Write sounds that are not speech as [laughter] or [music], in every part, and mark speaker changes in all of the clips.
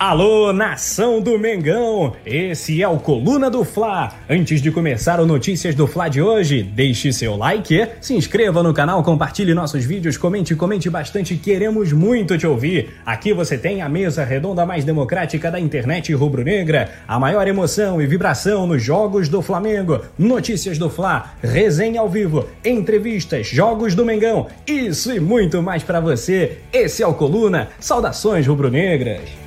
Speaker 1: Alô, nação do Mengão! Esse é o Coluna do Fla. Antes de começar o Notícias do Fla de hoje, deixe seu like, se inscreva no canal, compartilhe nossos vídeos, comente, comente bastante, queremos muito te ouvir. Aqui você tem a mesa redonda mais democrática da internet rubro-negra, a maior emoção e vibração nos jogos do Flamengo, notícias do Fla, resenha ao vivo, entrevistas, jogos do Mengão, isso e muito mais para você. Esse é o Coluna. Saudações rubro-negras.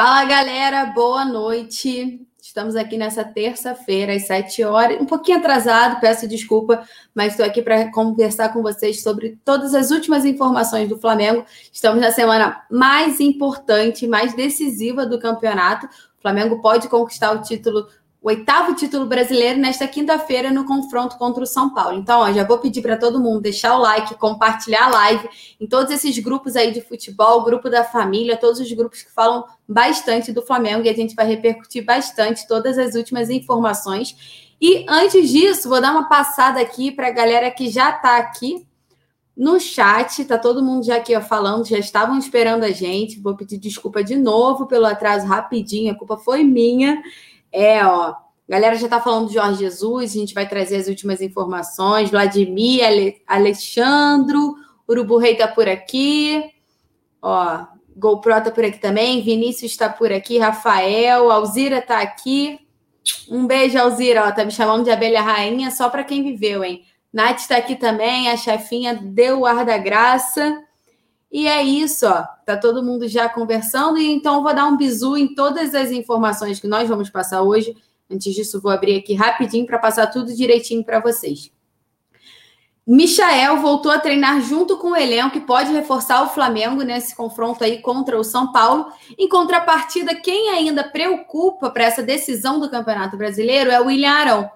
Speaker 2: Fala galera, boa noite. Estamos aqui nessa terça-feira, às 7 horas, um pouquinho atrasado, peço desculpa, mas estou aqui para conversar com vocês sobre todas as últimas informações do Flamengo. Estamos na semana mais importante, mais decisiva do campeonato. O Flamengo pode conquistar o título o oitavo título brasileiro nesta quinta-feira no confronto contra o São Paulo. Então, ó, já vou pedir para todo mundo deixar o like, compartilhar a live em todos esses grupos aí de futebol, grupo da família, todos os grupos que falam bastante do Flamengo e a gente vai repercutir bastante todas as últimas informações. E antes disso, vou dar uma passada aqui para a galera que já está aqui no chat, tá todo mundo já aqui ó, falando, já estavam esperando a gente. Vou pedir desculpa de novo pelo atraso rapidinho, a culpa foi minha. É, ó. Galera já está falando de Jorge Jesus, a gente vai trazer as últimas informações. Vladimir, Ale, Alexandro, Urubu Rei está por aqui. Ó, GoPro está por aqui também. Vinícius está por aqui. Rafael, Alzira está aqui. Um beijo, Alzira. Ó, tá me chamando de abelha rainha só para quem viveu, hein? Nath está aqui também. A chefinha deu o ar da graça. E é isso, ó. Tá todo mundo já conversando, e então vou dar um bizu em todas as informações que nós vamos passar hoje. Antes disso, vou abrir aqui rapidinho para passar tudo direitinho para vocês. Michael voltou a treinar junto com o elenco e pode reforçar o Flamengo nesse confronto aí contra o São Paulo. Em contrapartida, quem ainda preocupa para essa decisão do Campeonato Brasileiro é o William Arão.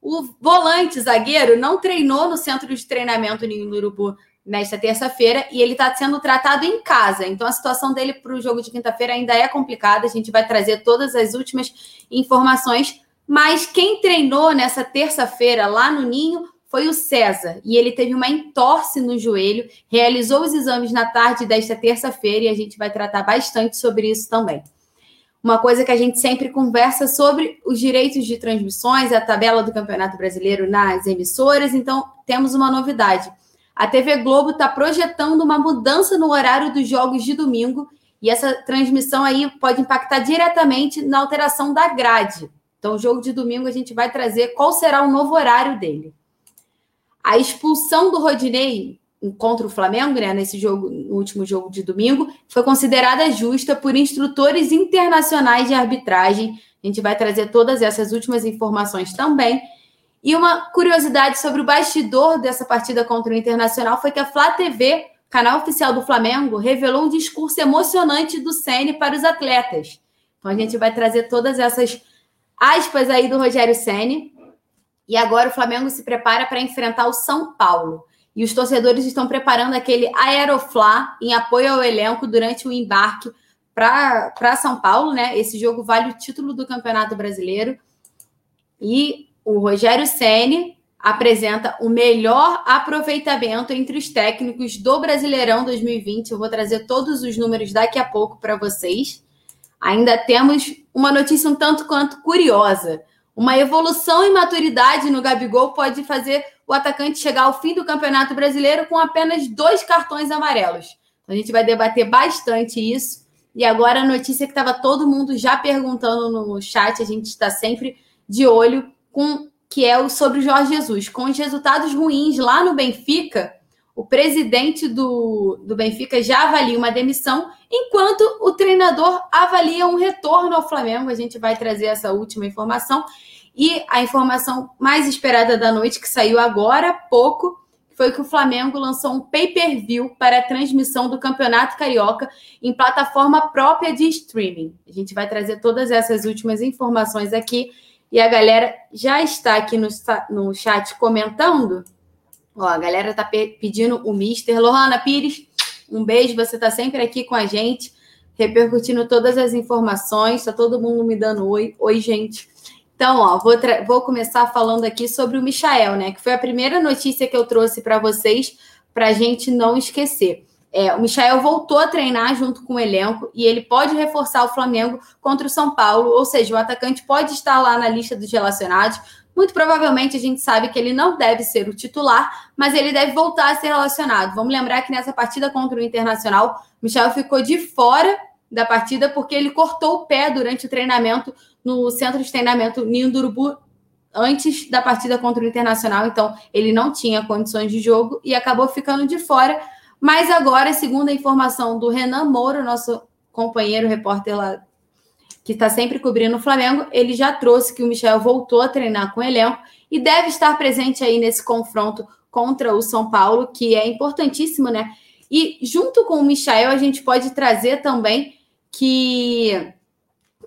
Speaker 2: O volante zagueiro não treinou no centro de treinamento do Urubu nesta terça-feira e ele está sendo tratado em casa. Então a situação dele para o jogo de quinta-feira ainda é complicada. A gente vai trazer todas as últimas informações. Mas quem treinou nessa terça-feira lá no Ninho foi o César e ele teve uma entorse no joelho, realizou os exames na tarde desta terça-feira e a gente vai tratar bastante sobre isso também. Uma coisa que a gente sempre conversa sobre os direitos de transmissões, a tabela do Campeonato Brasileiro nas emissoras, então temos uma novidade. A TV Globo está projetando uma mudança no horário dos jogos de domingo e essa transmissão aí pode impactar diretamente na alteração da grade. Então, o jogo de domingo a gente vai trazer qual será o novo horário dele. A expulsão do Rodinei contra o Flamengo, né, nesse jogo, no último jogo de domingo, foi considerada justa por instrutores internacionais de arbitragem. A gente vai trazer todas essas últimas informações também. E uma curiosidade sobre o bastidor dessa partida contra o Internacional foi que a Flá TV, canal oficial do Flamengo, revelou um discurso emocionante do Ceni para os atletas. Então a gente vai trazer todas essas aspas aí do Rogério Ceni. E agora o Flamengo se prepara para enfrentar o São Paulo. E os torcedores estão preparando aquele Aeroflá em apoio ao elenco durante o embarque para São Paulo, né? Esse jogo vale o título do Campeonato Brasileiro. E o Rogério Ceni apresenta o melhor aproveitamento entre os técnicos do Brasileirão 2020. Eu vou trazer todos os números daqui a pouco para vocês. Ainda temos uma notícia um tanto quanto curiosa. Uma evolução em maturidade no Gabigol pode fazer o atacante chegar ao fim do Campeonato Brasileiro com apenas dois cartões amarelos. Então, a gente vai debater bastante isso. E agora a notícia que estava todo mundo já perguntando no chat, a gente está sempre de olho com que é o sobre Jorge Jesus. Com os resultados ruins lá no Benfica, o presidente do, do Benfica já avalia uma demissão, enquanto o treinador avalia um retorno ao Flamengo. A gente vai trazer essa última informação. E a informação mais esperada da noite, que saiu agora há pouco, foi que o Flamengo lançou um pay-per-view para a transmissão do Campeonato Carioca em plataforma própria de streaming. A gente vai trazer todas essas últimas informações aqui e a galera já está aqui no, no chat comentando. Ó, a galera está pe pedindo o Mister. Lohana Pires, um beijo. Você está sempre aqui com a gente, repercutindo todas as informações. Está todo mundo me dando oi. Oi, gente. Então, ó, vou, vou começar falando aqui sobre o Michael, né? Que foi a primeira notícia que eu trouxe para vocês para a gente não esquecer. É, o Michael voltou a treinar junto com o elenco e ele pode reforçar o Flamengo contra o São Paulo, ou seja, o atacante pode estar lá na lista dos relacionados. Muito provavelmente a gente sabe que ele não deve ser o titular, mas ele deve voltar a ser relacionado. Vamos lembrar que nessa partida contra o Internacional, o Michel ficou de fora da partida porque ele cortou o pé durante o treinamento no centro de treinamento Ninho do Urubu antes da partida contra o Internacional, então ele não tinha condições de jogo e acabou ficando de fora mas agora, segundo a informação do Renan Moura, nosso companheiro repórter lá, que está sempre cobrindo o Flamengo, ele já trouxe que o Michel voltou a treinar com o elenco e deve estar presente aí nesse confronto contra o São Paulo, que é importantíssimo, né? E junto com o Michel, a gente pode trazer também que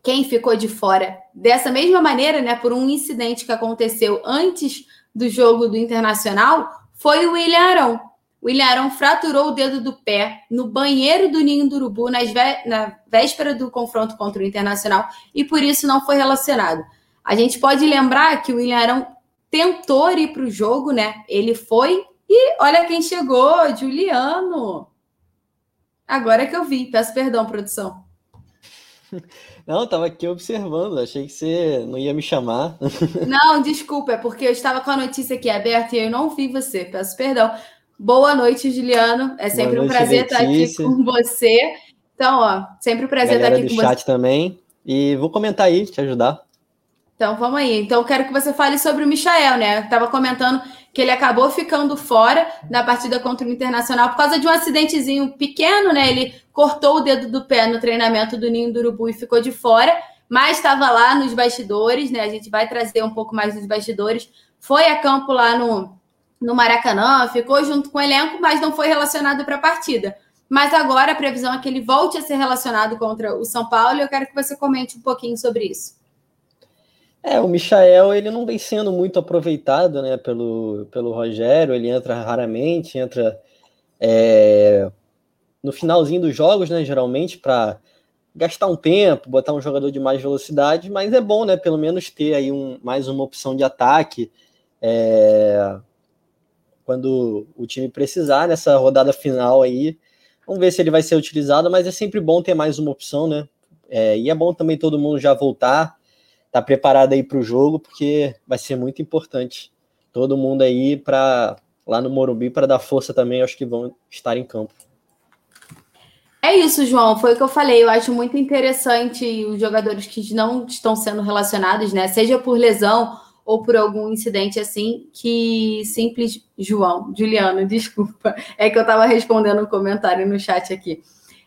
Speaker 2: quem ficou de fora dessa mesma maneira, né, por um incidente que aconteceu antes do jogo do Internacional, foi o William Arão. O Ilharão fraturou o dedo do pé no banheiro do Ninho do Urubu na véspera do confronto contra o Internacional e por isso não foi relacionado. A gente pode lembrar que o Ilharão tentou ir para o jogo, né? Ele foi e olha quem chegou, Juliano. Agora que eu vi, peço perdão, produção. [laughs]
Speaker 3: Não, estava aqui observando, achei que você não ia me chamar.
Speaker 2: Não, desculpa, é porque eu estava com a notícia aqui aberta e eu não vi você, peço perdão. Boa noite, Juliano. É sempre noite, um prazer Letícia. estar aqui com você. Então, ó, sempre um prazer
Speaker 3: Galera
Speaker 2: estar aqui
Speaker 3: com chat você. também. E vou comentar aí, te ajudar.
Speaker 2: Então, vamos aí. Então, quero que você fale sobre o Michael, né? Estava comentando que ele acabou ficando fora da partida contra o Internacional por causa de um acidentezinho pequeno, né? Ele cortou o dedo do pé no treinamento do Ninho do Urubu e ficou de fora, mas estava lá nos bastidores, né? A gente vai trazer um pouco mais dos bastidores. Foi a campo lá no, no Maracanã, ficou junto com o elenco, mas não foi relacionado para a partida. Mas agora a previsão é que ele volte a ser relacionado contra o São Paulo e eu quero que você comente um pouquinho sobre isso.
Speaker 3: É, o Michael ele não vem sendo muito aproveitado né, pelo, pelo Rogério, ele entra raramente, entra é, no finalzinho dos jogos, né, geralmente, para gastar um tempo, botar um jogador de mais velocidade, mas é bom, né, pelo menos ter aí um, mais uma opção de ataque. É, quando o time precisar nessa rodada final aí. Vamos ver se ele vai ser utilizado, mas é sempre bom ter mais uma opção, né? É, e é bom também todo mundo já voltar, tá preparado aí para o jogo, porque vai ser muito importante. Todo mundo aí para lá no Morumbi para dar força também, acho que vão estar em campo.
Speaker 2: É isso, João. Foi o que eu falei. Eu acho muito interessante os jogadores que não estão sendo relacionados, né? Seja por lesão ou por algum incidente assim que simples João, Juliano, [laughs] desculpa, é que eu estava respondendo um comentário no chat aqui.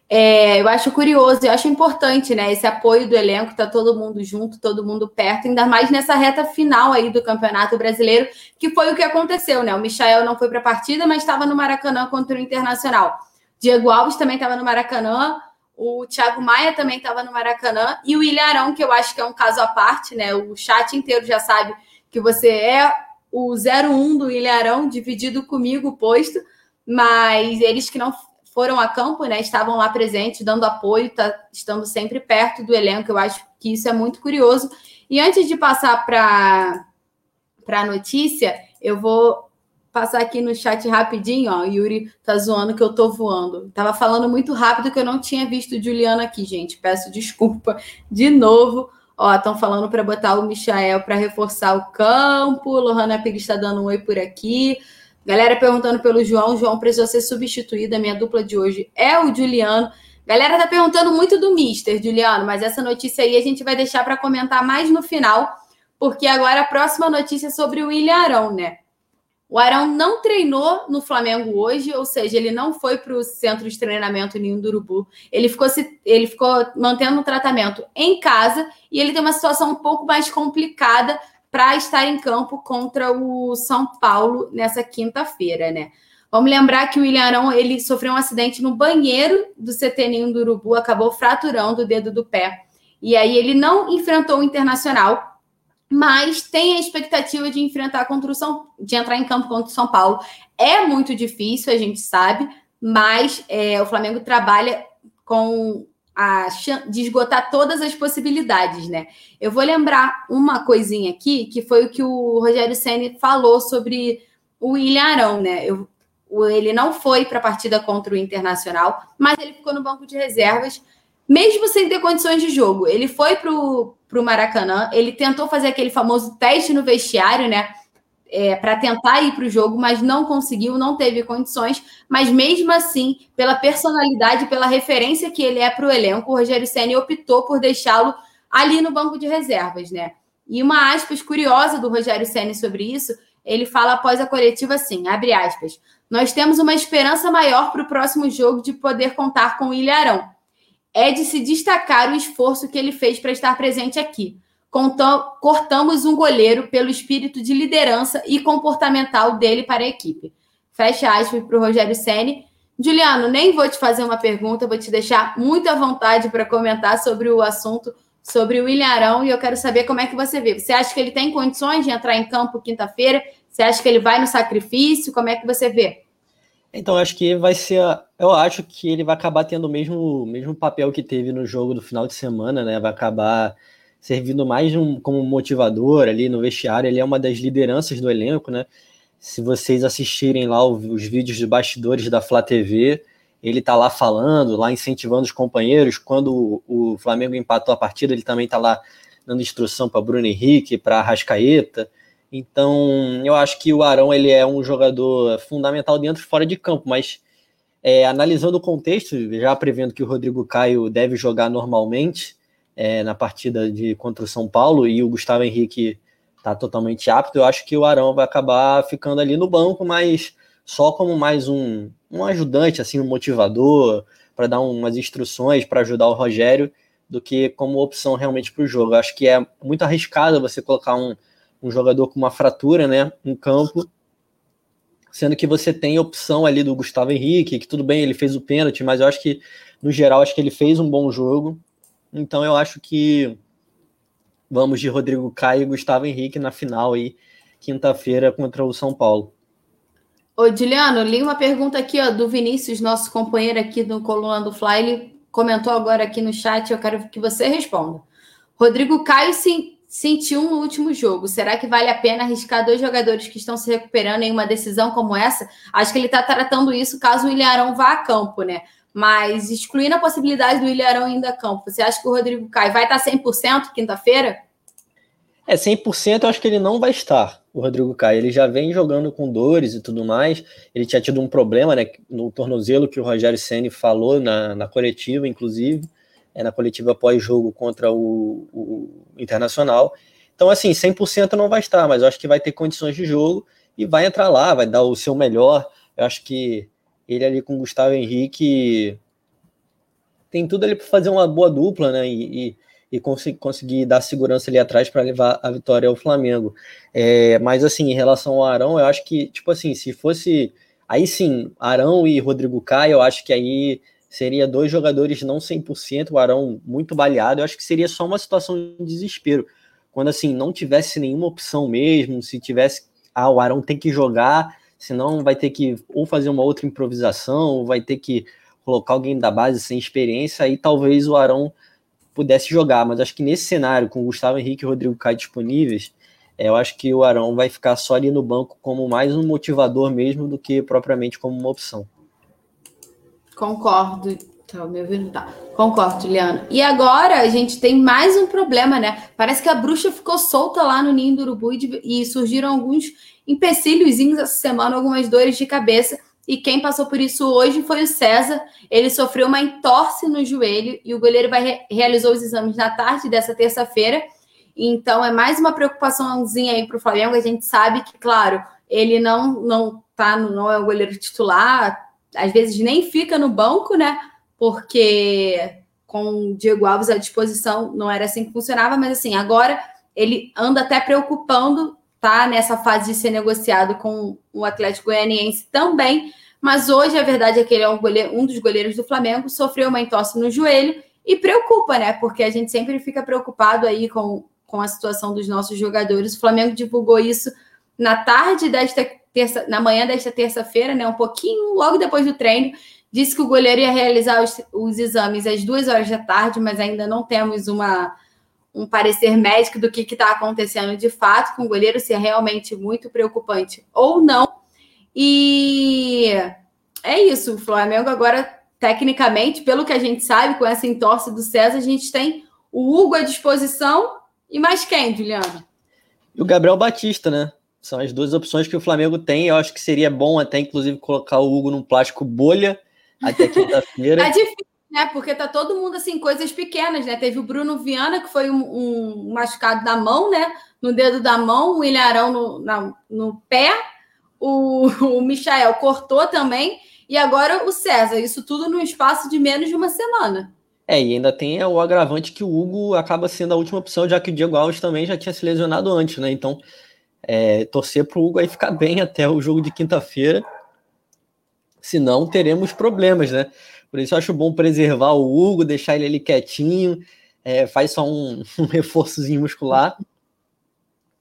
Speaker 2: É, eu acho curioso, eu acho importante, né? Esse apoio do elenco, tá todo mundo junto, todo mundo perto, ainda mais nessa reta final aí do Campeonato Brasileiro, que foi o que aconteceu, né? O Michael não foi para a partida, mas estava no Maracanã contra o Internacional. Diego Alves também estava no Maracanã, o Thiago Maia também estava no Maracanã, e o Ilharão, que eu acho que é um caso à parte, né? O chat inteiro já sabe que você é o 01 do Ilharão, dividido comigo, posto, mas eles que não foram a campo, né, estavam lá presentes, dando apoio, tá, estando sempre perto do elenco, eu acho que isso é muito curioso. E antes de passar para a notícia, eu vou passar aqui no chat rapidinho, ó, o Yuri tá zoando que eu tô voando. Tava falando muito rápido que eu não tinha visto o Juliano aqui, gente, peço desculpa de novo, Ó, estão falando para botar o Michael para reforçar o campo. Lohana Pires está dando um oi por aqui. Galera perguntando pelo João. O João precisou ser substituído. A minha dupla de hoje é o Juliano. Galera tá perguntando muito do Mister, Juliano, mas essa notícia aí a gente vai deixar para comentar mais no final, porque agora a próxima notícia é sobre o William Arão, né? O Arão não treinou no Flamengo hoje, ou seja, ele não foi para o centro de treinamento Ninho do Urubu. Ele ficou, se, ele ficou mantendo o tratamento em casa e ele tem uma situação um pouco mais complicada para estar em campo contra o São Paulo nessa quinta-feira, né? Vamos lembrar que o William Arão ele sofreu um acidente no banheiro do CT Ninho do Urubu, acabou fraturando o dedo do pé. E aí ele não enfrentou o Internacional, mas tem a expectativa de enfrentar contra o São, de entrar em campo contra o São Paulo. É muito difícil, a gente sabe, mas é, o Flamengo trabalha com a de esgotar todas as possibilidades, né? Eu vou lembrar uma coisinha aqui, que foi o que o Rogério Ceni falou sobre o William Arão, né? Eu, ele não foi para a partida contra o Internacional, mas ele ficou no banco de reservas, mesmo sem ter condições de jogo. Ele foi para o Maracanã, ele tentou fazer aquele famoso teste no vestiário, né? É, para tentar ir para o jogo, mas não conseguiu, não teve condições. Mas mesmo assim, pela personalidade, pela referência que ele é para o elenco, o Rogério Senna optou por deixá-lo ali no banco de reservas, né? E uma aspas curiosa do Rogério Senna sobre isso, ele fala após a coletiva assim, abre aspas, nós temos uma esperança maior para o próximo jogo de poder contar com o Ilharão. É de se destacar o esforço que ele fez para estar presente aqui. cortamos um goleiro pelo espírito de liderança e comportamental dele para a equipe. Fecha aspas para o Rogério Senni. Juliano, nem vou te fazer uma pergunta, vou te deixar muito à vontade para comentar sobre o assunto, sobre o Ilharão, e eu quero saber como é que você vê. Você acha que ele tem condições de entrar em campo quinta-feira? Você acha que ele vai no sacrifício? Como é que você vê?
Speaker 3: Então, acho que vai ser. Eu acho que ele vai acabar tendo o mesmo, mesmo papel que teve no jogo do final de semana, né? Vai acabar servindo mais um, como motivador ali no vestiário. Ele é uma das lideranças do elenco, né? Se vocês assistirem lá os vídeos de bastidores da Flá TV, ele tá lá falando, lá incentivando os companheiros. Quando o, Flamengo empatou a partida, ele também tá lá dando instrução para Bruno Henrique, para Rascaeta. Então, eu acho que o Arão ele é um jogador fundamental dentro e fora de campo, mas é, analisando o contexto, já prevendo que o Rodrigo Caio deve jogar normalmente é, na partida de contra o São Paulo e o Gustavo Henrique está totalmente apto, eu acho que o Arão vai acabar ficando ali no banco, mas só como mais um, um ajudante, assim, um motivador, para dar umas instruções para ajudar o Rogério, do que como opção realmente para o jogo. Eu acho que é muito arriscado você colocar um um jogador com uma fratura, né, em campo, sendo que você tem a opção ali do Gustavo Henrique, que tudo bem, ele fez o pênalti, mas eu acho que, no geral, acho que ele fez um bom jogo, então eu acho que vamos de Rodrigo Caio e Gustavo Henrique na final aí, quinta-feira contra o São Paulo.
Speaker 2: Ô, Juliano, li uma pergunta aqui ó, do Vinícius, nosso companheiro aqui do Coluna do Fly, ele comentou agora aqui no chat, eu quero que você responda. Rodrigo Caio sim sentiu no último jogo. Será que vale a pena arriscar dois jogadores que estão se recuperando em uma decisão como essa? Acho que ele está tratando isso caso o Ilharão vá a campo, né? Mas excluindo a possibilidade do Ilharão ainda a campo, você acha que o Rodrigo Caio vai estar 100% quinta-feira?
Speaker 3: É, 100% eu acho que ele não vai estar, o Rodrigo Caio. Ele já vem jogando com dores e tudo mais. Ele tinha tido um problema né, no tornozelo que o Rogério Senni falou na, na coletiva, inclusive é, na coletiva pós-jogo contra o, o, Internacional. Então, assim, 100% não vai estar, mas eu acho que vai ter condições de jogo e vai entrar lá, vai dar o seu melhor. Eu acho que ele ali com o Gustavo Henrique tem tudo ali para fazer uma boa dupla, né? E, e, e conseguir, conseguir dar segurança ali atrás para levar a vitória ao Flamengo. É, mas, assim, em relação ao Arão, eu acho que, tipo assim, se fosse. Aí sim, Arão e Rodrigo Caio, eu acho que aí seria dois jogadores não 100%, o Arão muito baleado, eu acho que seria só uma situação de desespero. Quando assim, não tivesse nenhuma opção mesmo, se tivesse, ah, o Arão tem que jogar, senão vai ter que ou fazer uma outra improvisação, ou vai ter que colocar alguém da base sem experiência, aí talvez o Arão pudesse jogar, mas acho que nesse cenário, com Gustavo Henrique e Rodrigo Caio disponíveis, é, eu acho que o Arão vai ficar só ali no banco como mais um motivador mesmo do que propriamente como uma opção.
Speaker 2: Concordo. Tá, me ouvindo? Tá. Concordo, Juliana. E agora a gente tem mais um problema, né? Parece que a bruxa ficou solta lá no ninho do urubu e, e surgiram alguns empecilhos essa semana, algumas dores de cabeça. E quem passou por isso hoje foi o César. Ele sofreu uma entorse no joelho e o goleiro vai re realizou os exames na tarde dessa terça-feira. Então é mais uma preocupaçãozinha aí para o Flamengo. A gente sabe que, claro, ele não não tá, não é o goleiro titular, às vezes nem fica no banco, né? Porque com o Diego Alves à disposição não era assim que funcionava, mas assim, agora ele anda até preocupando, tá? Nessa fase de ser negociado com o Atlético Goianiense também. Mas hoje a verdade é que ele é um, goleiro, um dos goleiros do Flamengo, sofreu uma entorse no joelho e preocupa, né? Porque a gente sempre fica preocupado aí com, com a situação dos nossos jogadores. O Flamengo divulgou isso na tarde desta terça, na manhã desta terça-feira, né, um pouquinho logo depois do treino, disse que o goleiro ia realizar os, os exames às duas horas da tarde, mas ainda não temos uma, um parecer médico do que está acontecendo de fato com o goleiro, se é realmente muito preocupante ou não. E é isso, o Flamengo agora, tecnicamente, pelo que a gente sabe, com essa entorse do César, a gente tem o Hugo à disposição e mais quem, Juliano?
Speaker 3: E o Gabriel Batista, né? São as duas opções que o Flamengo tem. Eu acho que seria bom até, inclusive, colocar o Hugo num plástico bolha até quinta-feira.
Speaker 2: é [laughs] difícil, né? Porque tá todo mundo assim, coisas pequenas, né? Teve o Bruno Viana, que foi um, um machucado da mão, né? No dedo da mão, o Ilharão no, na, no pé, o, [laughs] o Michael cortou também, e agora o César. Isso tudo num espaço de menos de uma semana.
Speaker 3: É, e ainda tem o agravante que o Hugo acaba sendo a última opção, já que o Diego Alves também já tinha se lesionado antes, né? Então, é, torcer para o Hugo aí ficar bem até o jogo de quinta-feira. Senão teremos problemas, né? Por isso eu acho bom preservar o Hugo, deixar ele ali quietinho, é, faz só um, [laughs] um reforçozinho muscular.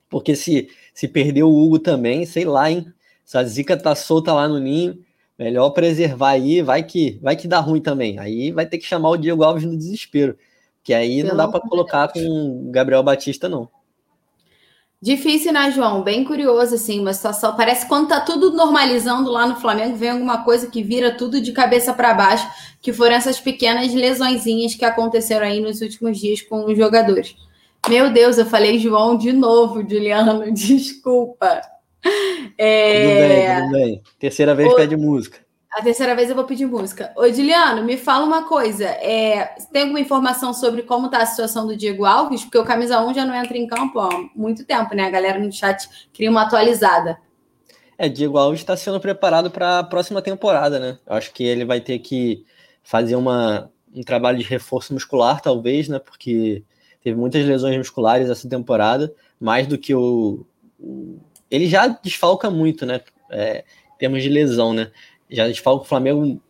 Speaker 3: Porque se, se perder o Hugo também, sei lá, hein? Se a zica tá solta lá no ninho, melhor preservar aí, vai que vai que dá ruim também. Aí vai ter que chamar o Diego Alves no desespero. Que aí não dá para colocar com o Gabriel Batista, não.
Speaker 2: Difícil, né, João? Bem curioso, assim, uma situação. Parece que quando tá tudo normalizando lá no Flamengo, vem alguma coisa que vira tudo de cabeça para baixo, que foram essas pequenas lesõezinhas que aconteceram aí nos últimos dias com os jogadores. Meu Deus, eu falei João de novo, Juliano, [laughs] desculpa.
Speaker 3: É... Tudo bem, tudo bem. Terceira vez o... pede música.
Speaker 2: A terceira vez eu vou pedir música. Ô, Juliano, me fala uma coisa. É, tem alguma informação sobre como está a situação do Diego Alves? Porque o camisa 1 já não entra em campo há muito tempo, né? A galera no chat queria uma atualizada.
Speaker 3: É, Diego Alves está sendo preparado para a próxima temporada, né? Eu acho que ele vai ter que fazer uma, um trabalho de reforço muscular, talvez, né? Porque teve muitas lesões musculares essa temporada, mais do que o. o ele já desfalca muito, né? É, em termos de lesão, né? Já desfalca o Flamengo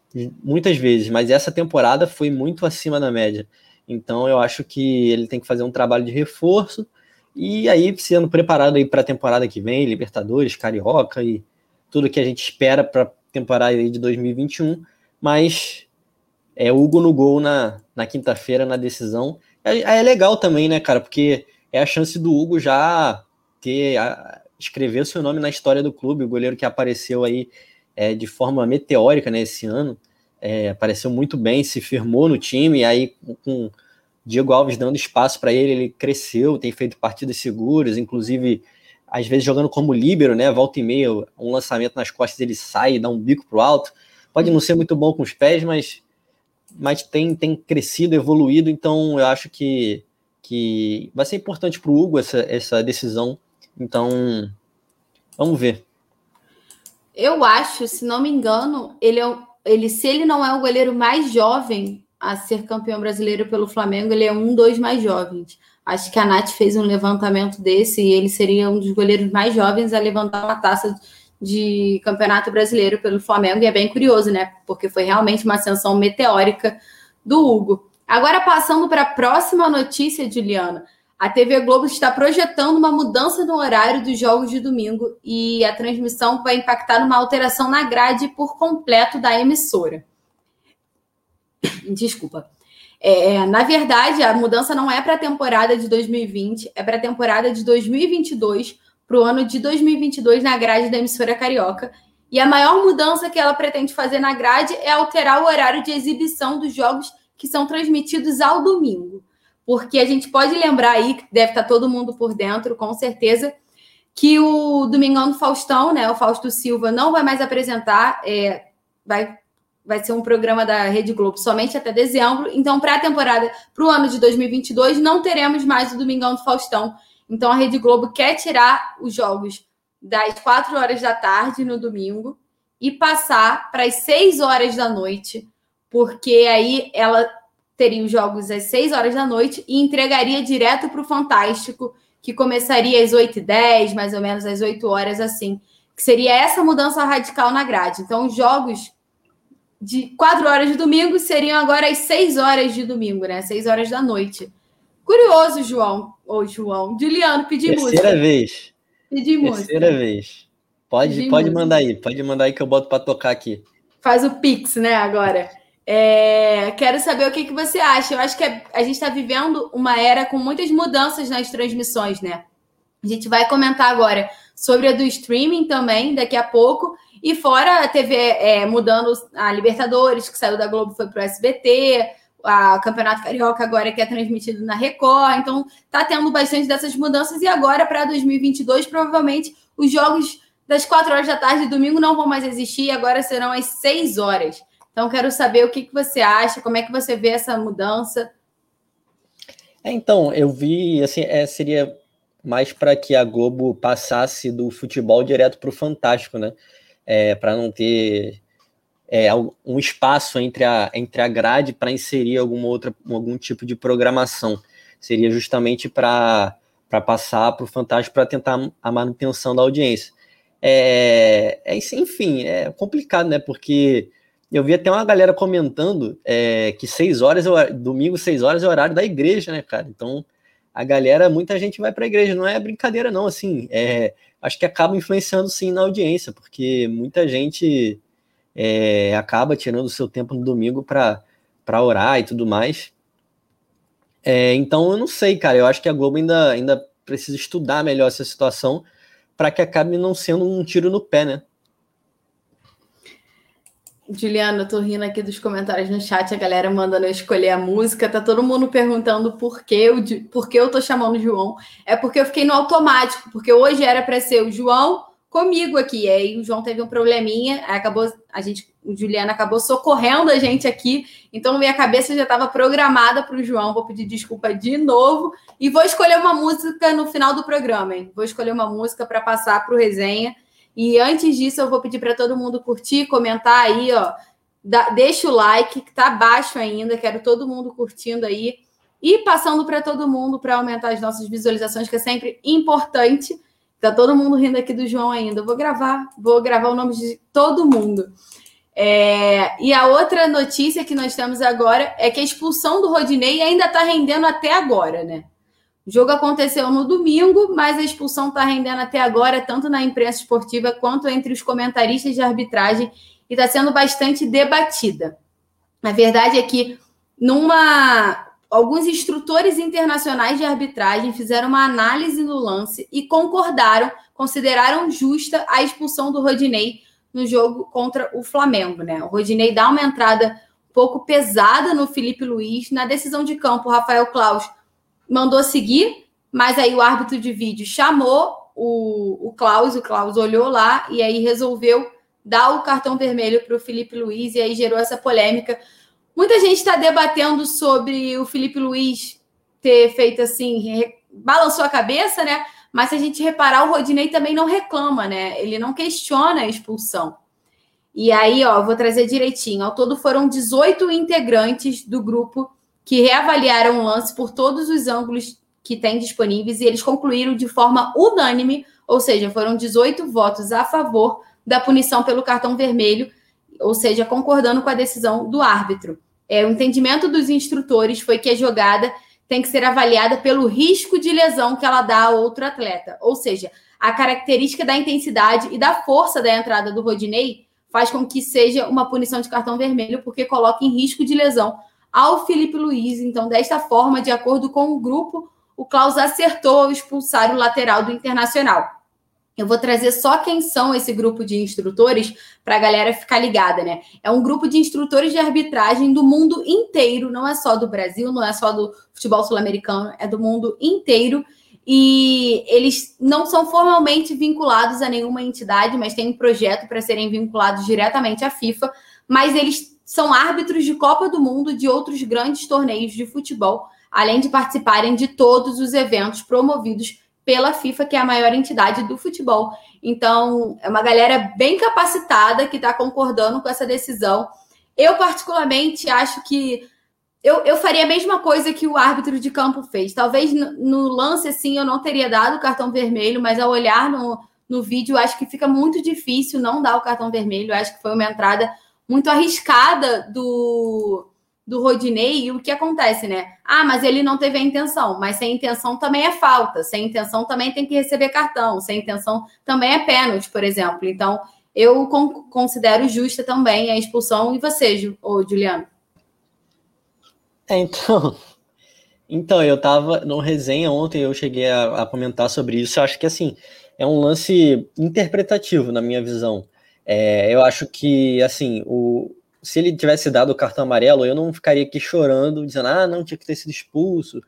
Speaker 3: muitas vezes, mas essa temporada foi muito acima da média. Então eu acho que ele tem que fazer um trabalho de reforço e aí sendo preparado aí para a temporada que vem, Libertadores, Carioca e tudo que a gente espera para a temporada aí de 2021, mas é Hugo no gol na, na quinta-feira na decisão. É, é, legal também, né, cara, porque é a chance do Hugo já ter a, escrever seu nome na história do clube, o goleiro que apareceu aí é, de forma meteórica né, esse ano. É, apareceu muito bem, se firmou no time, e aí com Diego Alves dando espaço para ele, ele cresceu, tem feito partidas seguras, inclusive às vezes jogando como líbero, né? Volta e meia, um lançamento nas costas ele sai, dá um bico pro alto. Pode não ser muito bom com os pés, mas, mas tem, tem crescido, evoluído, então eu acho que, que vai ser importante para o Hugo essa, essa decisão. Então, vamos ver.
Speaker 2: Eu acho, se não me engano, ele, é, ele se ele não é o goleiro mais jovem a ser campeão brasileiro pelo Flamengo, ele é um dos mais jovens. Acho que a Nath fez um levantamento desse e ele seria um dos goleiros mais jovens a levantar uma taça de campeonato brasileiro pelo Flamengo. E é bem curioso, né? Porque foi realmente uma ascensão meteórica do Hugo. Agora, passando para a próxima notícia, Juliana. A TV Globo está projetando uma mudança no horário dos jogos de domingo e a transmissão vai impactar numa alteração na grade por completo da emissora. Desculpa. É, na verdade, a mudança não é para a temporada de 2020, é para a temporada de 2022, para o ano de 2022 na grade da emissora carioca. E a maior mudança que ela pretende fazer na grade é alterar o horário de exibição dos jogos que são transmitidos ao domingo porque a gente pode lembrar aí, que deve estar todo mundo por dentro, com certeza, que o Domingão do Faustão, né, o Fausto Silva, não vai mais apresentar, é, vai, vai ser um programa da Rede Globo somente até dezembro. Então, para a temporada, para o ano de 2022, não teremos mais o Domingão do Faustão. Então, a Rede Globo quer tirar os jogos das 4 horas da tarde no domingo e passar para as 6 horas da noite, porque aí ela teria os jogos às 6 horas da noite e entregaria direto para o Fantástico, que começaria às 8h10, mais ou menos às 8 horas, assim. Que seria essa mudança radical na grade. Então, os jogos de 4 horas de domingo seriam agora às 6 horas de domingo, né? 6 horas da noite. Curioso, João. Ô, João. Juliano, pedi
Speaker 3: Terceira
Speaker 2: música.
Speaker 3: Terceira vez.
Speaker 2: Pedi música.
Speaker 3: Terceira vez. Pode, pode música. mandar aí. Pode mandar aí que eu boto para tocar aqui.
Speaker 2: Faz o Pix, né, agora. É, quero saber o que, que você acha. Eu acho que a gente está vivendo uma era com muitas mudanças nas transmissões, né? A gente vai comentar agora sobre a do streaming também, daqui a pouco. E fora a TV é, mudando a Libertadores, que saiu da Globo, foi para o SBT, a Campeonato Carioca agora que é transmitido na Record, então tá tendo bastante dessas mudanças e agora para 2022 provavelmente os jogos das 4 horas da tarde de domingo não vão mais existir, agora serão às 6 horas. Então quero saber o que, que você acha, como é que você vê essa mudança.
Speaker 3: É, então, eu vi, assim, é, seria mais para que a Globo passasse do futebol direto para o Fantástico, né? É, para não ter é, um espaço entre a, entre a grade para inserir alguma outra, algum tipo de programação. Seria justamente para passar para o Fantástico para tentar a manutenção da audiência. É, é enfim, é complicado, né? Porque eu vi até uma galera comentando é, que seis horas, é domingo, seis horas é o horário da igreja, né, cara? Então, a galera, muita gente vai para a igreja, não é brincadeira, não, assim, é, acho que acaba influenciando sim na audiência, porque muita gente é, acaba tirando o seu tempo no domingo para orar e tudo mais. É, então eu não sei, cara. Eu acho que a Globo ainda, ainda precisa estudar melhor essa situação para que acabe não sendo um tiro no pé, né?
Speaker 2: Juliana, eu tô rindo aqui dos comentários no chat, a galera mandando eu escolher a música, tá todo mundo perguntando por que eu, por que eu tô chamando o João. É porque eu fiquei no automático, porque hoje era para ser o João comigo aqui. Aí o João teve um probleminha, acabou a gente, o Juliana acabou socorrendo a gente aqui. Então minha cabeça já estava programada para o João. Vou pedir desculpa de novo e vou escolher uma música no final do programa. Hein? Vou escolher uma música para passar para o resenha. E antes disso, eu vou pedir para todo mundo curtir, comentar aí, ó. Da, deixa o like, que tá baixo ainda. Quero todo mundo curtindo aí e passando para todo mundo para aumentar as nossas visualizações, que é sempre importante. Tá todo mundo rindo aqui do João ainda. Vou gravar, vou gravar o nome de todo mundo. É, e a outra notícia que nós temos agora é que a expulsão do Rodinei ainda está rendendo até agora, né? O jogo aconteceu no domingo, mas a expulsão está rendendo até agora, tanto na imprensa esportiva quanto entre os comentaristas de arbitragem, e está sendo bastante debatida. A verdade é que numa alguns instrutores internacionais de arbitragem fizeram uma análise no lance e concordaram, consideraram justa a expulsão do Rodinei no jogo contra o Flamengo, né? O Rodinei dá uma entrada um pouco pesada no Felipe Luiz. Na decisão de campo, o Rafael Klaus mandou seguir, mas aí o árbitro de vídeo chamou o, o Klaus, o Klaus olhou lá e aí resolveu dar o cartão vermelho para o Felipe Luiz e aí gerou essa polêmica Muita gente está debatendo sobre o Felipe Luiz ter feito assim, balançou a cabeça, né? Mas se a gente reparar, o Rodinei também não reclama, né? Ele não questiona a expulsão. E aí, ó, vou trazer direitinho. Ao todo foram 18 integrantes do grupo que reavaliaram o lance por todos os ângulos que tem disponíveis e eles concluíram de forma unânime, ou seja, foram 18 votos a favor da punição pelo cartão vermelho, ou seja, concordando com a decisão do árbitro. É, o entendimento dos instrutores foi que a jogada tem que ser avaliada pelo risco de lesão que ela dá a outro atleta. Ou seja, a característica da intensidade e da força da entrada do Rodinei faz com que seja uma punição de cartão vermelho, porque coloca em risco de lesão ao Felipe Luiz. Então, desta forma, de acordo com o grupo, o Klaus acertou ao expulsar o lateral do Internacional. Eu vou trazer só quem são esse grupo de instrutores para a galera ficar ligada, né? É um grupo de instrutores de arbitragem do mundo inteiro, não é só do Brasil, não é só do futebol sul-americano, é do mundo inteiro. E eles não são formalmente vinculados a nenhuma entidade, mas têm um projeto para serem vinculados diretamente à FIFA. Mas eles são árbitros de Copa do Mundo de outros grandes torneios de futebol, além de participarem de todos os eventos promovidos pela FIFA, que é a maior entidade do futebol. Então, é uma galera bem capacitada que está concordando com essa decisão. Eu, particularmente, acho que eu, eu faria a mesma coisa que o árbitro de campo fez. Talvez no, no lance, assim, eu não teria dado o cartão vermelho, mas ao olhar no, no vídeo, acho que fica muito difícil não dar o cartão vermelho. acho que foi uma entrada muito arriscada do, do Rodinei, e o que acontece, né? Ah, mas ele não teve a intenção, mas sem intenção também é falta, sem intenção também tem que receber cartão, sem intenção também é pênalti, por exemplo. Então, eu considero justa também a expulsão. E você, ô, Juliano?
Speaker 3: É, então, [laughs] então, eu tava no resenha ontem, eu cheguei a, a comentar sobre isso. Eu acho que assim, é um lance interpretativo, na minha visão. É, eu acho que, assim, o, se ele tivesse dado o cartão amarelo, eu não ficaria aqui chorando, dizendo, ah, não, tinha que ter sido expulso,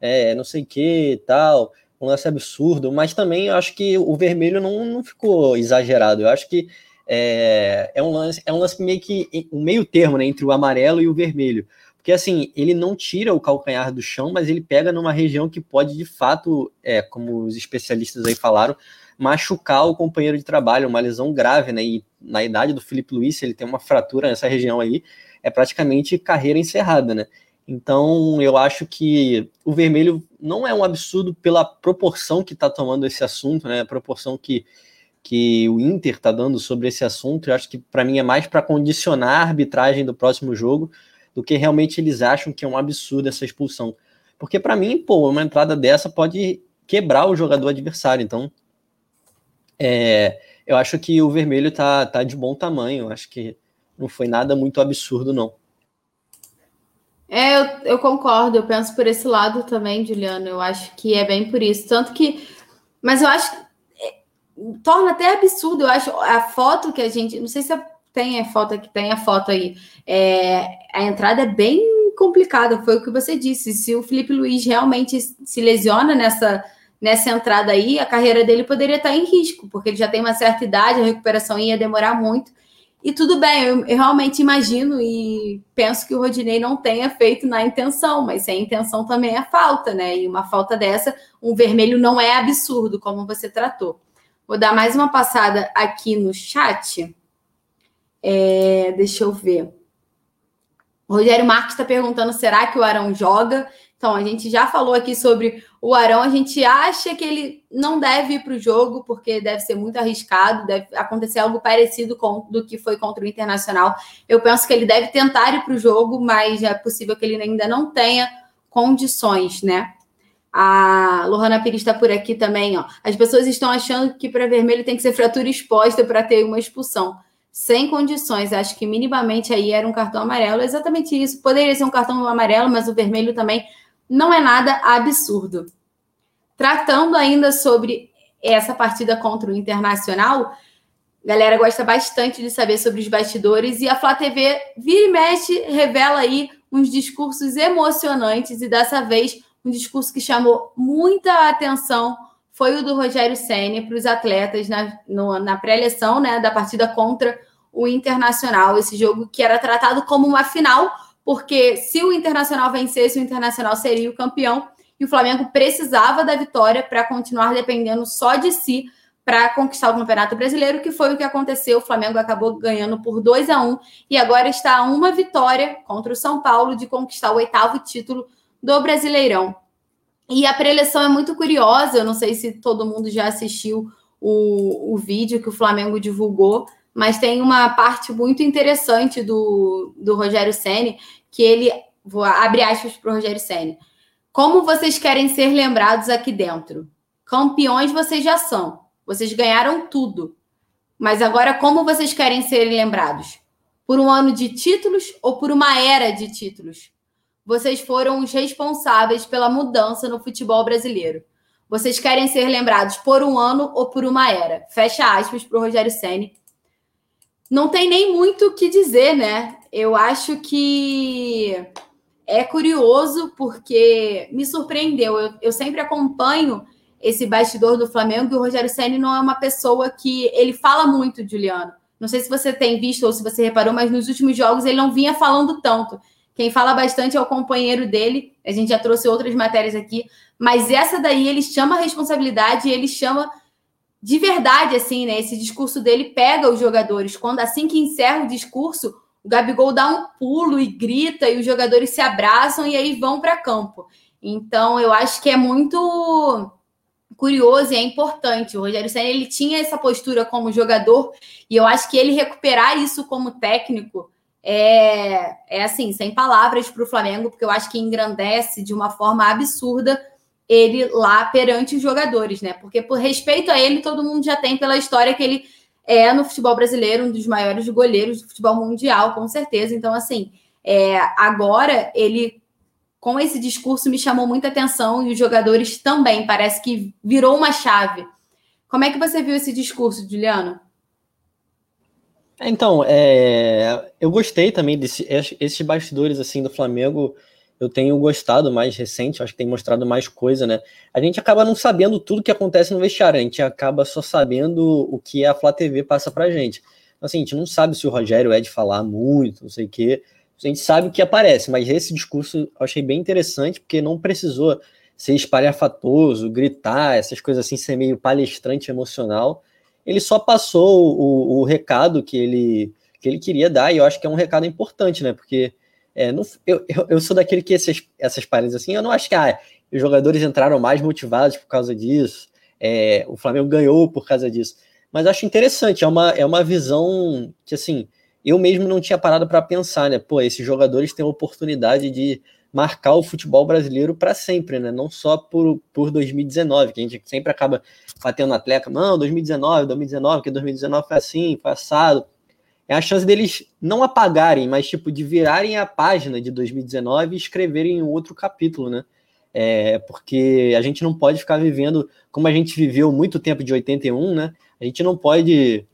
Speaker 3: é, não sei o que tal, um lance absurdo, mas também eu acho que o vermelho não, não ficou exagerado, eu acho que é, é, um lance, é um lance meio que um meio termo né, entre o amarelo e o vermelho. Porque assim, ele não tira o calcanhar do chão, mas ele pega numa região que pode, de fato, é, como os especialistas aí falaram, machucar o companheiro de trabalho, uma lesão grave, né? E na idade do Felipe Luiz, ele tem uma fratura nessa região aí, é praticamente carreira encerrada, né? Então, eu acho que o vermelho não é um absurdo pela proporção que está tomando esse assunto, né? A proporção que, que o Inter está dando sobre esse assunto. Eu acho que para mim é mais para condicionar a arbitragem do próximo jogo do que realmente eles acham que é um absurdo essa expulsão. Porque para mim, pô, uma entrada dessa pode quebrar o jogador adversário. Então, é, eu acho que o vermelho tá, tá de bom tamanho. Acho que não foi nada muito absurdo, não.
Speaker 2: É, eu, eu, concordo, eu penso por esse lado também, Juliano. Eu acho que é bem por isso. Tanto que. Mas eu acho é, torna até absurdo. Eu acho a foto que a gente. Não sei se tem a foto que tem a foto aí. É, a entrada é bem complicada, foi o que você disse. Se o Felipe Luiz realmente se lesiona nessa, nessa entrada aí, a carreira dele poderia estar em risco, porque ele já tem uma certa idade, a recuperação ia demorar muito. E tudo bem, eu, eu, realmente imagino e penso que o Rodinei não tenha feito na intenção, mas sem intenção também é falta, né? E uma falta dessa, um vermelho não é absurdo, como você tratou. Vou dar mais uma passada aqui no chat. É, deixa eu ver. O Rogério Marques está perguntando: será que o Arão joga? Então, a gente já falou aqui sobre o Arão. A gente acha que ele não deve ir para o jogo, porque deve ser muito arriscado, deve acontecer algo parecido com do que foi contra o Internacional. Eu penso que ele deve tentar ir para o jogo, mas é possível que ele ainda não tenha condições, né? A Lohana Pires está por aqui também, ó. As pessoas estão achando que para vermelho tem que ser fratura exposta para ter uma expulsão. Sem condições, acho que minimamente aí era um cartão amarelo. Exatamente isso. Poderia ser um cartão amarelo, mas o vermelho também não é nada absurdo. Tratando ainda sobre essa partida contra o Internacional, galera gosta bastante de saber sobre os bastidores e a Flá TV vira e mexe, revela aí uns discursos emocionantes e dessa vez um discurso que chamou muita atenção foi o do Rogério Senna para os atletas na, na pré-eleição né, da partida contra o Internacional. Esse jogo que era tratado como uma final, porque se o Internacional vencesse, o Internacional seria o campeão e o Flamengo precisava da vitória para continuar dependendo só de si para conquistar o Campeonato Brasileiro, que foi o que aconteceu. O Flamengo acabou ganhando por 2 a 1 e agora está a uma vitória contra o São Paulo de conquistar o oitavo título do Brasileirão. E a preleção é muito curiosa, eu não sei se todo mundo já assistiu o, o vídeo que o Flamengo divulgou, mas tem uma parte muito interessante do, do Rogério Ceni que ele vou abrir aspas para o Rogério Ceni. Como vocês querem ser lembrados aqui dentro? Campeões vocês já são. Vocês ganharam tudo. Mas agora como vocês querem ser lembrados? Por um ano de títulos ou por uma era de títulos? Vocês foram os responsáveis pela mudança no futebol brasileiro. Vocês querem ser lembrados por um ano ou por uma era? Fecha aspas para o Rogério Ceni não tem nem muito o que dizer, né? Eu acho que é curioso porque me surpreendeu. Eu, eu sempre acompanho esse bastidor do Flamengo e o Rogério Senni não é uma pessoa que ele fala muito, Juliano. Não sei se você tem visto ou se você reparou, mas nos últimos jogos ele não vinha falando tanto. Quem fala bastante é o companheiro dele. A gente já trouxe outras matérias aqui, mas essa daí ele chama a responsabilidade, ele chama de verdade, assim, né? Esse discurso dele pega os jogadores. Quando assim que encerra o discurso, o Gabigol dá um pulo e grita, e os jogadores se abraçam e aí vão para campo. Então, eu acho que é muito curioso e é importante. O Rogério Senna ele tinha essa postura como jogador e eu acho que ele recuperar isso como técnico é, é assim, sem palavras para o Flamengo, porque eu acho que engrandece de uma forma absurda ele lá perante os jogadores, né? Porque por respeito a ele, todo mundo já tem pela história que ele é no futebol brasileiro um dos maiores goleiros do futebol mundial, com certeza. Então, assim, é, agora ele com esse discurso me chamou muita atenção e os jogadores também. Parece que virou uma chave. Como é que você viu esse discurso, Juliano?
Speaker 3: Então, é, eu gostei também desses esses bastidores assim do Flamengo. Eu tenho gostado mais recente, acho que tem mostrado mais coisa, né? A gente acaba não sabendo tudo que acontece no vestiário, a gente acaba só sabendo o que a Flá TV passa pra gente. Então, assim, a gente não sabe se o Rogério é de falar muito, não sei o quê. A gente sabe o que aparece, mas esse discurso eu achei bem interessante, porque não precisou ser espalhafatoso, gritar, essas coisas assim, ser meio palestrante emocional ele só passou o, o recado que ele, que ele queria dar, e eu acho que é um recado importante, né? Porque é, não, eu, eu, sou daquele que esses, essas paredes assim, eu não acho que ah, os jogadores entraram mais motivados por causa disso, é, o Flamengo ganhou por causa disso. Mas acho interessante, é uma, é uma visão que assim, eu mesmo não tinha parado para pensar, né? Pô, esses jogadores têm a oportunidade de marcar o futebol brasileiro para sempre, né? Não só por, por 2019, que a gente sempre acaba batendo na tecla, não, 2019, 2019, que 2019 foi assim, foi assado. É a chance deles não apagarem, mas tipo de virarem a página de 2019 e escreverem um outro capítulo, né? É, porque a gente não pode ficar vivendo como a gente viveu muito tempo de 81, né? A gente não pode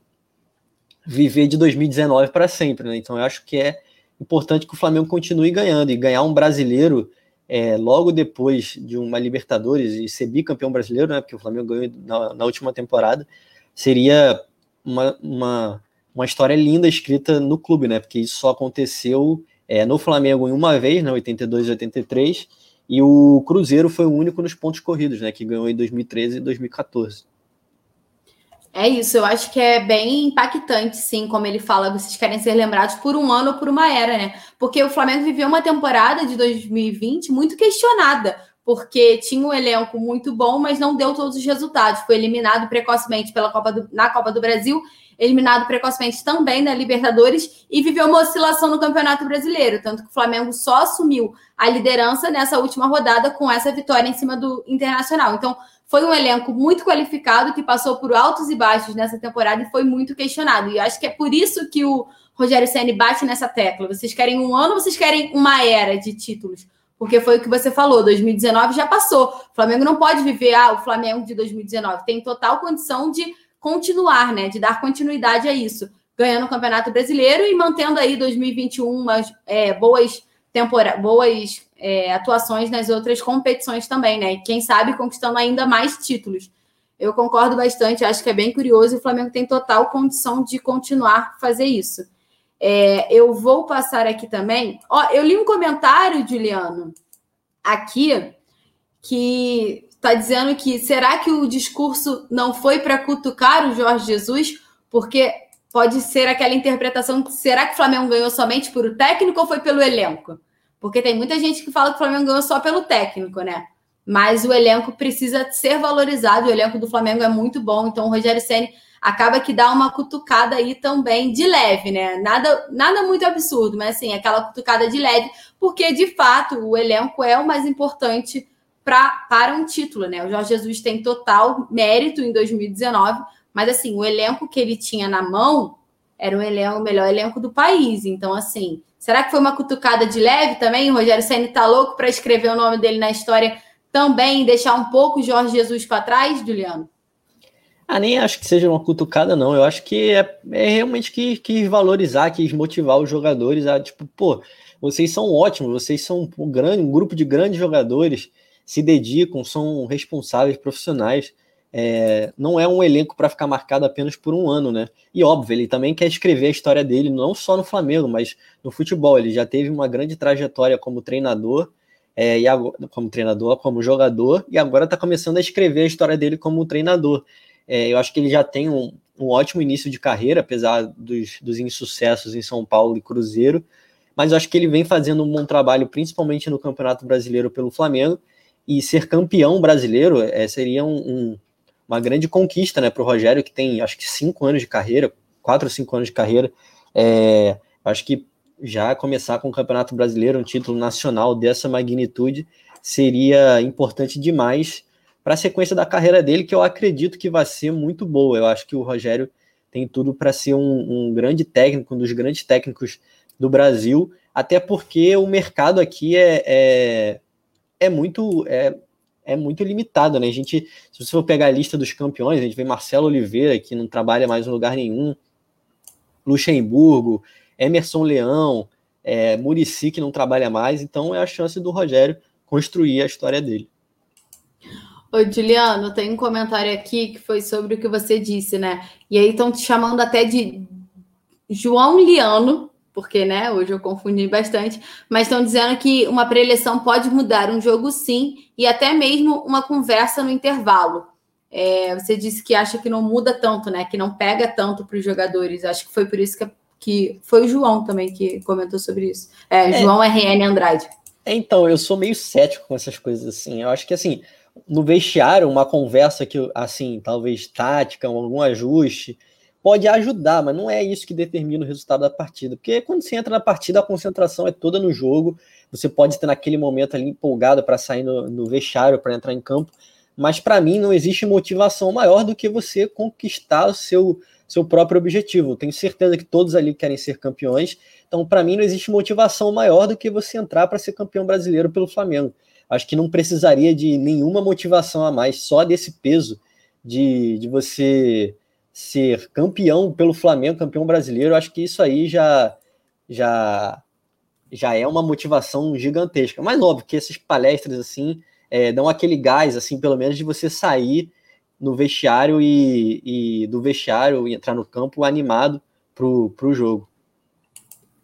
Speaker 3: viver de 2019 para sempre, né? Então eu acho que é importante que o Flamengo continue ganhando e ganhar um brasileiro é, logo depois de uma Libertadores e ser bicampeão brasileiro, né? Porque o Flamengo ganhou na, na última temporada, seria uma, uma, uma, história linda escrita no clube, né? Porque isso só aconteceu é, no Flamengo em uma vez, né? 82 e 83, e o Cruzeiro foi o único nos pontos corridos, né? Que ganhou em 2013 e 2014.
Speaker 2: É isso, eu acho que é bem impactante, sim, como ele fala, vocês querem ser lembrados por um ano ou por uma era, né? Porque o Flamengo viveu uma temporada de 2020 muito questionada, porque tinha um elenco muito bom, mas não deu todos os resultados. Foi eliminado precocemente pela Copa do, na Copa do Brasil, eliminado precocemente também na Libertadores e viveu uma oscilação no Campeonato Brasileiro, tanto que o Flamengo só assumiu a liderança nessa última rodada com essa vitória em cima do Internacional. Então, foi um elenco muito qualificado que passou por altos e baixos nessa temporada e foi muito questionado. E acho que é por isso que o Rogério Ceni bate nessa tecla. Vocês querem um ano, vocês querem uma era de títulos? Porque foi o que você falou, 2019 já passou. O Flamengo não pode viver ah, o Flamengo de 2019. Tem total condição de continuar, né? De dar continuidade a isso, ganhando o Campeonato Brasileiro e mantendo aí 2021 umas é, boas temporadas, boas é, atuações nas outras competições também, né? Quem sabe conquistando ainda mais títulos. Eu concordo bastante, acho que é bem curioso e o Flamengo tem total condição de continuar fazer isso. É, eu vou passar aqui também. Ó, eu li um comentário, Juliano, aqui, que está dizendo que será que o discurso não foi para cutucar o Jorge Jesus? Porque pode ser aquela interpretação será que o Flamengo ganhou somente por o técnico ou foi pelo elenco? Porque tem muita gente que fala que o Flamengo ganhou só pelo técnico, né? Mas o elenco precisa ser valorizado. O elenco do Flamengo é muito bom. Então o Rogério Ceni acaba que dá uma cutucada aí também de leve, né? Nada, nada muito absurdo, mas assim, aquela cutucada de leve, porque de fato o elenco é o mais importante pra, para um título, né? O Jorge Jesus tem total mérito em 2019, mas assim, o elenco que ele tinha na mão era um elenco, o melhor elenco do país. Então, assim, Será que foi uma cutucada de leve também? O Rogério Senna tá louco para escrever o nome dele na história também deixar um pouco o Jorge Jesus para trás, Juliano?
Speaker 3: Ah, nem acho que seja uma cutucada, não. Eu acho que é, é realmente que quis valorizar, quis motivar os jogadores a, tipo, pô, vocês são ótimos, vocês são um, grande, um grupo de grandes jogadores, se dedicam, são responsáveis, profissionais é, não é um elenco para ficar marcado apenas por um ano, né? E óbvio, ele também quer escrever a história dele, não só no Flamengo, mas no futebol. Ele já teve uma grande trajetória como treinador, é, e agora, como treinador, como jogador, e agora está começando a escrever a história dele como treinador. É, eu acho que ele já tem um, um ótimo início de carreira, apesar dos, dos insucessos em São Paulo e Cruzeiro, mas eu acho que ele vem fazendo um bom trabalho, principalmente no Campeonato Brasileiro pelo Flamengo, e ser campeão brasileiro é, seria um, um uma grande conquista né, para o Rogério, que tem acho que cinco anos de carreira, quatro ou cinco anos de carreira. É, acho que já começar com o Campeonato Brasileiro, um título nacional dessa magnitude, seria importante demais para a sequência da carreira dele, que eu acredito que vai ser muito boa. Eu acho que o Rogério tem tudo para ser um, um, grande técnico, um dos grandes técnicos do Brasil, até porque o mercado aqui é, é, é muito. É, é muito limitado, né? A gente, se você for pegar a lista dos campeões, a gente vê Marcelo Oliveira, que não trabalha mais em lugar nenhum. Luxemburgo, Emerson Leão, é, Murici, que não trabalha mais, então é a chance do Rogério construir a história dele.
Speaker 2: Oi, Juliano, tem um comentário aqui que foi sobre o que você disse, né? E aí estão te chamando até de João Liano, porque, né, hoje eu confundi bastante, mas estão dizendo que uma preleção pode mudar um jogo sim, e até mesmo uma conversa no intervalo. É, você disse que acha que não muda tanto, né? Que não pega tanto para os jogadores. Acho que foi por isso que, que foi o João também que comentou sobre isso. É, é, João RN Andrade.
Speaker 3: Então, eu sou meio cético com essas coisas assim. Eu acho que assim, no vestiário, uma conversa que, assim, talvez tática, algum ajuste, pode ajudar, mas não é isso que determina o resultado da partida. Porque quando você entra na partida, a concentração é toda no jogo. Você pode ter naquele momento ali empolgado para sair no, no vestiário, para entrar em campo. Mas para mim não existe motivação maior do que você conquistar o seu, seu próprio objetivo. tenho certeza que todos ali querem ser campeões. Então, para mim, não existe motivação maior do que você entrar para ser campeão brasileiro pelo Flamengo acho que não precisaria de nenhuma motivação a mais, só desse peso de, de você ser campeão pelo Flamengo, campeão brasileiro, acho que isso aí já já já é uma motivação gigantesca. Mas óbvio que essas palestras assim é, dão aquele gás, assim, pelo menos de você sair no vestiário e, e do vestiário e entrar no campo animado pro, pro jogo.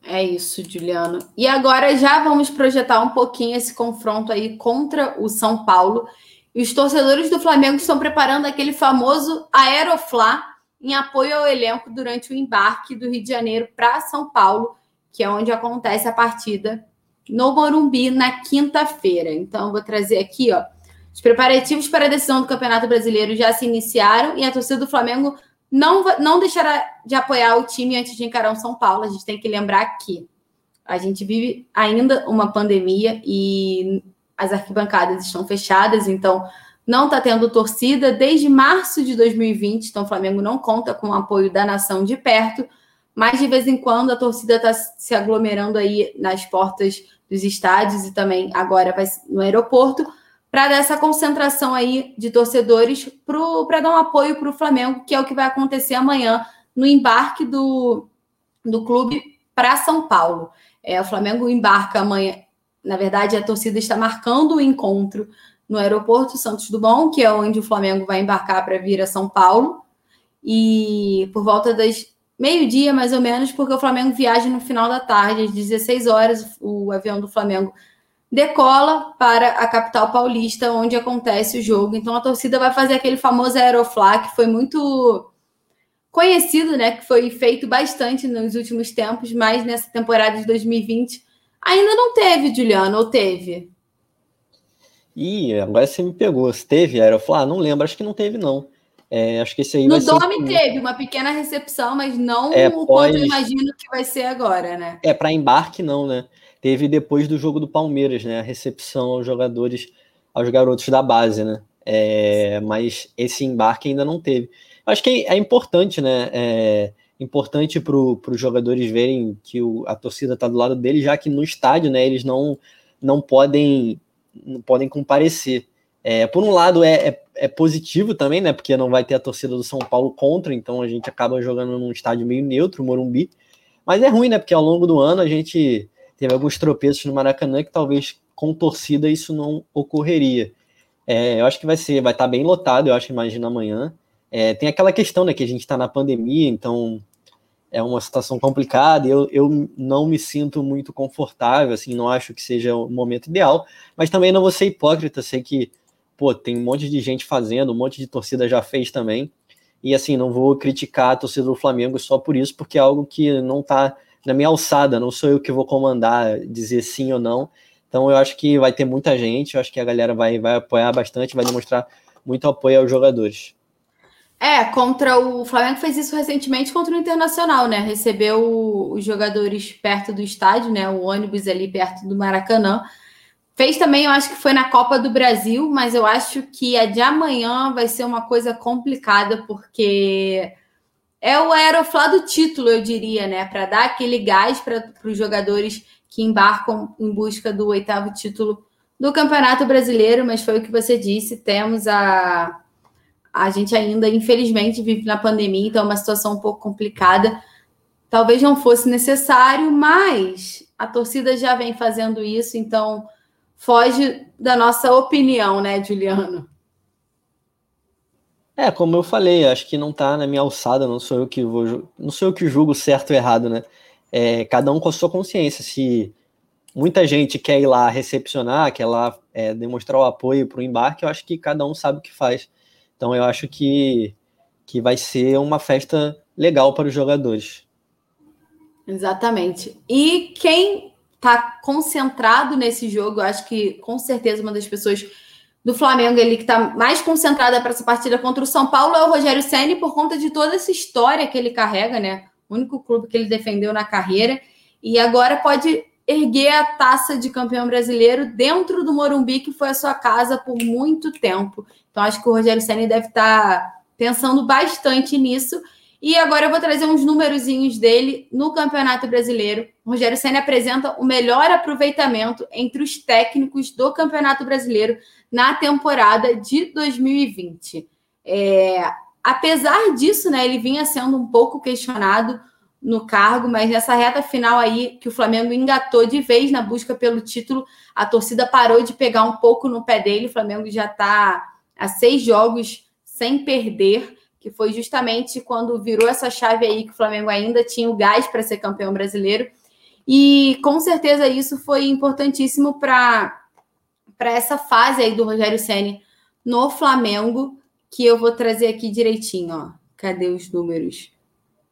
Speaker 2: É isso, Juliano. E agora já vamos projetar um pouquinho esse confronto aí contra o São Paulo. E os torcedores do Flamengo estão preparando aquele famoso Aeroflá em apoio ao elenco durante o embarque do Rio de Janeiro para São Paulo, que é onde acontece a partida no Morumbi na quinta-feira. Então, vou trazer aqui, ó. Os preparativos para a decisão do Campeonato Brasileiro já se iniciaram e a torcida do Flamengo não, não deixará de apoiar o time antes de encarar o São Paulo. A gente tem que lembrar que a gente vive ainda uma pandemia e as arquibancadas estão fechadas, então não está tendo torcida desde março de 2020. Então, o Flamengo não conta com o apoio da nação de perto, mas de vez em quando a torcida está se aglomerando aí nas portas dos estádios e também agora vai no aeroporto para dar essa concentração aí de torcedores para dar um apoio para o Flamengo, que é o que vai acontecer amanhã no embarque do, do clube para São Paulo. É, o Flamengo embarca amanhã. Na verdade, a torcida está marcando o encontro no aeroporto Santos Dumont, que é onde o Flamengo vai embarcar para vir a São Paulo. E por volta das meio-dia, mais ou menos, porque o Flamengo viaja no final da tarde, às 16 horas, o avião do Flamengo decola para a capital paulista, onde acontece o jogo. Então a torcida vai fazer aquele famoso Aeroflá, que foi muito conhecido, né? Que foi feito bastante nos últimos tempos, mas nessa temporada de 2020 ainda não teve, Juliano, ou teve?
Speaker 3: Ih, agora você me pegou. Se teve Aeroflá? Não lembro, acho que não teve, não. É, acho que esse aí
Speaker 2: no Dome teve uma pequena recepção, mas não é, o pós... quanto eu imagino que vai ser agora, né?
Speaker 3: É, para embarque não, né? teve depois do jogo do Palmeiras, né? A recepção aos jogadores, aos garotos da base, né? É, mas esse embarque ainda não teve. Acho que é, importante, né? É importante para os jogadores verem que o, a torcida está do lado deles, já que no estádio, né? Eles não, não podem podem comparecer. É, por um lado é, é, é, positivo também, né? Porque não vai ter a torcida do São Paulo contra, então a gente acaba jogando num estádio meio neutro, Morumbi. Mas é ruim, né? Porque ao longo do ano a gente teve alguns tropeços no Maracanã que talvez com torcida isso não ocorreria. É, eu acho que vai ser, vai estar bem lotado, eu acho, imagina amanhã. É, tem aquela questão, né, que a gente está na pandemia, então é uma situação complicada. Eu, eu não me sinto muito confortável, assim, não acho que seja o momento ideal, mas também não vou ser hipócrita, sei que, pô, tem um monte de gente fazendo, um monte de torcida já fez também. E assim, não vou criticar a torcida do Flamengo só por isso, porque é algo que não está na minha alçada, não sou eu que vou comandar, dizer sim ou não. Então eu acho que vai ter muita gente, eu acho que a galera vai, vai apoiar bastante, vai demonstrar muito apoio aos jogadores.
Speaker 2: É, contra o Flamengo fez isso recentemente contra o Internacional, né? Recebeu os jogadores perto do estádio, né? O ônibus ali perto do Maracanã. Fez também, eu acho que foi na Copa do Brasil, mas eu acho que a de amanhã vai ser uma coisa complicada, porque é o aeroflá do título, eu diria, né? Para dar aquele gás para os jogadores que embarcam em busca do oitavo título do Campeonato Brasileiro, mas foi o que você disse, temos a. A gente ainda, infelizmente, vive na pandemia, então é uma situação um pouco complicada. talvez não fosse necessário, mas a torcida já vem fazendo isso, então foge da nossa opinião, né, Juliano?
Speaker 3: É, como eu falei, acho que não tá na minha alçada, não sou eu que vou, não sou eu que julgo certo ou errado, né? É, cada um com a sua consciência. Se muita gente quer ir lá recepcionar, quer lá é, demonstrar o apoio para o embarque, eu acho que cada um sabe o que faz. Então eu acho que, que vai ser uma festa legal para os jogadores.
Speaker 2: Exatamente. E quem está concentrado nesse jogo, eu acho que com certeza uma das pessoas do Flamengo ali que está mais concentrada para essa partida contra o São Paulo é o Rogério Ceni por conta de toda essa história que ele carrega, né? O único clube que ele defendeu na carreira e agora pode erguer a taça de campeão brasileiro dentro do Morumbi, que foi a sua casa por muito tempo. Então acho que o Rogério Ceni deve estar tá pensando bastante nisso. E agora eu vou trazer uns númerozinhos dele no Campeonato Brasileiro. O Rogério Senna apresenta o melhor aproveitamento entre os técnicos do Campeonato Brasileiro na temporada de 2020. É, apesar disso, né, ele vinha sendo um pouco questionado no cargo, mas nessa reta final aí que o Flamengo engatou de vez na busca pelo título, a torcida parou de pegar um pouco no pé dele. O Flamengo já está a seis jogos sem perder que foi justamente quando virou essa chave aí que o Flamengo ainda tinha o gás para ser campeão brasileiro. E com certeza isso foi importantíssimo para essa fase aí do Rogério Ceni no Flamengo, que eu vou trazer aqui direitinho, ó. Cadê os números?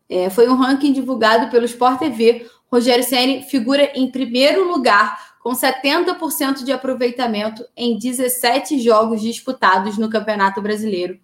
Speaker 2: É, foi um ranking divulgado pelo Sport TV. Rogério Ceni figura em primeiro lugar com 70% de aproveitamento em 17 jogos disputados no Campeonato Brasileiro.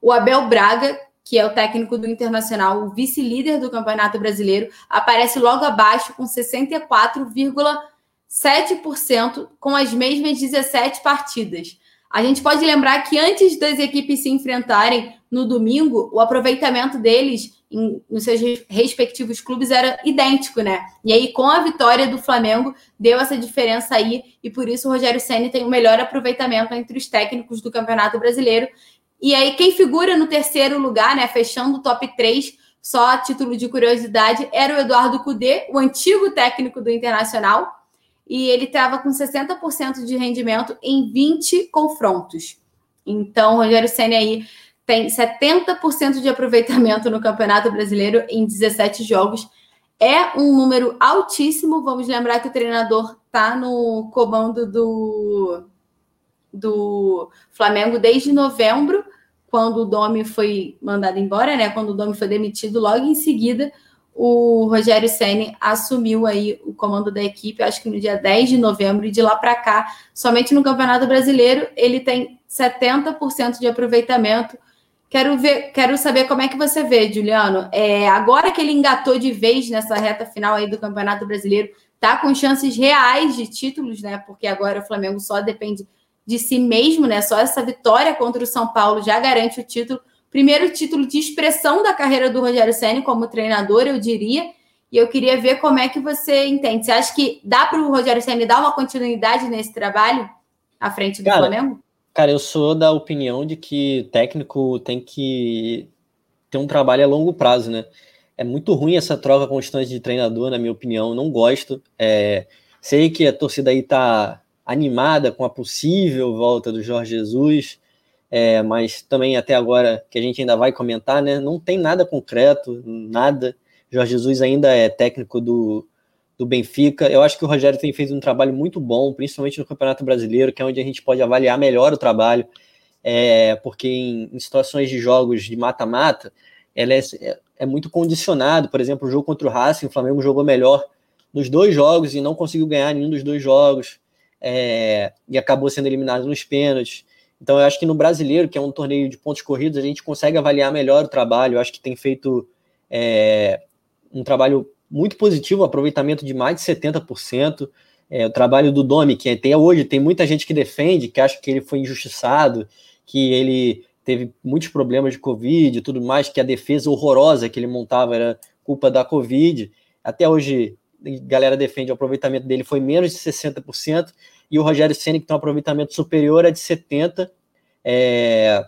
Speaker 2: O Abel Braga, que é o técnico do Internacional, o vice-líder do Campeonato Brasileiro, aparece logo abaixo com 64,7% com as mesmas 17 partidas. A gente pode lembrar que antes das equipes se enfrentarem no domingo, o aproveitamento deles em, nos seus respectivos clubes era idêntico, né? E aí, com a vitória do Flamengo, deu essa diferença aí, e por isso o Rogério Senna tem o melhor aproveitamento entre os técnicos do Campeonato Brasileiro. E aí, quem figura no terceiro lugar, né, fechando o top 3, só a título de curiosidade, era o Eduardo Cudê, o antigo técnico do Internacional, e ele estava com 60% de rendimento em 20 confrontos. Então, o Rogério Senna aí tem 70% de aproveitamento no Campeonato Brasileiro em 17 jogos. É um número altíssimo. Vamos lembrar que o treinador está no comando do do Flamengo desde novembro, quando o Domi foi mandado embora, né? Quando o Domi foi demitido, logo em seguida o Rogério Ceni assumiu aí o comando da equipe, acho que no dia 10 de novembro, e de lá para cá, somente no Campeonato Brasileiro, ele tem 70% de aproveitamento. Quero ver, quero saber como é que você vê, Juliano. É, agora que ele engatou de vez nessa reta final aí do Campeonato Brasileiro, tá com chances reais de títulos, né? Porque agora o Flamengo só depende de si mesmo, né? Só essa vitória contra o São Paulo já garante o título. Primeiro título de expressão da carreira do Rogério Senna como treinador, eu diria. E eu queria ver como é que você entende. Você acha que dá para o Rogério Senna dar uma continuidade nesse trabalho à frente do cara, Flamengo?
Speaker 3: Cara, eu sou da opinião de que técnico tem que ter um trabalho a longo prazo, né? É muito ruim essa troca constante de treinador, na minha opinião. Não gosto. É, sei que a torcida aí tá animada com a possível volta do Jorge Jesus, é, mas também até agora, que a gente ainda vai comentar, né, não tem nada concreto, nada. Jorge Jesus ainda é técnico do, do Benfica. Eu acho que o Rogério tem feito um trabalho muito bom, principalmente no Campeonato Brasileiro, que é onde a gente pode avaliar melhor o trabalho, é, porque em, em, situações de jogos de mata-mata, ela é, é, muito condicionado. Por exemplo, o jogo contra o Racing, o Flamengo jogou melhor nos dois jogos e não conseguiu ganhar nenhum dos dois jogos é, e acabou sendo eliminado nos pênaltis. Então, eu acho que no brasileiro, que é um torneio de pontos corridos, a gente consegue avaliar melhor o trabalho. Eu acho que tem feito é, um trabalho muito positivo, aproveitamento de mais de 70%. É, o trabalho do Domi, que até hoje tem muita gente que defende, que acha que ele foi injustiçado, que ele teve muitos problemas de Covid e tudo mais, que a defesa horrorosa que ele montava era culpa da Covid. Até hoje galera defende o aproveitamento dele foi menos de 60%, e o Rogério Senna, que tem um aproveitamento superior, é de 70%. É,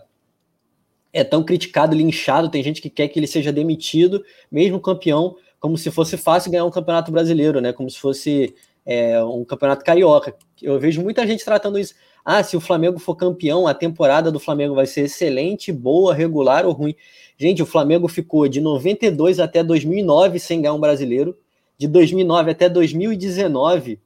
Speaker 3: é tão criticado, linchado, tem gente que quer que ele seja demitido, mesmo campeão, como se fosse fácil ganhar um campeonato brasileiro, né? Como se fosse é, um campeonato carioca. Eu vejo muita gente tratando isso. Ah, se o Flamengo for campeão, a temporada do Flamengo vai ser excelente, boa, regular ou ruim. Gente, o Flamengo ficou de 92 até 2009 sem ganhar um brasileiro, de 2009 até 2019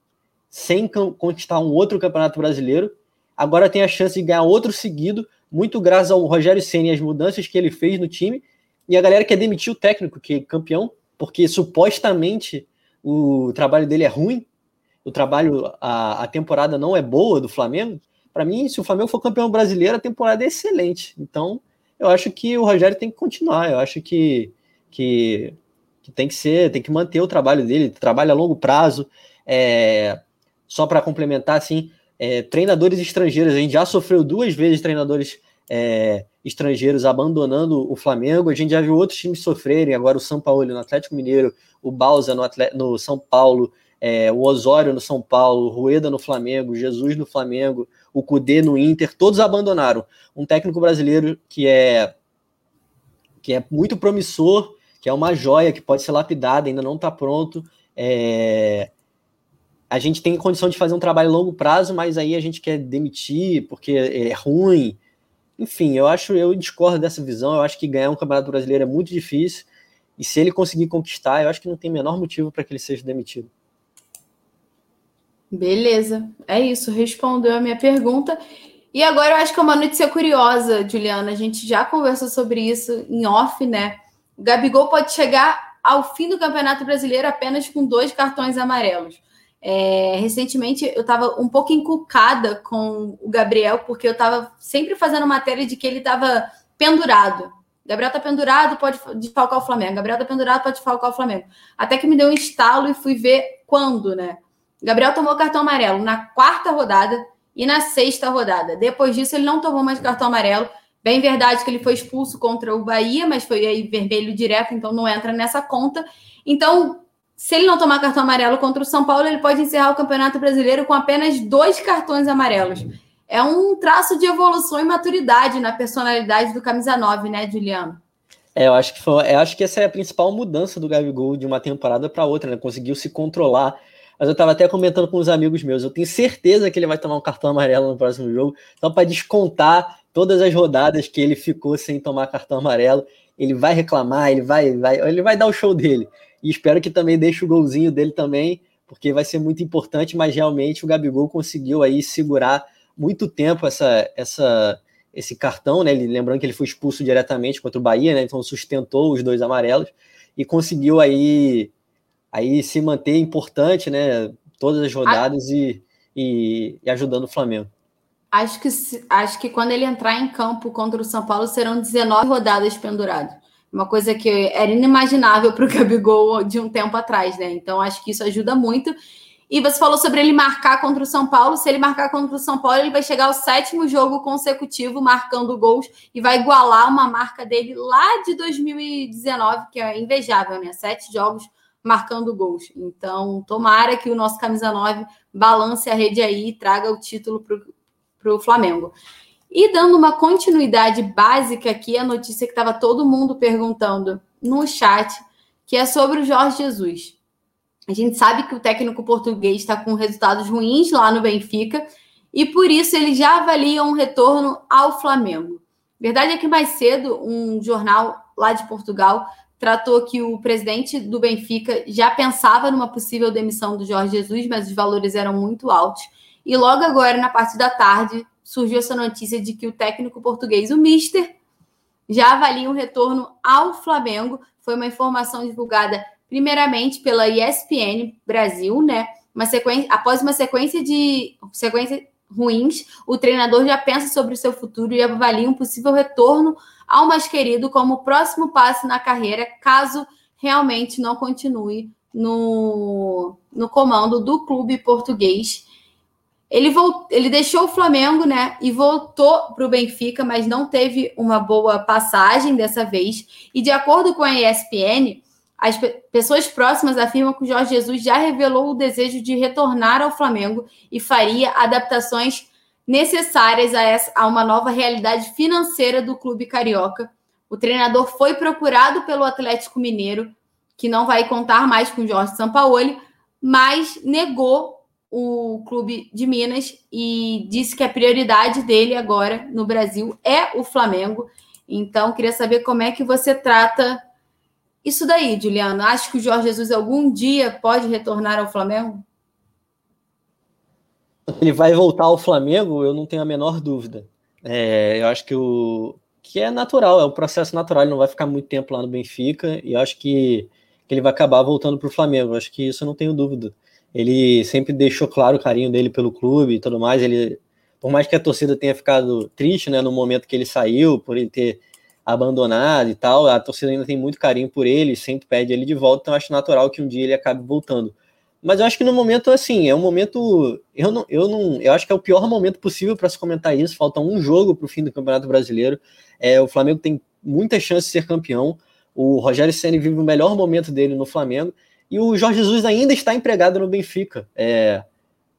Speaker 3: sem conquistar um outro campeonato brasileiro. Agora tem a chance de ganhar outro seguido, muito graças ao Rogério Senna e as mudanças que ele fez no time. E a galera quer demitir o técnico, que é campeão, porque supostamente o trabalho dele é ruim, o trabalho, a, a temporada não é boa do Flamengo. Para mim, se o Flamengo for campeão brasileiro, a temporada é excelente. Então, eu acho que o Rogério tem que continuar. Eu acho que, que, que tem que ser, tem que manter o trabalho dele, trabalho a longo prazo. É, só para complementar, assim, é, treinadores estrangeiros, a gente já sofreu duas vezes treinadores é, estrangeiros abandonando o Flamengo, a gente já viu outros times sofrerem, agora o São Paulo no Atlético Mineiro, o Balsa no, no São Paulo, é, o Osório no São Paulo, o Rueda no Flamengo, Jesus no Flamengo, o Cudê no Inter, todos abandonaram. Um técnico brasileiro que é que é muito promissor, que é uma joia, que pode ser lapidada, ainda não está pronto. É, a gente tem condição de fazer um trabalho a longo prazo, mas aí a gente quer demitir porque é ruim. Enfim, eu acho, eu discordo dessa visão. Eu acho que ganhar um campeonato brasileiro é muito difícil. E se ele conseguir conquistar, eu acho que não tem menor motivo para que ele seja demitido.
Speaker 2: Beleza, é isso, respondeu a minha pergunta. E agora eu acho que é uma notícia curiosa, Juliana. A gente já conversou sobre isso em off, né? O Gabigol pode chegar ao fim do Campeonato Brasileiro apenas com dois cartões amarelos. É, recentemente eu estava um pouco encucada com o Gabriel, porque eu estava sempre fazendo matéria de que ele estava pendurado. Gabriel tá pendurado, pode desfalcar o Flamengo. Gabriel tá pendurado, pode desfalcar o Flamengo. Até que me deu um estalo e fui ver quando, né? Gabriel tomou cartão amarelo na quarta rodada e na sexta rodada. Depois disso, ele não tomou mais cartão amarelo. Bem verdade que ele foi expulso contra o Bahia, mas foi aí vermelho direto, então não entra nessa conta. Então, se ele não tomar cartão amarelo contra o São Paulo, ele pode encerrar o Campeonato Brasileiro com apenas dois cartões amarelos. É um traço de evolução e maturidade na personalidade do camisa 9, né, Juliano?
Speaker 3: É, eu acho que foi, eu acho que essa é a principal mudança do Gabigol de uma temporada para outra, né? Conseguiu se controlar mas eu estava até comentando com os amigos meus. Eu tenho certeza que ele vai tomar um cartão amarelo no próximo jogo, só para descontar todas as rodadas que ele ficou sem tomar cartão amarelo. Ele vai reclamar, ele vai, vai, ele vai dar o show dele. E espero que também deixe o golzinho dele também, porque vai ser muito importante. Mas realmente o Gabigol conseguiu aí segurar muito tempo essa, essa, esse cartão, né? Ele, lembrando que ele foi expulso diretamente contra o Bahia, né? Então sustentou os dois amarelos e conseguiu aí aí se manter importante, né? Todas as rodadas e, e, e, ajudando o Flamengo.
Speaker 2: Acho que, acho que quando ele entrar em campo contra o São Paulo serão 19 rodadas pendurado. Uma coisa que era inimaginável para o [laughs] Gabigol de um tempo atrás, né? Então acho que isso ajuda muito. E você falou sobre ele marcar contra o São Paulo. Se ele marcar contra o São Paulo, ele vai chegar ao sétimo jogo consecutivo marcando gols e vai igualar uma marca dele lá de 2019, que é invejável, né? Sete jogos marcando gols. Então, tomara que o nosso camisa 9 balance a rede aí e traga o título para o Flamengo. E dando uma continuidade básica aqui, a notícia que estava todo mundo perguntando no chat, que é sobre o Jorge Jesus. A gente sabe que o técnico português está com resultados ruins lá no Benfica e por isso ele já avalia um retorno ao Flamengo. Verdade é que mais cedo um jornal lá de Portugal tratou que o presidente do Benfica já pensava numa possível demissão do Jorge Jesus, mas os valores eram muito altos. E logo agora, na parte da tarde, surgiu essa notícia de que o técnico português, o Mister, já avalia um retorno ao Flamengo. Foi uma informação divulgada primeiramente pela ESPN Brasil, né? Uma sequência, após uma sequência de sequência ruins, o treinador já pensa sobre o seu futuro e avalia um possível retorno ao mais querido como próximo passo na carreira, caso realmente não continue no, no comando do clube português. Ele, voltou, ele deixou o Flamengo, né? E voltou para o Benfica, mas não teve uma boa passagem dessa vez. E de acordo com a ESPN, as pessoas próximas afirmam que o Jorge Jesus já revelou o desejo de retornar ao Flamengo e faria adaptações necessárias a, essa, a uma nova realidade financeira do clube carioca. O treinador foi procurado pelo Atlético Mineiro, que não vai contar mais com o Jorge Sampaoli, mas negou o clube de Minas e disse que a prioridade dele agora no Brasil é o Flamengo. Então, queria saber como é que você trata isso daí, Juliano. Acha que o Jorge Jesus algum dia pode retornar ao Flamengo?
Speaker 3: Ele vai voltar ao Flamengo, eu não tenho a menor dúvida. É, eu acho que o que é natural, é um processo natural, ele não vai ficar muito tempo lá no Benfica, e eu acho que, que ele vai acabar voltando para o Flamengo. Eu acho que isso eu não tenho dúvida. Ele sempre deixou claro o carinho dele pelo clube e tudo mais. Ele, por mais que a torcida tenha ficado triste, né, no momento que ele saiu, por ele ter abandonado e tal, a torcida ainda tem muito carinho por ele, sempre pede ele de volta, então acho natural que um dia ele acabe voltando. Mas eu acho que no momento, assim, é um momento. Eu não, eu não. Eu acho que é o pior momento possível para se comentar isso. Falta um jogo para o fim do Campeonato Brasileiro. É, o Flamengo tem muita chance de ser campeão. O Rogério Senna vive o melhor momento dele no Flamengo. E o Jorge Jesus ainda está empregado no Benfica. É,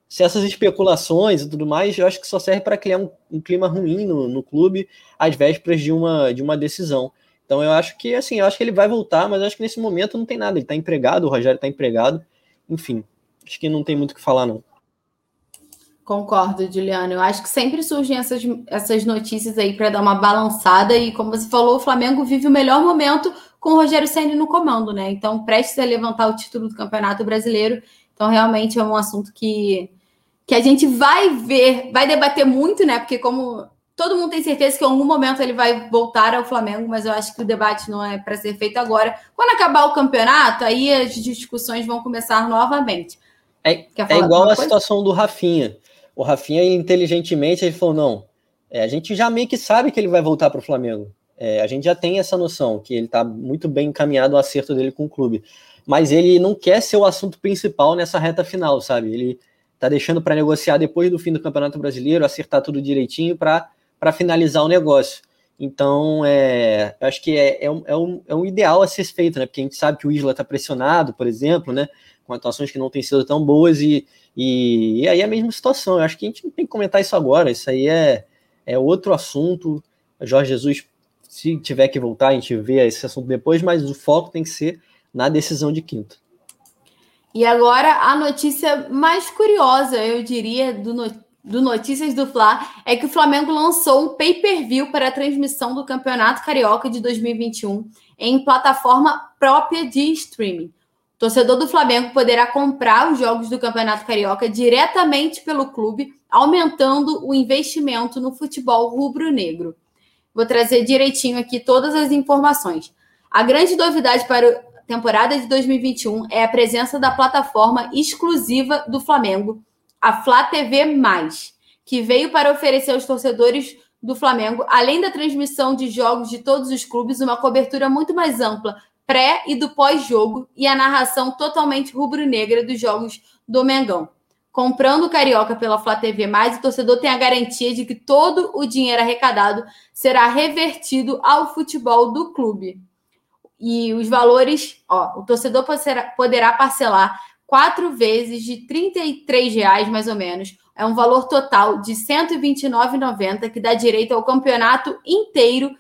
Speaker 3: se essas especulações e tudo mais, eu acho que só serve para criar um, um, clima ruim no, no clube às vésperas de uma, de uma decisão. Então eu acho que assim, eu acho que ele vai voltar, mas eu acho que nesse momento não tem nada. Ele está empregado, o Rogério está empregado. Enfim, acho que não tem muito o que falar, não.
Speaker 2: Concordo, Juliano. Eu acho que sempre surgem essas, essas notícias aí para dar uma balançada. E como você falou, o Flamengo vive o melhor momento com o Rogério Senna no comando, né? Então, prestes a levantar o título do Campeonato Brasileiro. Então, realmente é um assunto que, que a gente vai ver, vai debater muito, né? Porque como todo mundo tem certeza que em algum momento ele vai voltar ao Flamengo, mas eu acho que o debate não é para ser feito agora. Quando acabar o campeonato, aí as discussões vão começar novamente.
Speaker 3: É, é igual a situação do Rafinha. O Rafinha, inteligentemente, ele falou: não, é, a gente já meio que sabe que ele vai voltar para o Flamengo. É, a gente já tem essa noção que ele está muito bem encaminhado o acerto dele com o clube. Mas ele não quer ser o assunto principal nessa reta final, sabe? Ele está deixando para negociar depois do fim do Campeonato Brasileiro, acertar tudo direitinho para finalizar o negócio. Então, é, acho que é, é, um, é, um, é um ideal a ser feito, né? Porque a gente sabe que o Isla está pressionado, por exemplo, né? Com atuações que não têm sido tão boas, e, e, e aí é a mesma situação. Eu acho que a gente não tem que comentar isso agora. Isso aí é, é outro assunto. Jorge Jesus se tiver que voltar, a gente vê esse assunto depois, mas o foco tem que ser na decisão de quinta.
Speaker 2: E agora a notícia mais curiosa, eu diria, do, do Notícias do Fla é que o Flamengo lançou um pay-per-view para a transmissão do Campeonato Carioca de 2021 em plataforma própria de streaming. O torcedor do Flamengo poderá comprar os jogos do Campeonato Carioca diretamente pelo clube, aumentando o investimento no futebol rubro-negro. Vou trazer direitinho aqui todas as informações. A grande novidade para a temporada de 2021 é a presença da plataforma exclusiva do Flamengo, a Flá TV+, que veio para oferecer aos torcedores do Flamengo, além da transmissão de jogos de todos os clubes, uma cobertura muito mais ampla pré e do pós-jogo e a narração totalmente rubro-negra dos jogos do Mengão. Comprando o Carioca pela Flá TV+, o torcedor tem a garantia de que todo o dinheiro arrecadado será revertido ao futebol do clube. E os valores, ó, o torcedor poderá parcelar quatro vezes de R$ reais mais ou menos. É um valor total de R$ 129,90 que dá direito ao campeonato inteiro.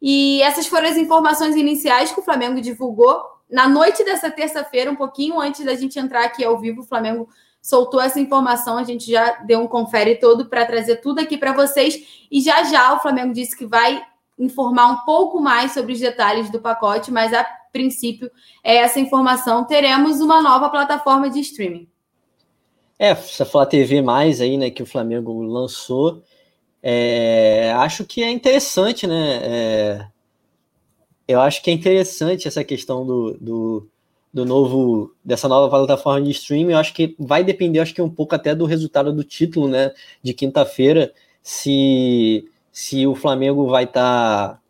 Speaker 2: E essas foram as informações iniciais que o Flamengo divulgou na noite dessa terça-feira, um pouquinho antes da gente entrar aqui ao vivo. O Flamengo soltou essa informação, a gente já deu um confere todo para trazer tudo aqui para vocês. E já já o Flamengo disse que vai informar um pouco mais sobre os detalhes do pacote, mas a princípio é essa informação. Teremos uma nova plataforma de streaming.
Speaker 3: É, essa Flá TV mais aí, né, que o Flamengo lançou, é, acho que é interessante, né? É, eu acho que é interessante essa questão do, do do novo dessa nova plataforma de streaming, eu acho que vai depender, acho que um pouco até do resultado do título, né, de quinta-feira, se se o Flamengo vai estar tá,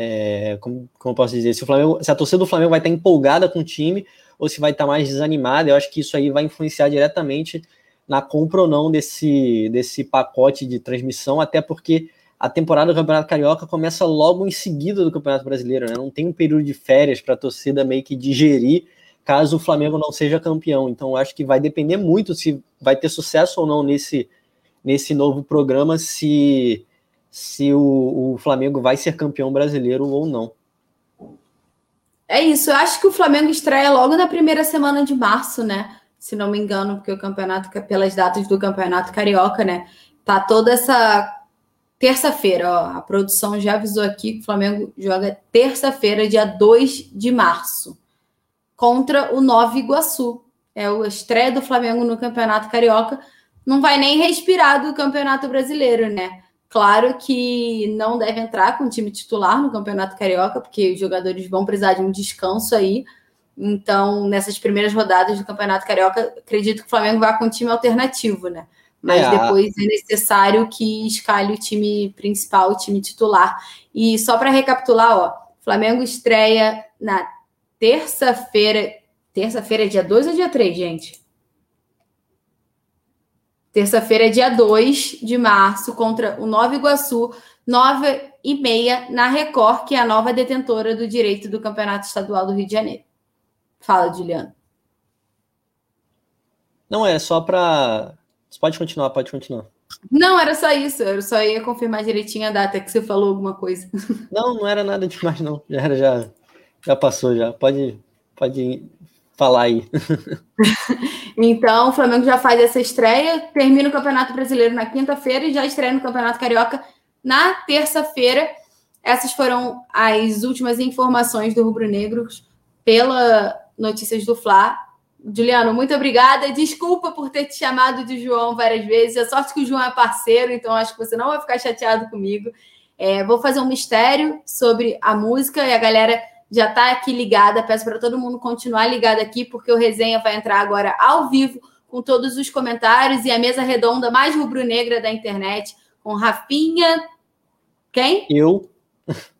Speaker 3: é, como, como posso dizer, se o Flamengo, se a torcida do Flamengo vai estar tá empolgada com o time ou se vai estar tá mais desanimada, eu acho que isso aí vai influenciar diretamente na compra ou não desse desse pacote de transmissão, até porque a temporada do Campeonato Carioca começa logo em seguida do Campeonato Brasileiro, né? Não tem um período de férias para a torcida meio que digerir caso o Flamengo não seja campeão. Então, acho que vai depender muito se vai ter sucesso ou não nesse, nesse novo programa, se, se o, o Flamengo vai ser campeão brasileiro ou não.
Speaker 2: É isso, eu acho que o Flamengo estreia logo na primeira semana de março, né? Se não me engano, porque o campeonato, pelas datas do campeonato carioca, né? Tá toda essa terça-feira, ó. A produção já avisou aqui que o Flamengo joga terça-feira, dia 2 de março, contra o Nova Iguaçu. É a estreia do Flamengo no Campeonato Carioca. Não vai nem respirar do Campeonato Brasileiro, né? Claro que não deve entrar com o time titular no Campeonato Carioca, porque os jogadores vão precisar de um descanso aí. Então, nessas primeiras rodadas do Campeonato Carioca, acredito que o Flamengo vai com um time alternativo, né? Mas é. depois é necessário que escalhe o time principal, o time titular. E só para recapitular, ó, Flamengo estreia na terça-feira. Terça-feira é dia 2 ou dia 3, gente? Terça-feira, dia 2 de março, contra o Nova Iguaçu, 9 e meia, na Record, que é a nova detentora do direito do Campeonato Estadual do Rio de Janeiro. Fala, Juliano.
Speaker 3: Não, é só para. Você pode continuar, pode continuar.
Speaker 2: Não, era só isso. Eu só ia confirmar direitinho a data que você falou alguma coisa. [laughs]
Speaker 3: Não, não era nada demais, não. Já era, já, já passou, já. Pode, pode falar aí. [laughs]
Speaker 2: então, o Flamengo já faz essa estreia, termina o Campeonato Brasileiro na quinta-feira e já estreia no Campeonato Carioca na terça-feira. Essas foram as últimas informações do Rubro Negro pela Notícias do Fla. Juliano, muito obrigada. Desculpa por ter te chamado de João várias vezes. A sorte que o João é parceiro, então acho que você não vai ficar chateado comigo. É, vou fazer um mistério sobre a música e a galera já está aqui ligada. Peço para todo mundo continuar ligado aqui, porque o resenha vai entrar agora ao vivo com todos os comentários e a mesa redonda mais rubro-negra da internet, com Rafinha. Quem?
Speaker 3: Eu.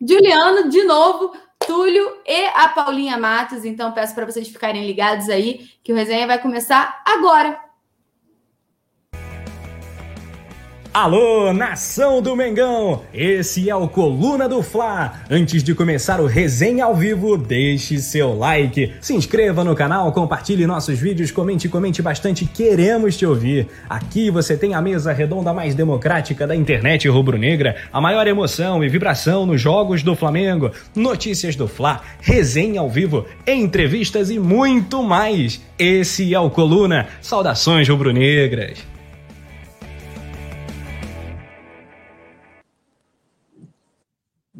Speaker 2: Juliano, de novo, Túlio e a Paulinha Matos. Então, peço para vocês ficarem ligados aí, que o resenha vai começar agora.
Speaker 1: Alô, nação do Mengão! Esse é o Coluna do Fla. Antes de começar o resenha ao vivo, deixe seu like, se inscreva no canal, compartilhe nossos vídeos, comente, comente bastante, queremos te ouvir. Aqui você tem a mesa redonda mais democrática da internet rubro-negra, a maior emoção e vibração nos jogos do Flamengo, notícias do Fla, resenha ao vivo, entrevistas e muito mais. Esse é o Coluna. Saudações rubro-negras.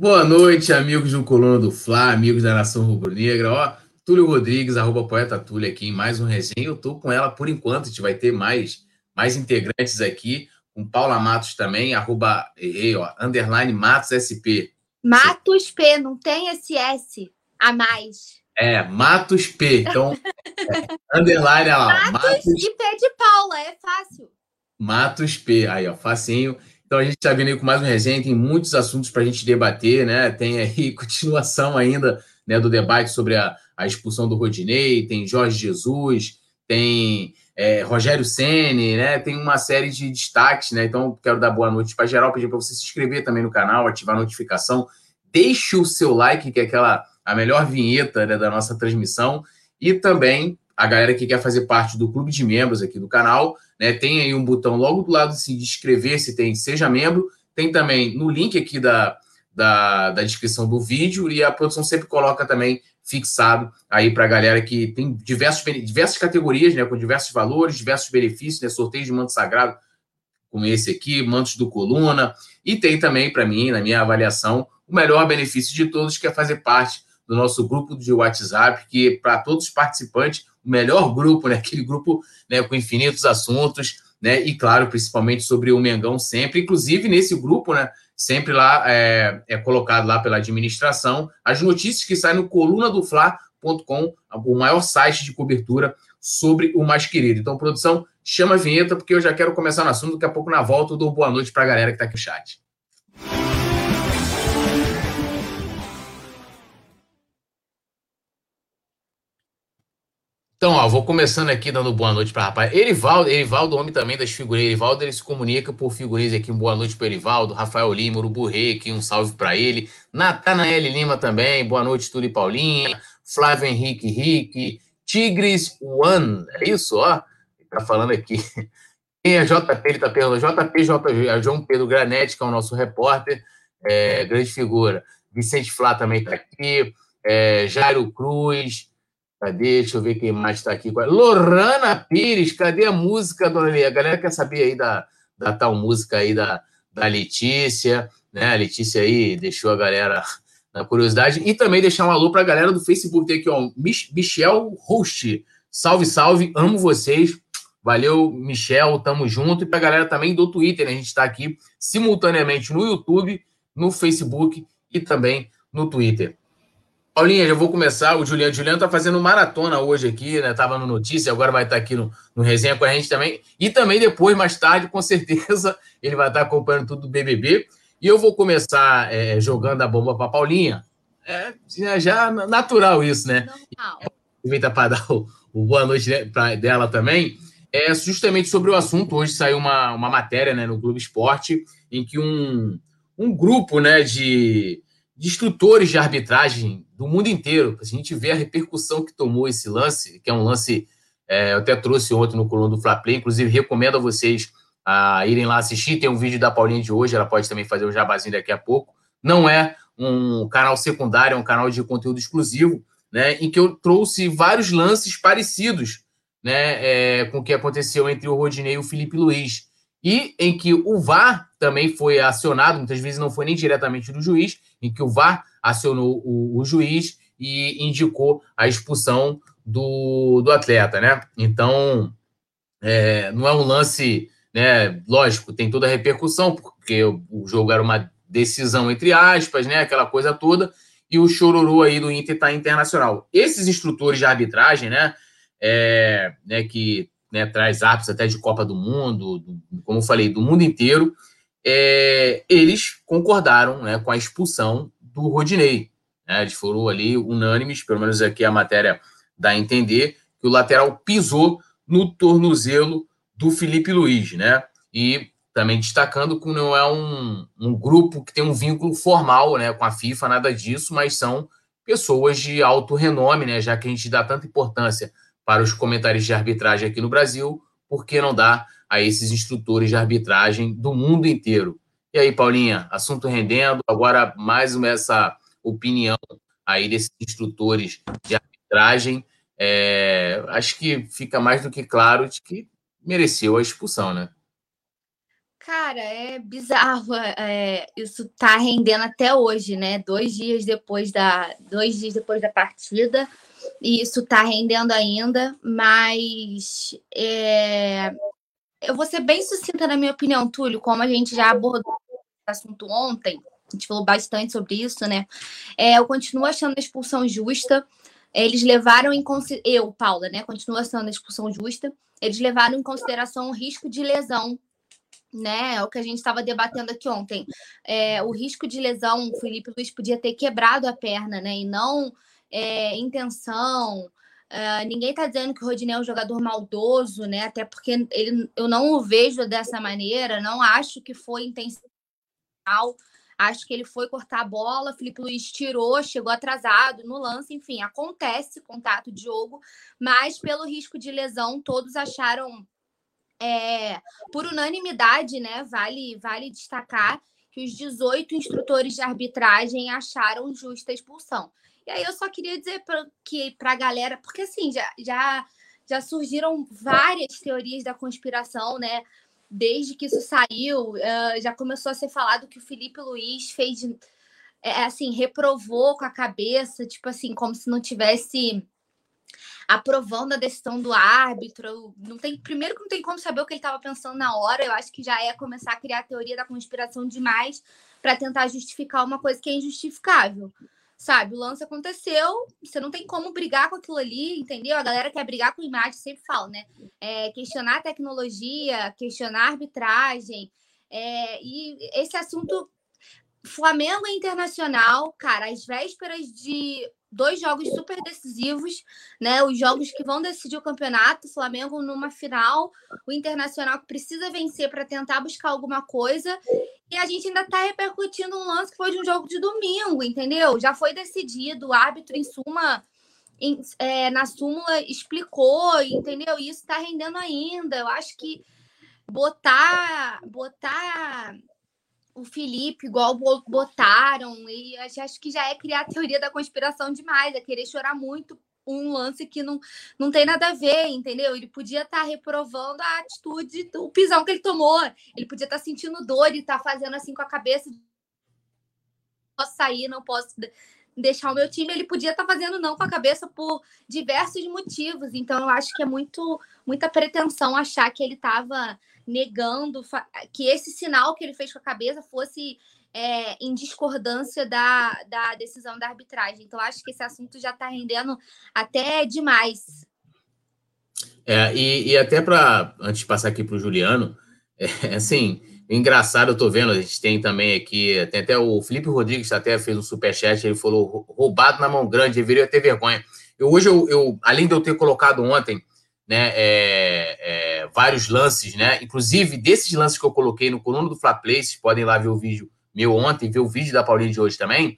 Speaker 4: Boa noite, amigos do Coluna do Fla, amigos da Nação Rubro-Negra. Ó, Túlio Rodrigues, arroba poeta Túlio aqui em mais um resenha. Eu tô com ela por enquanto, a gente vai ter mais, mais integrantes aqui, com Paula Matos também, arroba, errei, ó, underline Matos SP.
Speaker 5: Matos P, não tem esse S a mais.
Speaker 4: É, Matos P. Então, é, underline, ó,
Speaker 5: Matos, Matos e P de Paula, é fácil.
Speaker 4: Matos P, aí, ó, facinho. Então a gente está vindo aí com mais um resenha, tem muitos assuntos para a gente debater, né? Tem aí [laughs] continuação ainda né, do debate sobre a, a expulsão do Rodinei, tem Jorge Jesus, tem é, Rogério Ceni, né? Tem uma série de destaques, né? Então quero dar boa noite para geral, pedir para você se inscrever também no canal, ativar a notificação, deixe o seu like, que é aquela a melhor vinheta né, da nossa transmissão, e também a galera que quer fazer parte do clube de membros aqui do canal, né? Tem aí um botão logo do lado assim, de inscrever-se, tem Seja Membro. Tem também no link aqui da, da, da descrição do vídeo e a produção sempre coloca também fixado aí para a galera que tem diversos, diversas categorias, né? Com diversos valores, diversos benefícios, né? Sorteio de manto sagrado, como esse aqui, mantos do Coluna. E tem também, para mim, na minha avaliação, o melhor benefício de todos, que é fazer parte do nosso grupo de WhatsApp, que para todos os participantes o melhor grupo, né? Aquele grupo né, com infinitos assuntos, né? E claro, principalmente sobre o Mengão sempre. Inclusive, nesse grupo, né? Sempre lá é, é colocado lá pela administração as notícias que saem no coluna do Fla.com, o maior site de cobertura sobre o mais querido. Então, produção, chama a vinheta, porque eu já quero começar no assunto. Daqui a pouco, na volta, eu dou boa noite para a galera que está aqui no chat. Então, ó, vou começando aqui dando boa noite para rapaz. Erivaldo, Erivaldo, homem também das figurinhas. Erivaldo, ele se comunica por figurinhas aqui. Um boa noite para Erivaldo. Rafael Lima, Urubu Rei, aqui um salve para ele. Natanael Lima também. Boa noite, e Paulinha. Flávio Henrique Henrique. Tigres One. É isso, ó. Ele tá falando aqui. [laughs] Quem é JP? Ele tá perguntando. JP, JP, é João Pedro Granete, que é o nosso repórter. É, grande figura. Vicente Flá também tá aqui. é, Jairo Cruz, cadê? Deixa eu ver quem mais está aqui. Lorana Pires, cadê a música, dona Lê? A galera quer saber aí da, da tal música aí da, da Letícia, né? A Letícia aí deixou a galera [laughs] na curiosidade. E também deixar um alô para a galera do Facebook. Tem aqui, ó, Michel Host. Salve, salve, amo vocês. Valeu, Michel, tamo junto. E para a galera também do Twitter, né? a gente está aqui simultaneamente no YouTube, no Facebook e também no Twitter. Paulinha, já vou começar. O Juliano, Juliano tá fazendo maratona hoje aqui, né? Tava no Notícia, agora vai estar tá aqui no, no resenha com a gente também. E também depois, mais tarde, com certeza, [laughs] ele vai estar tá acompanhando tudo do BBB. E eu vou começar é, jogando a bomba para Paulinha. É já natural isso, né? Aproveita para dar o, o, boa noite pra, dela também. É justamente sobre o assunto. Hoje saiu uma, uma matéria né, no Globo Esporte em que um, um grupo né, de, de instrutores de arbitragem do mundo inteiro, a gente vê a repercussão que tomou esse lance, que é um lance, é, eu até trouxe ontem no coluna do Fla Play, inclusive recomendo a vocês a irem lá assistir. Tem um vídeo da Paulinha de hoje, ela pode também fazer o jabazinho daqui a pouco. Não é um canal secundário, é um canal de conteúdo exclusivo, né, em que eu trouxe vários lances parecidos né, é, com o que aconteceu entre o Rodinei e o Felipe Luiz. E em que o VAR também foi acionado, muitas vezes não foi nem diretamente do juiz, em que o VAR acionou o, o juiz e indicou a expulsão do, do atleta, né? Então, é, não é um lance né? Lógico, tem toda a repercussão, porque o jogo era uma decisão entre aspas, né? Aquela coisa toda, e o chororô aí do Inter está internacional. Esses instrutores de arbitragem, né? É, né que né, traz árbitros até de Copa do Mundo, do, como eu falei, do mundo inteiro, é, eles concordaram né, com a expulsão do Rodinei. Né, eles foram ali unânimes, pelo menos aqui a matéria dá a entender, que o lateral pisou no tornozelo do Felipe Luiz, né? E também destacando que não é um, um grupo que tem um vínculo formal né, com a FIFA, nada disso, mas são pessoas de alto renome, né? Já que a gente dá tanta importância para os comentários de arbitragem aqui no Brasil, por que não dá a esses instrutores de arbitragem do mundo inteiro? E aí, Paulinha, assunto rendendo, agora mais uma essa opinião aí desses instrutores de arbitragem. É, acho que fica mais do que claro de que mereceu a expulsão, né?
Speaker 2: Cara, é bizarro. É, isso tá rendendo até hoje, né? Dois dias depois da, dois dias depois da partida, e isso tá rendendo ainda. Mas é, eu vou ser bem sucinta na minha opinião, Túlio, como a gente já abordou o assunto ontem. A gente falou bastante sobre isso, né? É, eu continuo achando a expulsão justa. Eles levaram em consideração. Eu, Paula, né? Continua sendo a expulsão justa eles levaram em consideração o risco de lesão, né? É o que a gente estava debatendo aqui ontem. É, o risco de lesão, o Felipe Luiz podia ter quebrado a perna, né? E não é, intenção. Uh, ninguém está dizendo que o Rodinei é um jogador maldoso, né? Até porque ele, eu não o vejo dessa maneira, não acho que foi intencional. Acho que ele foi cortar a bola, Felipe Luiz tirou, chegou atrasado no lance, enfim, acontece contato de jogo, mas pelo risco de lesão, todos acharam é, por unanimidade, né? Vale, vale destacar que os 18 instrutores de arbitragem acharam justa a expulsão. E aí eu só queria dizer pra, que para a galera, porque assim, já, já, já surgiram várias teorias da conspiração, né? desde que isso saiu, uh, já começou a ser falado que o Felipe Luiz fez, é, assim, reprovou com a cabeça, tipo assim, como se não tivesse aprovando a decisão do árbitro. Não tem, primeiro que não tem como saber o que ele estava pensando na hora. Eu acho que já é começar a criar a teoria da conspiração demais para tentar justificar uma coisa que é injustificável sabe? O lance aconteceu, você não tem como brigar com aquilo ali, entendeu? A galera quer brigar com imagem, sempre fala, né? É, questionar a tecnologia, questionar a arbitragem. É, e esse assunto, Flamengo é internacional, cara, às vésperas de dois jogos super decisivos, né? Os jogos que vão decidir o campeonato, o Flamengo numa final, o Internacional que precisa vencer para tentar buscar alguma coisa. E a gente ainda está repercutindo um lance que foi de um jogo de domingo, entendeu? Já foi decidido, o árbitro, em suma, em, é, na súmula explicou, entendeu? E isso está rendendo ainda. Eu acho que botar, botar
Speaker 5: o Felipe, igual botaram, e acho que já é criar a teoria da conspiração demais, é querer chorar muito um lance que não, não tem nada a ver, entendeu? Ele podia estar tá reprovando a atitude, o pisão que ele tomou. Ele podia estar tá sentindo dor e estar tá fazendo assim com a cabeça. Posso sair, não posso deixar o meu time. Ele podia estar tá fazendo não com a cabeça por diversos motivos. Então, eu acho que é muito muita pretensão achar que ele estava negando que esse sinal que ele fez com a cabeça fosse é, em discordância da, da decisão da arbitragem. Então, acho que esse assunto já está rendendo até demais.
Speaker 4: É, e, e até para, antes de passar aqui para o Juliano, é, assim, engraçado, eu estou vendo, a gente tem também aqui, tem até o Felipe Rodrigues até fez um superchat, ele falou, roubado na mão grande, deveria ter vergonha. Eu, hoje, eu, eu, além de eu ter colocado ontem, né, é, é, vários lances, né, inclusive desses lances que eu coloquei no coluna do Fla vocês podem lá ver o vídeo meu ontem, ver o vídeo da Paulinha de hoje também,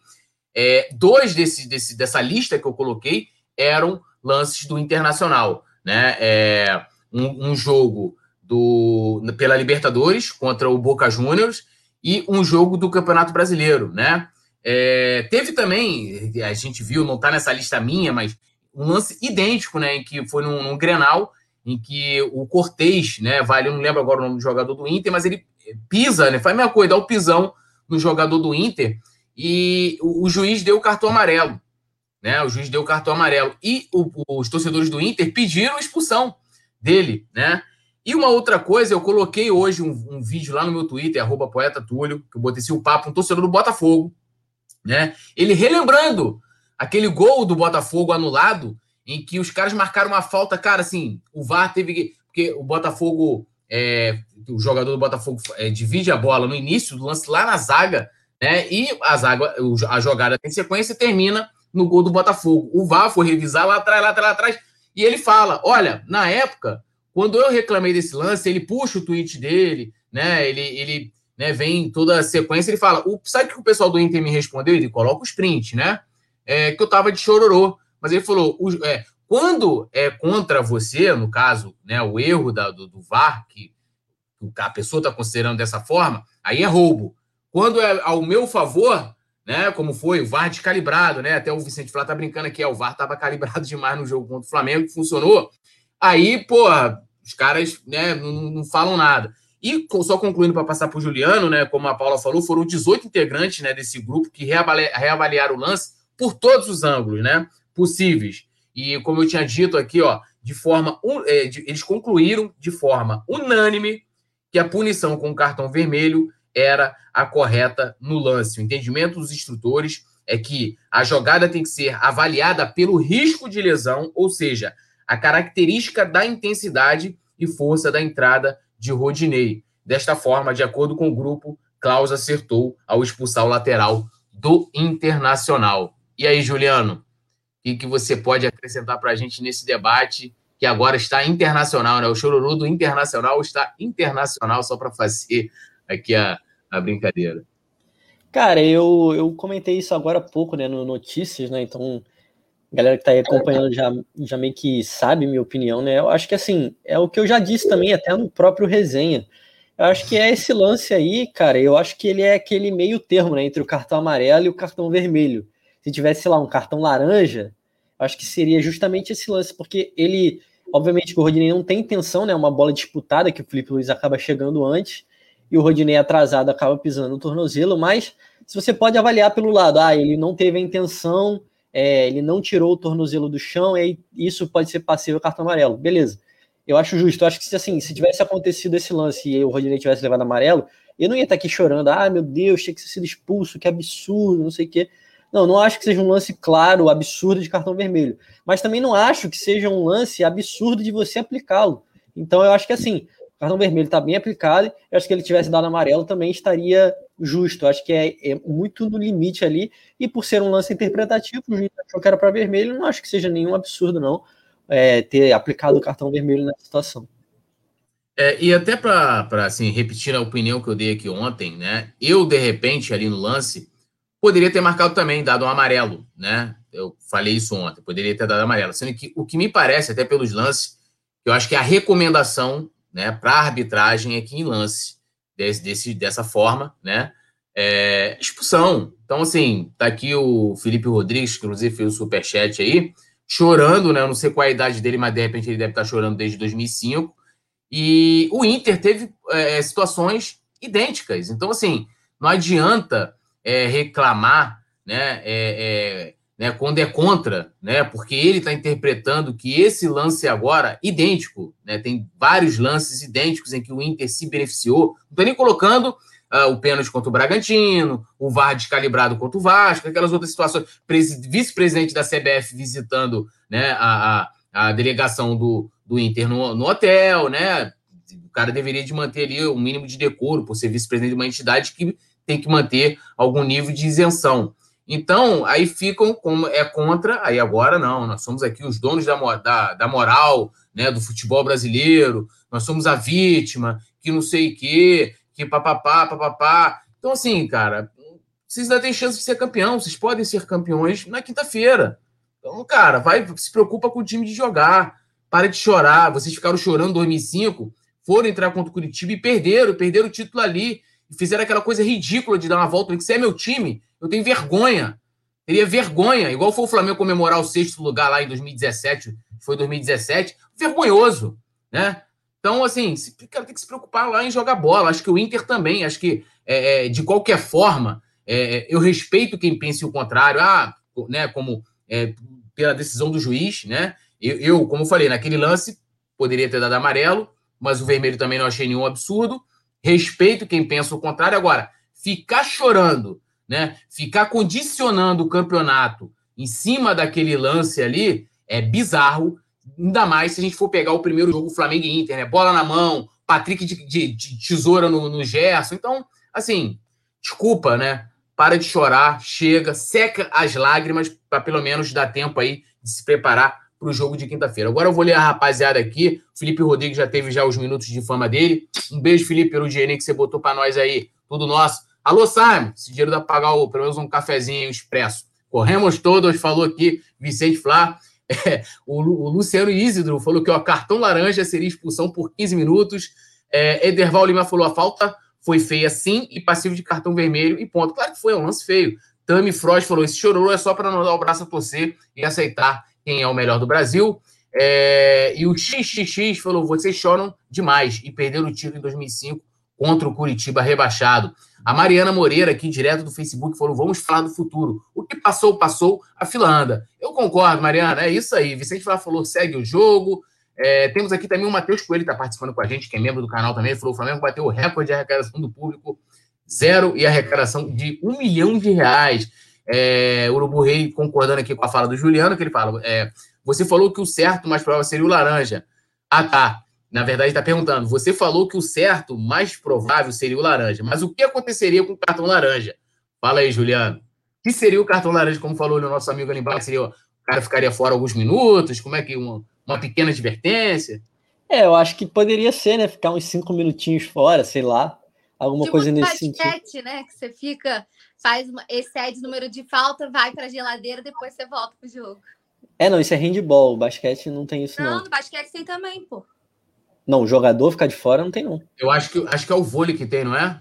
Speaker 4: é, dois desse, desse, dessa lista que eu coloquei eram lances do Internacional. Né? É, um, um, jogo do, pela Libertadores contra o Boca Juniors e um jogo do Campeonato Brasileiro. Né? É, teve também, a gente viu, não está nessa lista minha, mas um lance idêntico, né, em que foi num, num Grenal, em que o Cortez, né, vale, eu não lembro agora o nome do jogador do Inter, mas ele pisa, né, faz a mesma coisa, dá o pisão no jogador do Inter e o, o juiz deu o cartão amarelo. Né? O juiz deu o cartão amarelo. E o, os torcedores do Inter pediram a expulsão dele, né? E uma outra coisa, eu coloquei hoje um, um vídeo lá no meu Twitter, arroba poeta Túlio, que eu botei esse o papo, um torcedor do Botafogo, né? Ele relembrando aquele gol do Botafogo anulado, em que os caras marcaram uma falta, cara, assim, o VAR teve que. Porque o Botafogo é, o jogador do Botafogo é, divide a bola no início do lance lá na zaga, né? E a zaga, a jogada tem sequência termina no gol do Botafogo. O VAR foi revisar lá atrás, lá atrás, lá atrás, e ele fala: olha, na época, quando eu reclamei desse lance, ele puxa o tweet dele, né? Ele, ele né, vem toda a sequência, ele fala: o, sabe o que o pessoal do Inter me respondeu? Ele coloca o sprint, né? É, que eu tava de chororô. Mas ele falou: é, quando é contra você, no caso, né, o erro da, do, do VAR, que a pessoa está considerando dessa forma, aí é roubo. Quando é ao meu favor, né, como foi o VAR descalibrado, né, até o Vicente Flá tá brincando aqui, é, o VAR estava calibrado [laughs] demais no jogo contra o Flamengo, funcionou, aí, pô, os caras né, não, não falam nada. E só concluindo para passar para o Juliano, né, como a Paula falou, foram 18 integrantes né, desse grupo que reavaliaram o lance por todos os ângulos né, possíveis. E como eu tinha dito aqui, ó, de forma. É, de, eles concluíram de forma unânime que a punição com o cartão vermelho era a correta no lance. O entendimento dos instrutores é que a jogada tem que ser avaliada pelo risco de lesão, ou seja, a característica da intensidade e força da entrada de Rodinei. Desta forma, de acordo com o grupo, Klaus acertou ao expulsar o lateral do Internacional. E aí, Juliano? e que você pode acrescentar para a gente nesse debate que agora está internacional, né? O chororô do internacional está internacional, só para fazer aqui a, a brincadeira.
Speaker 3: Cara, eu, eu comentei isso agora há pouco, né, no Notícias, né? Então, galera que está aí acompanhando já, já meio que sabe minha opinião, né? Eu acho que, assim, é o que eu já disse também, até no próprio resenha. Eu acho que é esse lance aí, cara, eu acho que ele é aquele meio termo, né, entre o cartão amarelo e o cartão vermelho se tivesse, lá, um cartão laranja, acho que seria justamente esse lance, porque ele, obviamente, o Rodinei não tem intenção, né? Uma bola disputada que o Felipe Luiz acaba chegando antes e o Rodinei atrasado acaba pisando no tornozelo, mas se você pode avaliar pelo lado, ah, ele não teve a intenção, é, ele não tirou o tornozelo do chão, e isso pode ser passível cartão amarelo, beleza. Eu acho justo, eu acho que se assim, se tivesse acontecido esse lance e o Rodinei tivesse levado amarelo, eu não ia estar aqui chorando, ah, meu Deus, tinha que ter sido expulso, que absurdo, não sei o quê. Não, não acho que seja um lance claro, absurdo de cartão vermelho. Mas também não acho que seja um lance absurdo de você aplicá-lo. Então eu acho que assim, cartão vermelho está bem aplicado. Eu acho que ele tivesse dado amarelo também estaria justo. Acho que é, é, muito no limite ali. E por ser um lance interpretativo, o juiz achou que era para vermelho. Não acho que seja nenhum absurdo, não, é, ter aplicado o cartão vermelho nessa situação.
Speaker 4: É, e até para assim, repetir a opinião que eu dei aqui ontem, né? Eu, de repente, ali no lance, Poderia ter marcado também, dado um amarelo, né? Eu falei isso ontem, poderia ter dado amarelo. Sendo que o que me parece, até pelos lances, eu acho que a recomendação né, para arbitragem é que em lance desse, desse, dessa forma, né? É, expulsão. Então, assim, tá aqui o Felipe Rodrigues, que inclusive fez o superchat aí, chorando, né? Eu não sei qual é a idade dele, mas de repente ele deve estar chorando desde 2005. E o Inter teve é, situações idênticas. Então, assim, não adianta é, reclamar, né? Né, quando é contra, né, porque ele está interpretando que esse lance agora, idêntico, né, tem vários lances idênticos em que o Inter se beneficiou, não estou nem colocando uh, o pênalti contra o Bragantino, o VAR descalibrado contra o Vasco, aquelas outras situações, vice-presidente da CBF visitando né, a, a, a delegação do, do Inter no, no hotel, né, o cara deveria de manter ali o um mínimo de decoro por ser vice-presidente de uma entidade que tem que manter algum nível de isenção. Então, aí ficam como é contra, aí agora não, nós somos aqui os donos da, da, da moral, né, do futebol brasileiro, nós somos a vítima, que não sei o quê, que papapá, papapá. Então, assim, cara, vocês ainda têm chance de ser campeão, vocês podem ser campeões na quinta-feira. Então, cara, vai, se preocupa com o time de jogar, para de chorar, vocês ficaram chorando em 2005, foram entrar contra o Curitiba e perderam, perderam o título ali, fizeram aquela coisa ridícula de dar uma volta, que você é meu time, eu tenho vergonha. Teria vergonha, igual foi o Flamengo comemorar o sexto lugar lá em 2017, foi 2017, vergonhoso, né? Então, assim, cara tem que se preocupar lá em jogar bola. Acho que o Inter também, acho que, é, é, de qualquer forma, é, é, eu respeito quem pense o contrário, ah, né, como é, pela decisão do juiz, né? Eu, eu, como falei, naquele lance, poderia ter dado amarelo, mas o vermelho também não achei nenhum absurdo. Respeito quem pensa o contrário. Agora, ficar chorando né? Ficar condicionando o campeonato em cima daquele lance ali é bizarro, ainda mais se a gente for pegar o primeiro jogo Flamengo e Inter, né? Bola na mão, Patrick de, de, de tesoura no, no Gerson. Então, assim, desculpa, né? Para de chorar, chega, seca as lágrimas para pelo menos dar tempo aí de se preparar para o jogo de quinta-feira. Agora eu vou ler a rapaziada aqui. Felipe Rodrigues já teve já os minutos de fama dele. Um beijo, Felipe, pelo dinheiro que você botou para nós aí. Tudo nosso. Alô, Simon, esse dinheiro dá para pagar o, pelo menos um cafezinho expresso. Corremos todos, falou aqui Vicente Flá. [laughs] É, o, o, Luciano Isidro falou que o cartão laranja seria expulsão por 15 minutos. É, Ederval Lima falou a falta foi feia sim e passivo de cartão vermelho e ponto. Claro que foi, é um lance feio. Tami Frost falou: esse chororô é só para não dar o braço a torcer e aceitar quem é o melhor do Brasil. É, e o XXX falou: vocês choram demais e perderam o título em 2005 contra o Curitiba rebaixado. A Mariana Moreira, aqui direto do Facebook, falou: vamos falar do futuro. O que passou, passou, a fila anda. Eu concordo, Mariana, é isso aí. Vicente Flá falou: segue o jogo. É, temos aqui também o Matheus Coelho, está participando com a gente, que é membro do canal também. Falou: o Flamengo bateu o recorde de arrecadação do público, zero, e arrecadação de um milhão de reais. É, Urubu Rei concordando aqui com a fala do Juliano, que ele fala: é, você falou que o certo mais provável seria o laranja. Ah, tá. Na verdade, está perguntando: você falou que o certo, mais provável, seria o laranja. Mas o que aconteceria com o cartão laranja? Fala aí, Juliano. O que seria o cartão laranja, como falou o nosso amigo ali embaixo? Seria, o cara ficaria fora alguns minutos? Como é que uma, uma pequena advertência?
Speaker 3: É, eu acho que poderia ser, né? Ficar uns cinco minutinhos fora, sei lá. Alguma tipo coisa nesse basquete,
Speaker 5: sentido. né? Que você fica, faz uma, excede o número de falta, vai para a geladeira, depois você volta pro jogo.
Speaker 3: É, não, isso é handball. O basquete não tem isso, não.
Speaker 5: Não, no basquete tem também, pô.
Speaker 3: Não, o jogador ficar de fora não tem, não.
Speaker 4: Eu acho que, acho que é o vôlei que tem, não é?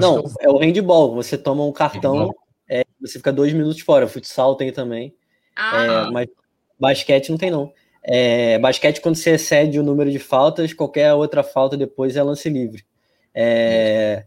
Speaker 3: Não, é o... é o handball. Você toma um cartão, é, você fica dois minutos fora. Futsal tem também. Ah. É, mas basquete não tem, não. É, basquete, quando você excede o número de faltas, qualquer outra falta depois é lance livre. É,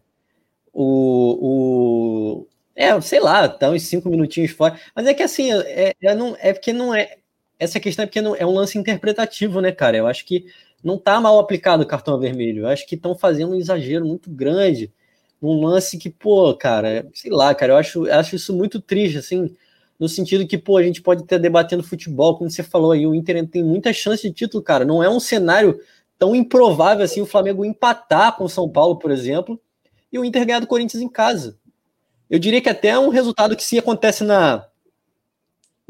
Speaker 3: o, o, é, sei lá, tá uns cinco minutinhos fora. Mas é que assim, é, é, não, é porque não é. Essa questão é porque não, é um lance interpretativo, né, cara? Eu acho que não está mal aplicado o cartão vermelho. Eu acho que estão fazendo um exagero muito grande num lance que, pô, cara, sei lá, cara, eu acho, acho isso muito triste, assim, no sentido que, pô, a gente pode estar debatendo futebol, como você falou aí, o Inter tem muita chance de título, cara. Não é um cenário tão improvável assim o Flamengo empatar com o São Paulo, por exemplo, e o Inter ganhar do Corinthians em casa. Eu diria que até é um resultado que se acontece na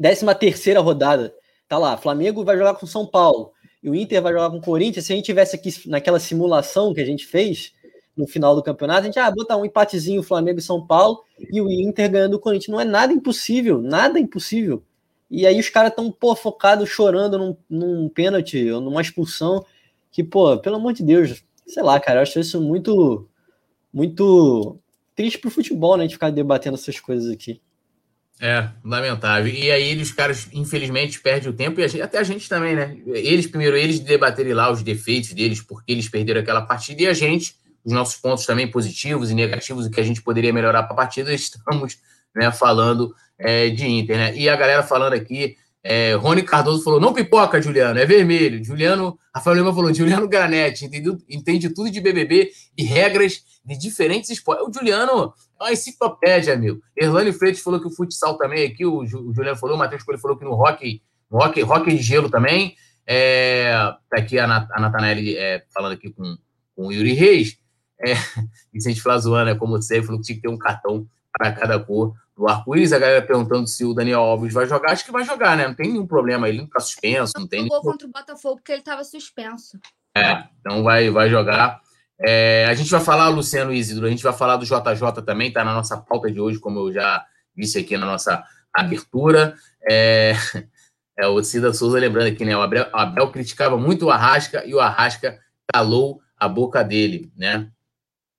Speaker 3: 13 terceira rodada, tá lá, Flamengo vai jogar com São Paulo, e o Inter vai jogar com o Corinthians, se a gente tivesse aqui naquela simulação que a gente fez no final do campeonato, a gente ah, botar um empatezinho Flamengo e São Paulo e o Inter ganhando o Corinthians. Não é nada impossível, nada impossível. E aí os caras estão, pô, focados chorando num, num pênalti ou numa expulsão que, pô, pelo amor de Deus, sei lá, cara, eu acho isso muito, muito triste pro futebol, né? De ficar debatendo essas coisas aqui.
Speaker 4: É, lamentável. E aí eles, caras, infelizmente, perdem o tempo, e a gente, até a gente também, né? Eles, primeiro, eles debaterem lá os defeitos deles, porque eles perderam aquela partida, e a gente, os nossos pontos também positivos e negativos, o que a gente poderia melhorar para a partida, [laughs] estamos né, falando é, de Inter, né? E a galera falando aqui, é, Rony Cardoso falou: não pipoca, Juliano, é vermelho. Juliano, Rafael Lima falou: Juliano Granete, entende, entende tudo de BBB e regras de diferentes esportes. O Juliano é uma enciclopédia, amigo. Erlane Freitas falou que o futsal também aqui, o, Juliano falou, o Matheus Coelho falou que no rock, no rock, de gelo também. É, tá aqui a, Nat, a Natanelli é, falando aqui com, com o Yuri Reis. É, [laughs] Vicente Flazuana, como você falou que tinha que ter um cartão para cada cor do arco-íris. A galera perguntando se o Daniel Alves vai jogar. Acho que vai jogar, né? Não tem nenhum problema. Ele não está suspenso. Não, não tem
Speaker 2: jogou nenhum... contra o Botafogo porque ele estava suspenso.
Speaker 4: É, então vai, vai jogar. É, a gente vai falar, Luciano Isidro, a gente vai falar do JJ também, está na nossa pauta de hoje, como eu já disse aqui na nossa abertura. É, é o Cida Souza lembrando aqui, né? O Abel, o Abel criticava muito o Arrasca e o Arrasca calou a boca dele, né?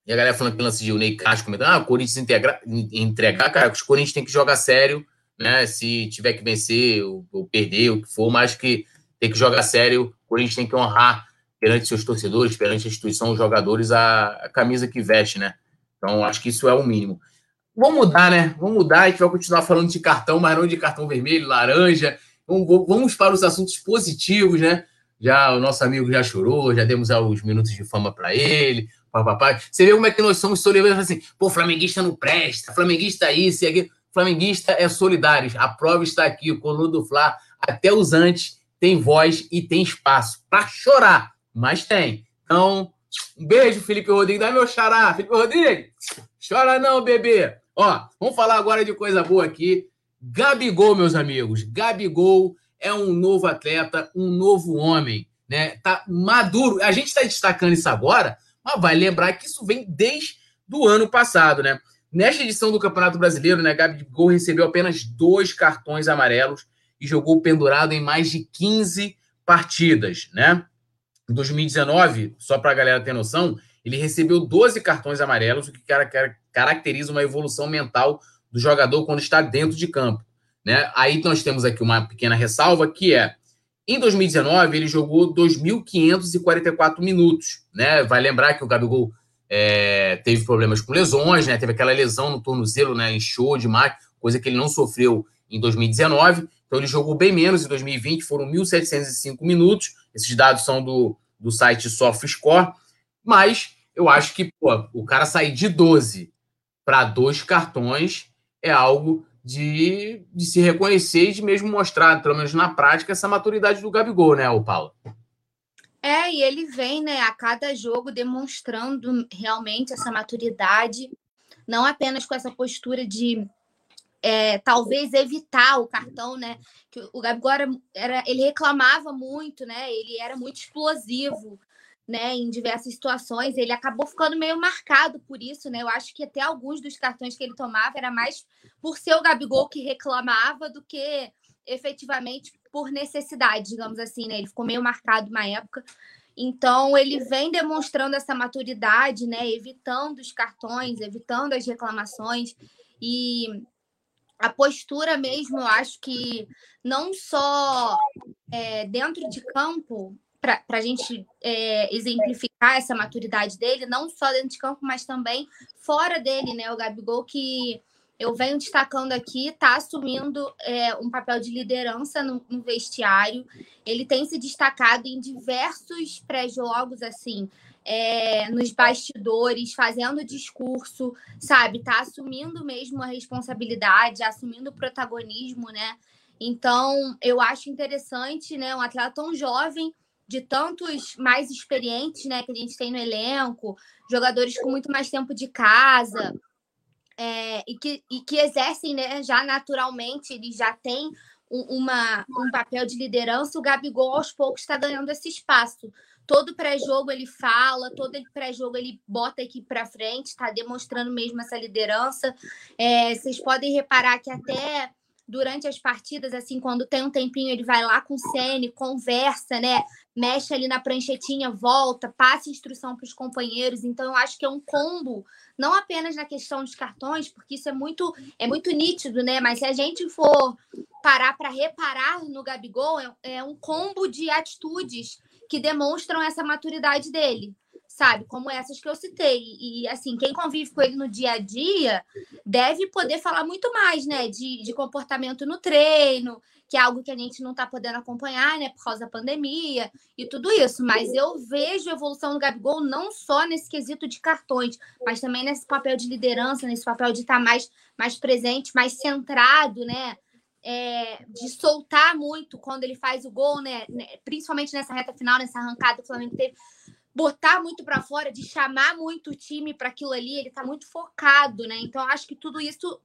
Speaker 4: E a galera falando que lance de o Ney Castro comentando, ah, o Corinthians integra, entregar, cara, os Corinthians tem que jogar sério, né? Se tiver que vencer ou, ou perder, o que for, mas que tem que jogar sério, o Corinthians tem que honrar perante seus torcedores, perante a instituição, os jogadores, a, a, camisa que veste, né? Então, acho que isso é o mínimo. Vamos mudar, né? Vamos mudar, a gente vai continuar falando de cartão, mas não de cartão vermelho, laranja. Vamos, vamos para os assuntos positivos, né? Já o nosso amigo já chorou, já demos os minutos de fama para ele. Você vê como é que nós somos solidários assim, pô, flamenguista não presta, flamenguista isso e aquilo. Flamenguista é solidário. A prova está aqui, o coluno do Fla, até os antes tem voz e tem espaço para chorar mas tem. Então, um beijo, Felipe Rodrigues. Dá meu xará, Felipe Rodrigues. Chora não, bebê. Ó, vamos falar agora de coisa boa aqui. Gabigol, meus amigos. Gabigol é um novo atleta, um novo homem, né? Tá maduro. A gente está destacando isso agora, mas vai lembrar que isso vem desde do ano passado, né? Nesta edição do Campeonato Brasileiro, né, Gabigol recebeu apenas dois cartões amarelos e jogou pendurado em mais de 15 partidas, né? Em 2019, só para a galera ter noção, ele recebeu 12 cartões amarelos, o que caracteriza uma evolução mental do jogador quando está dentro de campo. Né? Aí nós temos aqui uma pequena ressalva, que é, em 2019, ele jogou 2.544 minutos. Né? Vai lembrar que o Gabigol é, teve problemas com lesões, né? teve aquela lesão no tornozelo, né? inchou demais, coisa que ele não sofreu em 2019. Então ele jogou bem menos em 2020, foram 1.705 minutos. Esses dados são do, do site SoftScore, mas eu acho que pô, o cara sair de 12 para dois cartões é algo de, de se reconhecer e de mesmo mostrar, pelo menos na prática, essa maturidade do Gabigol, né, o Paulo?
Speaker 2: É, e ele vem, né, a cada jogo demonstrando realmente essa maturidade, não apenas com essa postura de é, talvez evitar o cartão, né? Que o Gabigol era, era, ele reclamava muito, né? Ele era muito explosivo, né? Em diversas situações, ele acabou ficando meio marcado por isso, né? Eu acho que até alguns dos cartões que ele tomava era mais por ser o Gabigol que reclamava do que efetivamente por necessidade, digamos assim, né? Ele ficou meio marcado uma época. Então, ele vem demonstrando essa maturidade, né? Evitando os cartões, evitando as reclamações. E a postura mesmo, eu acho que não só é, dentro de campo, para a gente é, exemplificar essa maturidade dele, não só dentro de campo, mas também fora dele, né? O Gabigol que eu venho destacando aqui, está assumindo é, um papel de liderança no, no, vestiário. Ele tem se destacado em diversos pré-jogos, assim, é, nos bastidores, fazendo discurso, sabe? Tá assumindo mesmo a responsabilidade, assumindo o protagonismo, né? Então, eu acho interessante, né? Um atleta tão jovem, de tantos mais experientes, né? Que a gente tem no elenco, jogadores com muito mais tempo de casa, é, e, que, e que exercem, né? Já naturalmente, eles já têm uma, um papel de liderança. O Gabigol, aos poucos, está ganhando esse espaço todo pré-jogo ele fala, todo pré-jogo ele bota a equipe para frente, está demonstrando mesmo essa liderança. É, vocês podem reparar que até durante as partidas, assim, quando tem um tempinho, ele vai lá com o Sene, conversa, né? Mexe ali na pranchetinha, volta, passa instrução para os companheiros. Então, eu acho que é um combo, não apenas na questão dos cartões, porque isso é muito, é muito nítido, né? Mas se a gente for parar para reparar no Gabigol, é, é um combo de atitudes que demonstram essa maturidade dele sabe? Como essas que eu citei. E, assim, quem convive com ele no dia a dia deve poder falar muito mais, né? De, de comportamento no treino, que é algo que a gente não está podendo acompanhar, né? Por causa da pandemia e tudo isso. Mas eu vejo a evolução do Gabigol não só nesse quesito de cartões, mas também nesse papel de liderança, nesse papel de estar tá mais, mais presente, mais centrado, né? É, de soltar muito quando ele faz o gol, né? Principalmente nessa reta final, nessa arrancada que o Flamengo teve botar muito para fora, de chamar muito o time para aquilo ali, ele está muito focado, né? Então, acho que tudo isso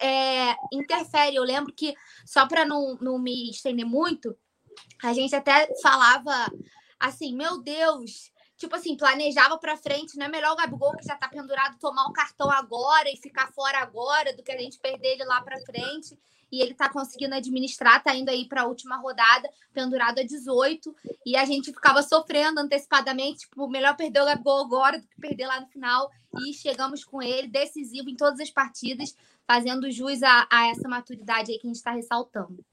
Speaker 2: é, interfere. Eu lembro que, só para não, não me estender muito, a gente até falava assim: meu Deus, tipo assim, planejava para frente, não é melhor o Gabigol que já tá pendurado tomar o cartão agora e ficar fora agora do que a gente perder ele lá para frente e ele está conseguindo administrar, está indo aí para a última rodada, pendurado a 18, e a gente ficava sofrendo antecipadamente, tipo, melhor perder o Gabigol agora do que perder lá no final, e chegamos com ele decisivo em todas as partidas, fazendo jus a, a essa maturidade aí que a gente está ressaltando.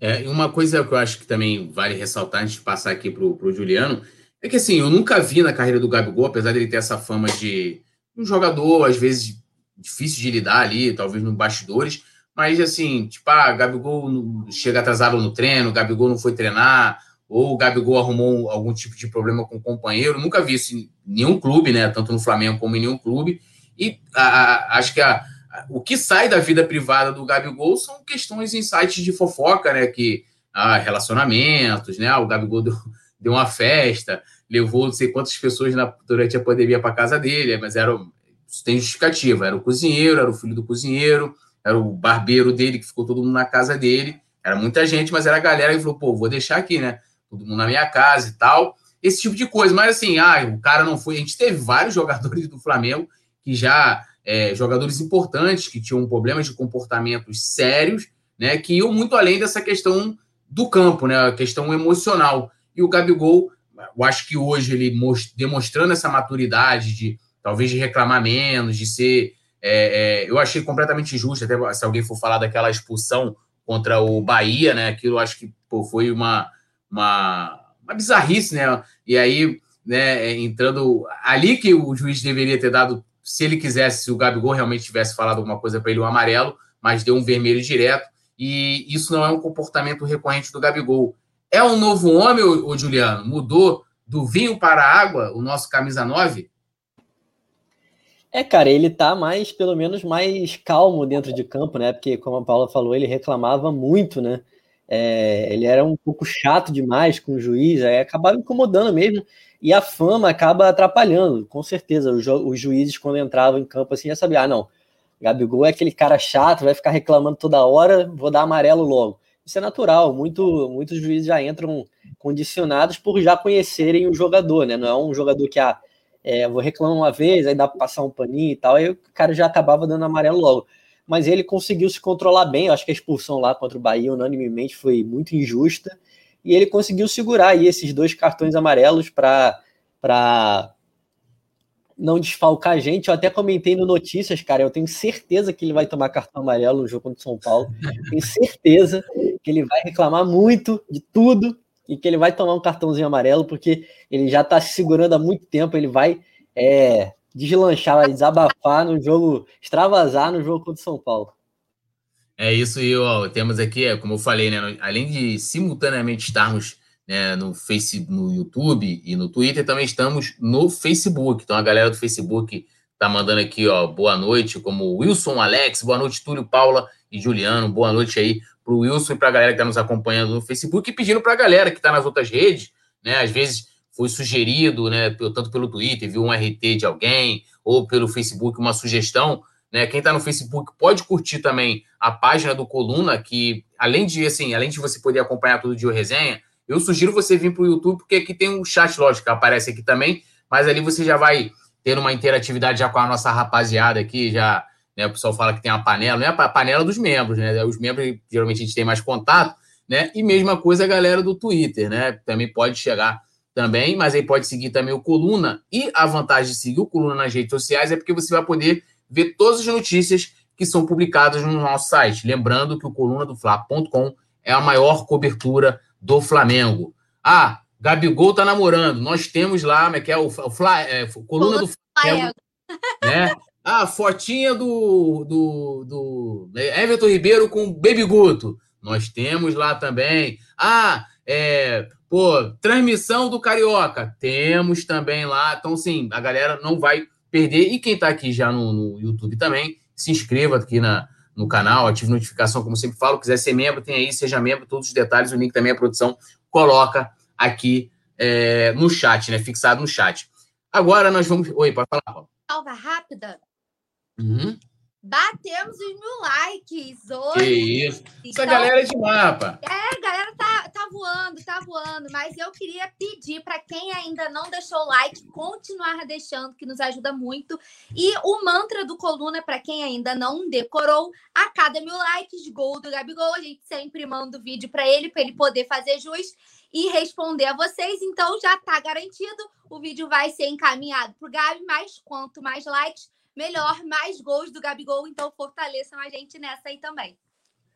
Speaker 4: É, uma coisa que eu acho que também vale ressaltar antes de passar aqui para o Juliano, é que assim, eu nunca vi na carreira do Gabigol, apesar dele ter essa fama de um jogador, às vezes, difícil de lidar ali, talvez nos bastidores, mas assim, tipo, ah, Gabigol chega atrasado no treino, Gabigol não foi treinar, ou o Gabigol arrumou algum tipo de problema com o companheiro. Nunca vi isso em nenhum clube, né? Tanto no Flamengo como em nenhum clube. E a, a, acho que a, o que sai da vida privada do Gabigol são questões em sites de fofoca, né? Que ah, relacionamentos, né? O Gabigol [laughs] deu, deu uma festa, levou não sei quantas pessoas na, durante a pandemia para casa dele, mas era tem justificativa, era o cozinheiro, era o filho do cozinheiro, era o barbeiro dele, que ficou todo mundo na casa dele. Era muita gente, mas era a galera que falou, pô, vou deixar aqui, né? Todo mundo na minha casa e tal. Esse tipo de coisa. Mas assim, ah, o cara não foi. A gente teve vários [laughs] jogadores do Flamengo que já. É, jogadores importantes que tinham problemas de comportamentos sérios, né? Que iam muito além dessa questão do campo, né? A questão emocional. E o Gabigol, eu acho que hoje ele demonstrando essa maturidade de talvez de reclamar menos, de ser é, é, eu achei completamente injusto, até se alguém for falar daquela expulsão contra o Bahia, né? Aquilo acho que pô, foi uma, uma, uma bizarrice, né? E aí, né, é, entrando ali que o juiz deveria ter dado, se ele quisesse, se o Gabigol realmente tivesse falado alguma coisa para ele, um amarelo, mas deu um vermelho direto. E isso não é um comportamento recorrente do Gabigol. É um novo homem, o Juliano? Mudou do vinho para a água, o nosso camisa 9?
Speaker 3: É, cara, ele tá mais, pelo menos, mais calmo dentro de campo, né? Porque, como a Paula falou, ele reclamava muito, né? É, ele era um pouco chato demais com o juiz, aí acabava incomodando mesmo, e a fama acaba atrapalhando, com certeza. Os, os juízes, quando entravam em campo assim, já sabiam, ah, não, Gabigol é aquele cara chato, vai ficar reclamando toda hora, vou dar amarelo logo. Isso é natural, muito, muitos juízes já entram condicionados por já conhecerem o jogador, né? Não é um jogador que, ah, é, vou reclamar uma vez, aí dá para passar um paninho e tal, aí o cara já acabava dando amarelo logo. Mas ele conseguiu se controlar bem, eu acho que a expulsão lá contra o Bahia, unanimemente, foi muito injusta, e ele conseguiu segurar aí esses dois cartões amarelos para não desfalcar a gente. Eu até comentei no Notícias, cara, eu tenho certeza que ele vai tomar cartão amarelo no jogo contra o São Paulo. Tenho certeza que ele vai reclamar muito de tudo e que ele vai tomar um cartãozinho amarelo, porque ele já está se segurando há muito tempo, ele vai é, deslanchar, vai desabafar no jogo, extravasar no jogo contra o São Paulo.
Speaker 4: É isso, e ó, temos aqui, é, como eu falei, né, além de simultaneamente estarmos né, no Facebook, no YouTube e no Twitter, também estamos no Facebook. Então a galera do Facebook tá mandando aqui, ó, boa noite, como Wilson Alex, boa noite, Túlio, Paula e Juliano, boa noite aí para o Wilson e para a galera que está nos acompanhando no Facebook e pedindo para a galera que está nas outras redes, né? Às vezes foi sugerido, né, tanto pelo Twitter, viu um RT de alguém, ou pelo Facebook uma sugestão, né? Quem está no Facebook pode curtir também a página do Coluna, que além de assim, além de você poder acompanhar todo dia o resenha, eu sugiro você vir para o YouTube, porque aqui tem um chat, lógico, que aparece aqui também, mas ali você já vai ter uma interatividade já com a nossa rapaziada aqui, já né? O pessoal fala que tem uma panela, não é a panela dos membros, né? Os membros, geralmente, a gente tem mais contato, né? E mesma coisa a galera do Twitter, né? Também pode chegar também, mas aí pode seguir também o Coluna. E a vantagem de seguir o Coluna nas redes sociais é porque você vai poder ver todas as notícias que são publicadas no nosso site. Lembrando que o coluna do Fla.com é a maior cobertura do Flamengo. Ah, Gabigol tá namorando. Nós temos lá, como é que é o, Fla, é, coluna do Flamengo, né? Ah, fotinha do, do, do Everton Ribeiro com Baby Guto. Nós temos lá também. Ah, é, pô, transmissão do Carioca. Temos também lá. Então, sim, a galera não vai perder. E quem está aqui já no, no, YouTube também, se inscreva aqui na, no canal, ative notificação, como sempre falo. Quiser ser membro, tem aí, seja membro, todos os detalhes. O link também a produção coloca aqui é, no chat, né? Fixado no chat. Agora nós vamos. Oi, pode falar, Paulo.
Speaker 5: Salva rápida.
Speaker 4: Uhum.
Speaker 5: Batemos os mil likes hoje.
Speaker 4: Que isso. Então, Essa galera é de mapa.
Speaker 5: É, a galera tá, tá voando, tá voando. Mas eu queria pedir para quem ainda não deixou o like, continuar deixando, que nos ajuda muito. E o mantra do Coluna, para quem ainda não decorou, a cada mil likes, gol do Gabigol. A gente sempre manda o vídeo para ele, para ele poder fazer jus e responder a vocês. Então já tá garantido. O vídeo vai ser encaminhado pro Gabi, mas quanto mais likes melhor, mais gols do Gabigol, então fortaleçam a gente nessa aí também.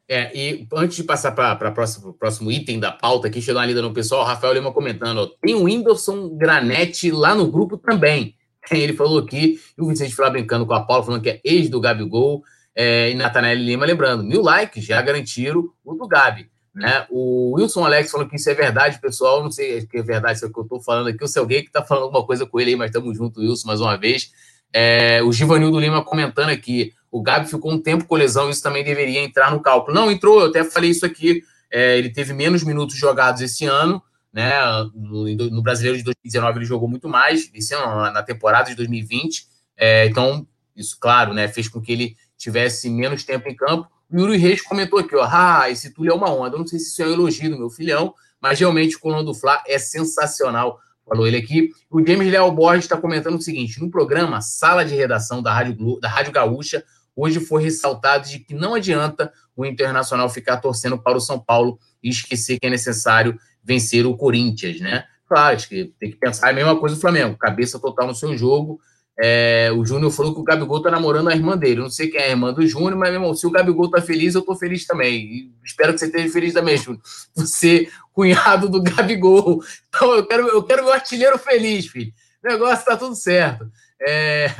Speaker 4: É, e antes de passar para o próximo, próximo item da pauta aqui, chegou uma lida no pessoal, o Rafael Lima comentando, tem o Whindersson Granete lá no grupo também. [laughs] Ele falou aqui, e o Vicente foi lá brincando com a Paula, falando que é ex do Gabigol, é, e Nathanael Lima lembrando, mil likes já garantiram o do Gabi. Né? O Wilson Alex falou que isso é verdade, pessoal. Não sei se é verdade se é o que eu estou falando aqui, ou se é alguém que está falando alguma coisa com ele aí, mas estamos juntos, Wilson, mais uma vez. É, o Givanildo Lima comentando aqui, o Gabi ficou um tempo com lesão, isso também deveria entrar no cálculo. Não entrou, eu até falei isso aqui, é, ele teve menos minutos jogados esse ano, né? No, no, Brasileiro de 2019 ele jogou muito mais, esse ano, na temporada de 2020. É, então, isso, claro, né, fez com que ele tivesse menos tempo em campo. O Yuri Reis comentou aqui, ó, ah, esse Túlio é uma onda. Eu não sei se isso é um elogio do meu filhão, mas realmente o coluna do Fla é sensacional falou ele aqui. O James Leal Borges está comentando o seguinte: no programa Sala de Redação da Rádio, da Rádio Gaúcha, hoje foi ressaltado de que não adianta o Internacional ficar torcendo para o São Paulo e esquecer que é necessário vencer o Corinthians, né? Claro, que tem que pensar a mesma coisa do Flamengo, cabeça total no seu jogo. É, o Júnior falou que o Gabigol tá namorando a irmã dele. Não sei quem é a irmã do Júnior, mas, meu irmão, se o Gabigol tá feliz, eu tô feliz também. E espero que você esteja feliz também, Júnior. Você, cunhado do Gabigol. Então, eu quero, eu quero meu artilheiro feliz, filho. O negócio tá tudo certo. É,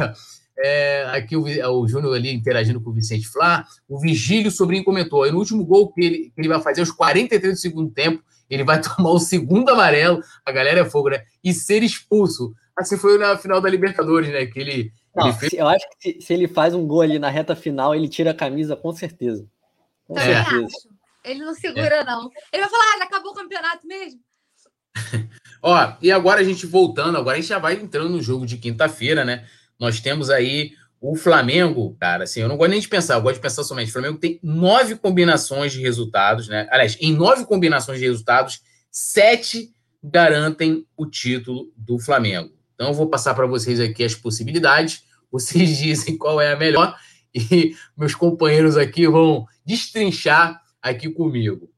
Speaker 4: é, aqui o, o Júnior ali interagindo com o Vicente Flá. O Vigílio Sobrinho comentou: no último gol que ele, que ele vai fazer, aos 43 do segundo tempo, ele vai [laughs] tomar o segundo amarelo. A galera é fogo, né? E ser expulso. Assim foi na final da Libertadores, né? Que ele.
Speaker 3: Não,
Speaker 4: ele
Speaker 3: fez... Eu acho que se, se, ele faz um gol ali na reta final, ele tira a camisa com certeza.
Speaker 5: Com é. certeza. Ele não segura, é. não. Ele vai falar, ah, já acabou o campeonato mesmo. [laughs]
Speaker 4: Ó, e agora a gente voltando, agora a gente já vai entrando no jogo de quinta-feira, né? Nós temos aí o Flamengo, cara, assim, eu não gosto nem de pensar, eu gosto de pensar somente. O Flamengo tem nove combinações de resultados, né? Aliás, em nove combinações de resultados, sete garantem o título do Flamengo. Então, eu vou passar para vocês aqui as possibilidades. Vocês [laughs] dizem qual é a melhor e meus companheiros aqui vão destrinchar aqui comigo.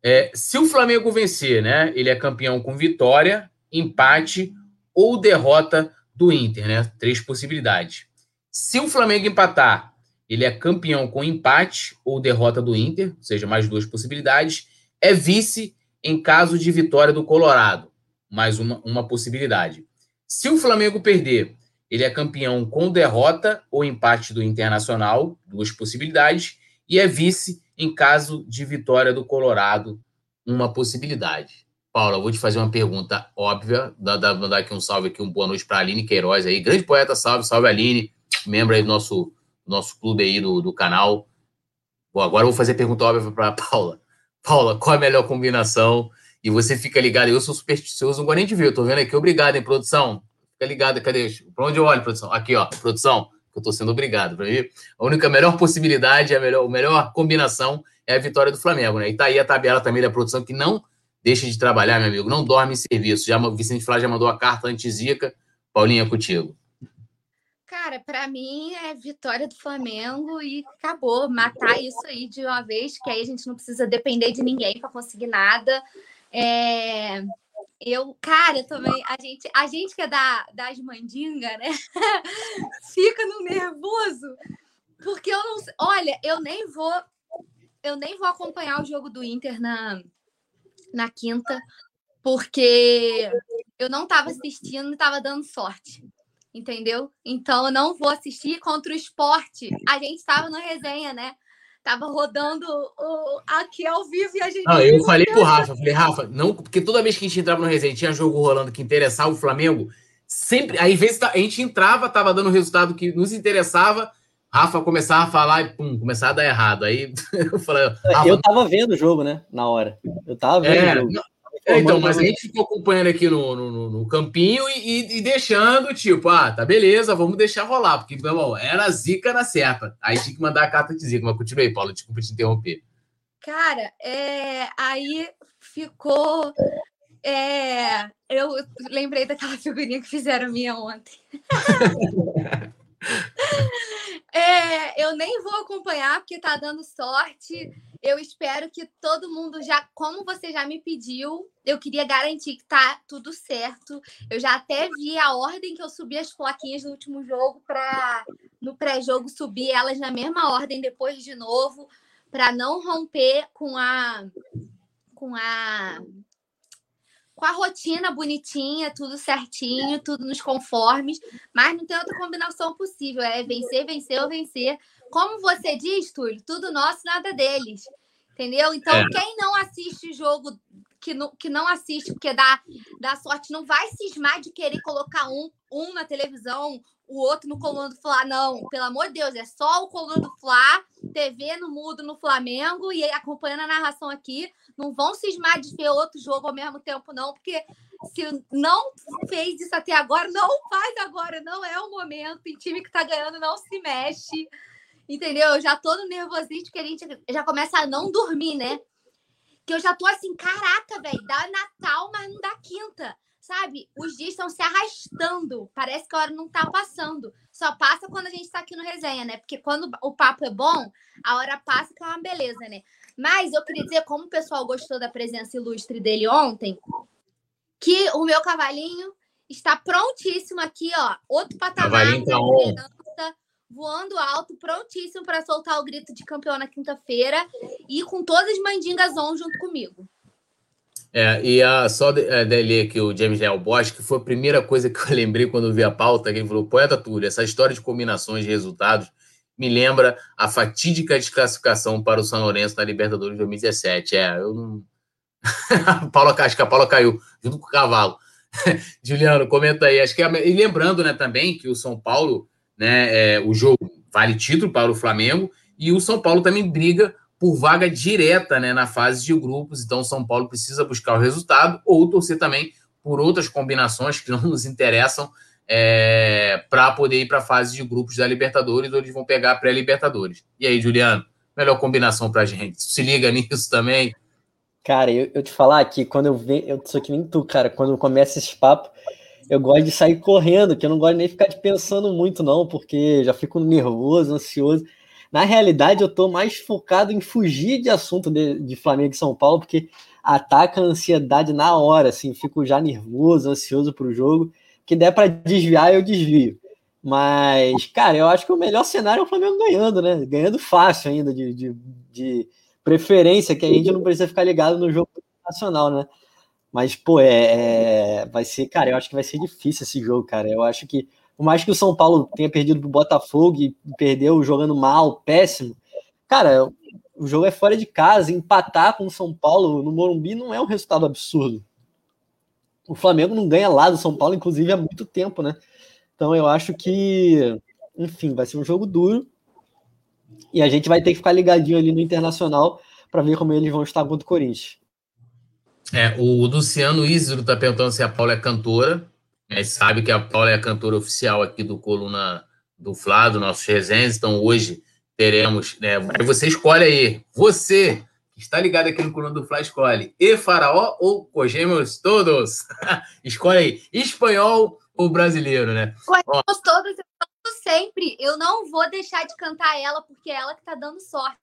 Speaker 4: É, se o Flamengo vencer, né, ele é campeão com vitória, empate ou derrota do Inter, né? Três possibilidades. Se o Flamengo empatar, ele é campeão com empate ou derrota do Inter, ou seja, mais duas possibilidades. É vice em caso de vitória do Colorado, mais uma, uma possibilidade. Se o Flamengo perder, ele é campeão com derrota ou empate do Internacional, duas possibilidades, e é vice em caso de vitória do Colorado, uma possibilidade. Paula, vou te fazer uma pergunta óbvia, dar, dar, dar aqui um salve aqui, uma boa noite para a Aline Queiroz aí, grande poeta, salve, salve Aline, membro aí do nosso, nosso clube aí do, do canal. Bom, agora eu vou fazer pergunta óbvia para [laughs] Paula. Paula, qual é a melhor combinação e você fica ligado. Eu sou supersticioso, não gosto nem de ver. Eu tô vendo aqui, obrigado, hein, produção. Fica ligado, cadê? Para onde eu olho, produção? Aqui, ó, produção, eu tô sendo obrigado. Para mim, a única melhor possibilidade, a melhor, a melhor combinação é a vitória do Flamengo, né? E tá aí a tabela também da produção que não deixa de trabalhar, meu amigo, não dorme em serviço. Já, Vicente Flá já mandou a carta anti-zica. Paulinha, contigo.
Speaker 2: Cara, para mim é vitória do Flamengo e acabou. Matar isso aí de uma vez, que aí a gente não precisa depender de ninguém para conseguir nada. É... Eu, cara, também, a gente, a gente que é da, das mandingas, né? [laughs] Fica no nervoso. Porque eu não. Olha, eu nem vou. Eu nem vou acompanhar o jogo do Inter na, na quinta, porque eu não estava assistindo e estava dando sorte entendeu? Então eu não vou assistir contra o esporte. A gente estava na resenha, né? Tava rodando o, aqui ao vivo e a gente.
Speaker 4: Não, eu falei pro Rafa, falei, Rafa, não, porque toda vez que a gente entrava no resenha, tinha jogo rolando que interessava o Flamengo, sempre. Aí, às vezes, tá, a gente entrava, tava dando resultado que nos interessava. Rafa começava a falar e pum, começava a dar errado. Aí [laughs] eu falei.
Speaker 3: Rafa, eu tava vendo o jogo, né? Na hora. Eu tava vendo é, o jogo. Não,
Speaker 4: é, então, mas a gente ficou acompanhando aqui no, no, no campinho e, e, deixando, tipo, ah, tá beleza, vamos deixar rolar, porque, meu irmão, era zica na certa. Aí tinha que mandar a carta de zica, mas continue aí, Paulo, desculpa te interromper.
Speaker 2: Cara, é, aí ficou. É, eu lembrei daquela [laughs] figurinha que fizeram minha ontem. [laughs] é, eu nem vou acompanhar porque tá dando sorte. Eu espero que todo mundo já, como você já me pediu, eu queria garantir que tá tudo certo. Eu já até vi a ordem que eu subi as plaquinhas no último jogo para no pré-jogo subir elas na mesma ordem depois de novo, para não romper com a com a com a rotina bonitinha, tudo certinho, tudo nos conformes, mas não tem outra combinação possível, é vencer, vencer ou vencer. Como você diz, Túlio, tudo nosso, nada deles. Entendeu? Então, é. quem não assiste jogo, que não, que não assiste porque dá, dá sorte, não vai cismar de querer colocar um, um na televisão, o outro no coluna do Fla. Não, pelo amor de Deus, é só o coluna do Fla, TV no mudo no Flamengo e acompanhando a narração aqui. Não vão cismar de ver outro jogo ao mesmo tempo, não, porque se não fez isso até agora, não faz agora, não é o momento. Em time que tá ganhando, não se mexe. Entendeu? Eu já tô no nervosismo porque a gente já começa a não dormir, né? Que eu já tô assim, caraca, velho, dá Natal, mas não dá quinta. Sabe? Os dias estão se arrastando. Parece que a hora não tá passando. Só passa quando a gente tá aqui no resenha, né? Porque quando o papo é bom, a hora passa que é uma beleza, né? Mas eu queria dizer, como o pessoal gostou da presença ilustre dele ontem, que o meu cavalinho está prontíssimo aqui, ó. Outro patamar. Cavalinho tá on voando alto, prontíssimo para soltar o grito de campeão na quinta-feira e com todas as mandingas on junto comigo.
Speaker 4: É, e a, só de, é, aqui o James Leal Bosch, que foi a primeira coisa que eu [laughs] lembrei quando vi a pauta, que ele falou, poeta Túlio, essa história de combinações de resultados me lembra a fatídica desclassificação para o São Lourenço na Libertadores de 2017. É, eu não... [laughs] Paula, acho que a Paula caiu, junto com o cavalo. [laughs] Juliano, comenta aí. Acho que é... E lembrando né, também que o São Paulo né? É, o jogo vale título para o Flamengo e o São Paulo também briga por vaga direta né, na fase de grupos. Então, o São Paulo precisa buscar o resultado ou torcer também por outras combinações que não [laughs] nos interessam é, para poder ir para a fase de grupos da Libertadores, eles vão pegar a pré-Libertadores. E aí, Juliano, melhor combinação para a gente? Se liga [laughs] nisso também.
Speaker 3: Cara, eu, eu te falar que quando eu vejo, eu sou que nem tu, cara, quando começa esse papo, eu gosto de sair correndo, que eu não gosto nem de ficar pensando muito, não, porque já fico nervoso, ansioso. Na realidade, eu estou mais focado em fugir de assunto de, de Flamengo e São Paulo, porque ataca a ansiedade na hora, assim, fico já nervoso, ansioso para o jogo. Que der para desviar, eu desvio. Mas, cara, eu acho que o melhor cenário é o Flamengo ganhando, né? Ganhando fácil ainda, de, de, de preferência, que a gente não precisa ficar ligado no jogo nacional, né? Mas, pô, é, é, vai ser, cara, eu acho que vai ser difícil esse jogo, cara. Eu acho que, por mais que o São Paulo tenha perdido pro Botafogo e perdeu jogando mal, péssimo, cara, o jogo é fora de casa, empatar com o São Paulo no Morumbi não é um resultado absurdo. O Flamengo não ganha lá do São Paulo, inclusive, há muito tempo, né? Então eu acho que, enfim, vai ser um jogo duro. E a gente vai ter que ficar ligadinho ali no Internacional para ver como eles vão estar contra o Corinthians.
Speaker 4: É, o Luciano Isidro está perguntando se a Paula é cantora. É, sabe que a Paula é a cantora oficial aqui do Coluna do Flá, do nossos resenhas. Então hoje teremos. Né, você escolhe aí. Você que está ligado aqui no Coluna do Flá, escolhe. E Faraó ou Cogemos Todos? [laughs] escolhe aí. Espanhol ou brasileiro, né?
Speaker 2: Cogemos Todos é todo sempre. Eu não vou deixar de cantar ela, porque é ela que tá dando sorte.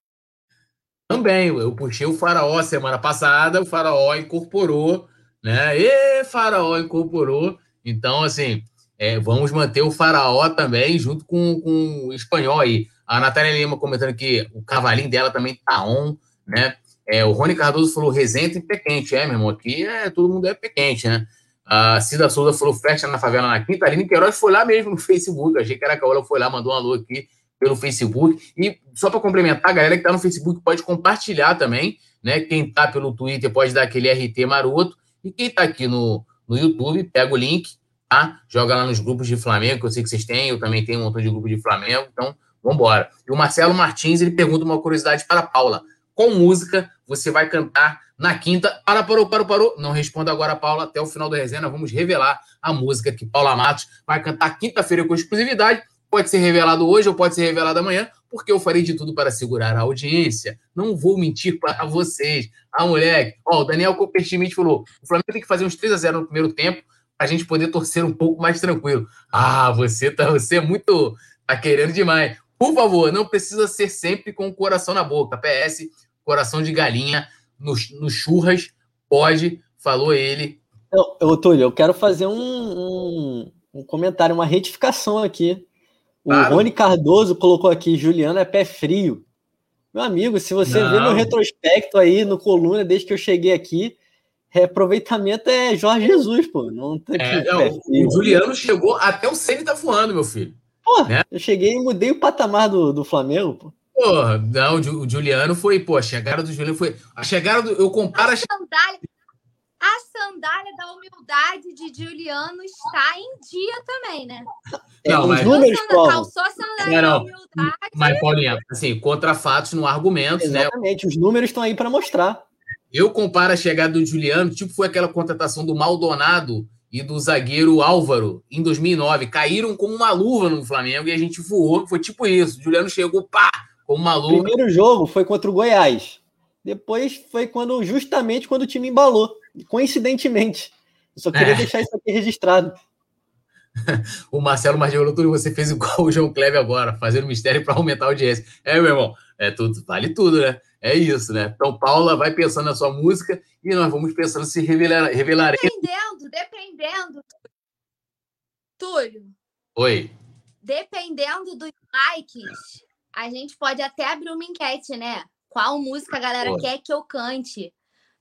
Speaker 4: Também, eu puxei o Faraó semana passada, o Faraó incorporou, né? E Faraó incorporou. Então, assim, é, vamos manter o Faraó também, junto com, com o espanhol aí. A Natália Lima comentando que o cavalinho dela também tá on, né? É, o Rony Cardoso falou resenta e pé quente. É, meu irmão, aqui é, todo mundo é pé quente, né? A Cida Souza falou festa na favela na quinta. A Aline Queiroz foi lá mesmo no Facebook. Achei que era a Caola, foi lá, mandou um alô aqui pelo Facebook. E só para complementar, a galera que está no Facebook pode compartilhar também, né? Quem está pelo Twitter pode dar aquele RT maroto. E quem está aqui no, no YouTube, pega o link, tá? Joga lá nos grupos de Flamengo, que eu sei que vocês têm, eu também tenho um montão de grupo de Flamengo, então vamos embora. E o Marcelo Martins, ele pergunta uma curiosidade para a Paula. Qual música você vai cantar na quinta? Para, parou, parou, parou. Não responda agora, Paula. Até o final da resenha, vamos revelar a música que Paula Matos vai cantar quinta-feira com exclusividade. Pode ser revelado hoje ou pode ser revelado amanhã, porque eu farei de tudo para segurar a audiência. Não vou mentir para [laughs] vocês. Ah, moleque. Ó, o Daniel Copperschmidt falou: o Flamengo tem que fazer uns 3 a 0 no primeiro tempo para a gente poder torcer um pouco mais tranquilo. Ah, você tá, você é muito tá querendo demais. Por favor, não precisa ser sempre com o coração na boca. PS, coração de galinha no, no churras, pode, falou ele.
Speaker 3: Ô, Túlio, eu quero fazer um, um, um comentário, uma retificação aqui. O claro. Rony Cardoso colocou aqui, Juliano é pé frio. Meu amigo, se você Não. vê no retrospecto aí, no coluna, desde que eu cheguei aqui, reaproveitamento é Jorge Jesus, pô. Não tem
Speaker 4: é, não, o Juliano chegou até o Ceni tá voando, meu filho.
Speaker 3: Pô, né? eu cheguei e mudei o patamar do, do Flamengo, pô.
Speaker 4: Porra, não, o Juliano foi, pô, a chegada do Juliano foi. A chegada do. Eu comparo a. a
Speaker 2: sandália, a sandália da humildade de Juliano está em dia também, né?
Speaker 3: Não, mas. Números,
Speaker 2: calçou a sandália não,
Speaker 4: da humildade. Mas, Paulinha, assim, contra fatos no argumento,
Speaker 3: Exatamente, né? Exatamente, os números estão aí para mostrar.
Speaker 4: Eu comparo a chegada do Juliano, tipo, foi aquela contratação do Maldonado e do zagueiro Álvaro em 2009. Caíram como uma luva no Flamengo e a gente voou. Foi tipo isso. O Juliano chegou, pá, como maluco.
Speaker 3: O primeiro jogo foi contra o Goiás. Depois foi quando justamente quando o time embalou. Coincidentemente. Eu só queria é. deixar isso aqui registrado. [laughs]
Speaker 4: o Marcelo Margiolo Túlio, você fez igual o João Kleber agora, fazendo mistério para aumentar a audiência. É, meu irmão, é tudo, vale tudo, né? É isso, né? Então, Paula vai pensando na sua música e nós vamos pensando se revelar, revelaremos.
Speaker 2: Dependendo, dependendo. Túlio.
Speaker 4: Oi.
Speaker 2: Dependendo dos likes, a gente pode até abrir uma enquete, né? Qual música a galera Pô. quer que eu cante?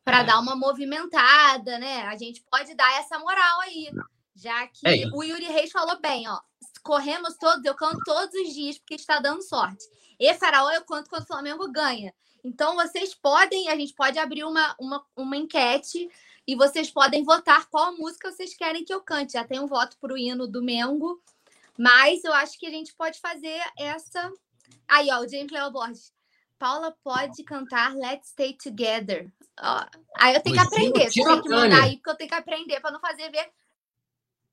Speaker 2: Para é. dar uma movimentada, né? A gente pode dar essa moral aí. Já que é o Yuri Reis falou bem, ó. Corremos todos, eu canto todos os dias, porque está dando sorte. E Faraó eu canto quando o Flamengo ganha. Então, vocês podem, a gente pode abrir uma, uma, uma enquete e vocês podem votar qual música vocês querem que eu cante. Já tem um voto para o hino do Mengo, mas eu acho que a gente pode fazer essa Aí, ó, o James Leo Borges. Paula pode cantar Let's Stay Together. Ó, aí eu tenho que aprender. Você tem que mandar aí, porque eu tenho que aprender para não fazer ver.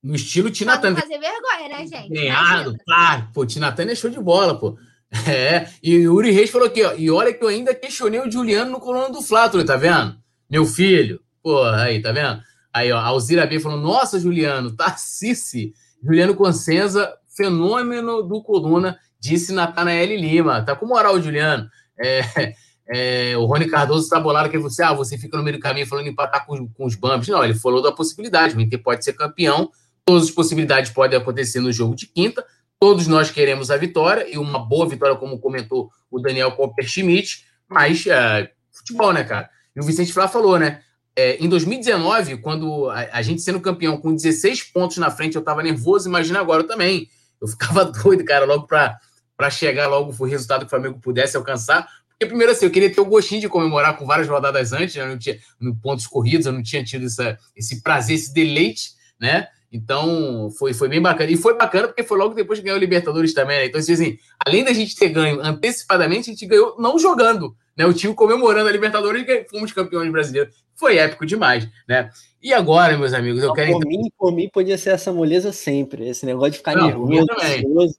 Speaker 4: No estilo Tina
Speaker 2: Turner. fazer vergonha, né, gente?
Speaker 4: Ganhado, claro. Pô, Tina Turner é show de bola, pô. [laughs] É, e o Uri Reis falou aqui, ó. E olha que eu ainda questionei o Juliano no coluna do Flávio, tá vendo? Meu filho. Pô, aí, tá vendo? Aí, ó, a Alzira B falou: Nossa, Juliano, [laughs] Tarcice. Juliano Consenza, fenômeno do coluna disse Natanael Lima. Tá com moral, Juliano. É, é, o Rony Cardoso está bolado que você, ah, você fica no meio do caminho falando em empatar com, com os Bambis. Não, ele falou da possibilidade. O Inter pode ser campeão. Todas as possibilidades podem acontecer no jogo de quinta. Todos nós queremos a vitória e uma boa vitória, como comentou o Daniel Copper Schmidt. Mas é, futebol, né, cara? E o Vicente Flá falou, né? É, em 2019, quando a, a, gente sendo campeão com 16 pontos na frente, eu estava nervoso. Imagina agora eu também. Eu ficava [laughs] doido, cara, logo para chegar logo o resultado que o Flamengo pudesse alcançar. Porque, primeiro, assim, eu queria ter o gostinho de comemorar com várias rodadas antes, eu não tinha no pontos corridos, eu não tinha tido essa, esse prazer, esse deleite, né? Então, foi, foi bem bacana. E foi bacana porque foi logo depois que ganhou o Libertadores também, né? Então, assim, assim, além da gente ter ganho antecipadamente, a gente ganhou não jogando, né? O time comemorando a Libertadores e fomos campeões brasileiros. Foi épico demais, né? E agora, meus amigos, eu não, quero...
Speaker 3: Por mim, por mim, podia ser essa moleza sempre. Esse negócio de ficar não, nervoso.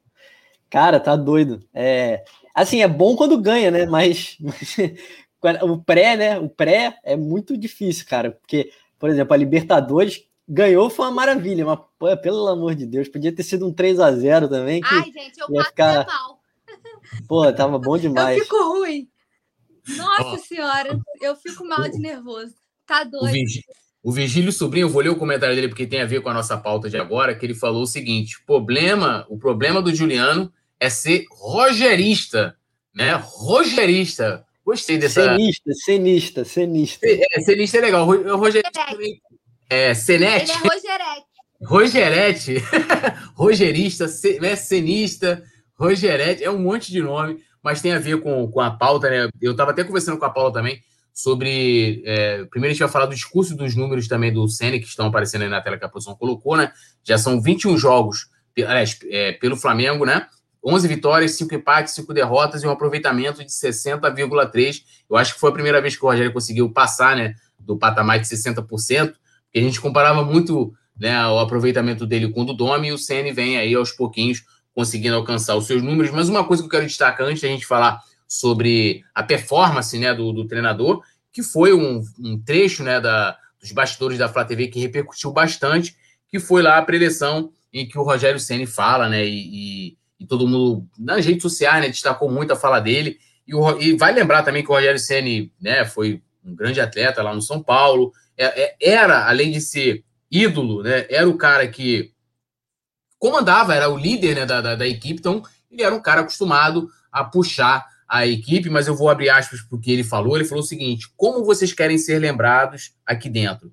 Speaker 3: Cara, tá doido. É, assim, é bom quando ganha, né? Mas, [laughs] o pré, né? O pré é muito difícil, cara. Porque, por exemplo, a Libertadores, ganhou foi uma maravilha, mas pô, pelo amor de Deus, podia ter sido um 3 a 0 também. Que
Speaker 2: Ai, gente, eu
Speaker 3: ia ficar-
Speaker 2: mal.
Speaker 3: Pô, tava bom [laughs] demais.
Speaker 2: Eu fico ruim. Nossa
Speaker 4: Ó.
Speaker 2: senhora, eu fico mal de nervoso. Tá
Speaker 4: O,
Speaker 2: doido.
Speaker 4: Virgí- o Virgílio Sobrinho, eu vou ler o comentário dele porque tem a ver com a nossa pauta de agora, que ele falou o seguinte: problema, o problema do Juliano é ser rogerista, né? Rogerista. Gostei dessa.
Speaker 3: Cenista, cenista, cenista.
Speaker 4: É, cenista é legal. O Rogerista
Speaker 2: Rogerete.
Speaker 4: também. É,
Speaker 2: Ele
Speaker 4: Cenete,
Speaker 2: é Rogerete. [laughs]
Speaker 4: Rogerete, [laughs] Rogerista, né, cenista, Rogerete, é um monte de nome, mas tem a ver com, com a pauta, né? Eu estava até conversando com a Paula também sobre. é, primeiro a gente vai falar do discurso dos números também do Sene, que estão aparecendo aí na tela que a produção colocou, né? Já são 21 jogos, aliás, é, pelo Flamengo, né? 11 vitórias, 5 empates, 5 derrotas e um aproveitamento de 60,3%. Eu acho que foi a primeira vez que o Rogério conseguiu passar, né? Do patamar de 60%, porque a gente comparava muito né, o aproveitamento dele com o do Domi e o CN vem aí aos pouquinhos conseguindo alcançar os seus números. Mas uma coisa que eu quero destacar antes da gente falar sobre a performance né, do, do treinador, que foi um, um trecho né, da, dos bastidores da Flá TV que repercutiu bastante, que foi lá a preleção em que o Rogério Ceni fala, né? E, e- e todo mundo nas redes sociais né, destacou muito a fala dele. E, o e vai lembrar também que o Rogério Ceni né, foi um grande atleta lá no São Paulo. É- é- era, além de ser ídolo, né? Era o cara que comandava, era o líder né, da, da, da equipe, então ele era um cara acostumado a puxar a equipe, mas eu vou abrir aspas porque ele falou. Ele falou o seguinte: como vocês querem ser lembrados aqui dentro?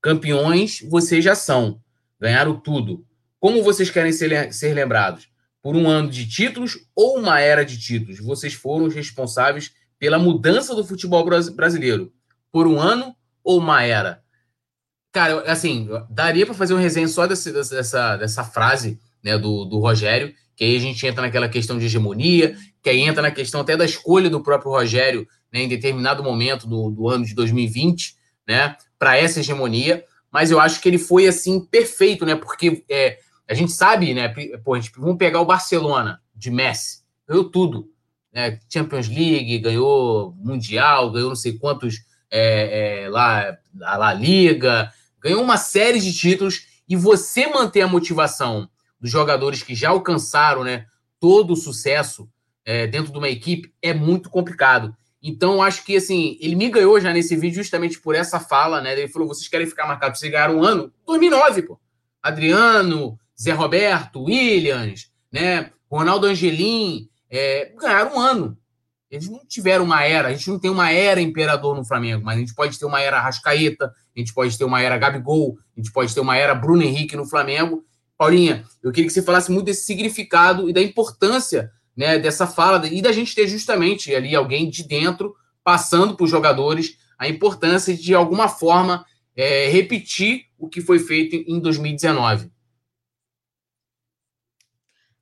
Speaker 4: Campeões, vocês já são, ganharam tudo. Como vocês querem ser, ser lembrados? Por um ano de títulos ou uma era de títulos? Vocês foram os responsáveis pela mudança do futebol bras- brasileiro. Por um ano ou uma era? Cara, assim, daria para fazer um resenha só desse- dessa, dessa frase né, do, do Rogério, que aí a gente entra naquela questão de hegemonia, que aí entra na questão até da escolha do próprio Rogério né, em determinado momento do, do ano de 2020, né, para essa hegemonia. Mas eu acho que ele foi assim perfeito, né? Porque é, a gente sabe, né? Pô, gente, vamos pegar o Barcelona de Messi, ganhou tudo, né? Champions League, ganhou Mundial, ganhou não sei quantos é, é, lá a La Liga, ganhou uma série de títulos e você manter a motivação dos jogadores que já alcançaram, né? Todo o sucesso é, dentro de uma equipe é muito complicado. Então, acho que assim, ele me ganhou já nesse vídeo justamente por essa fala, né? Ele falou: vocês querem ficar marcados, vocês ganharam um ano? 2009, pô. Adriano, Zé Roberto, Williams, né? Ronaldo Angelim, é, ganharam um ano. Eles não tiveram uma era, a gente não tem uma era imperador no Flamengo, mas a gente pode ter uma era Rascaeta, a gente pode ter uma era Gabigol, a gente pode ter uma era Bruno Henrique no Flamengo. Paulinha, eu queria que você falasse muito desse significado e da importância né, dessa fala e da gente ter justamente ali alguém de dentro passando para os jogadores a importância de, de alguma forma, é, repetir o que foi feito em 2019.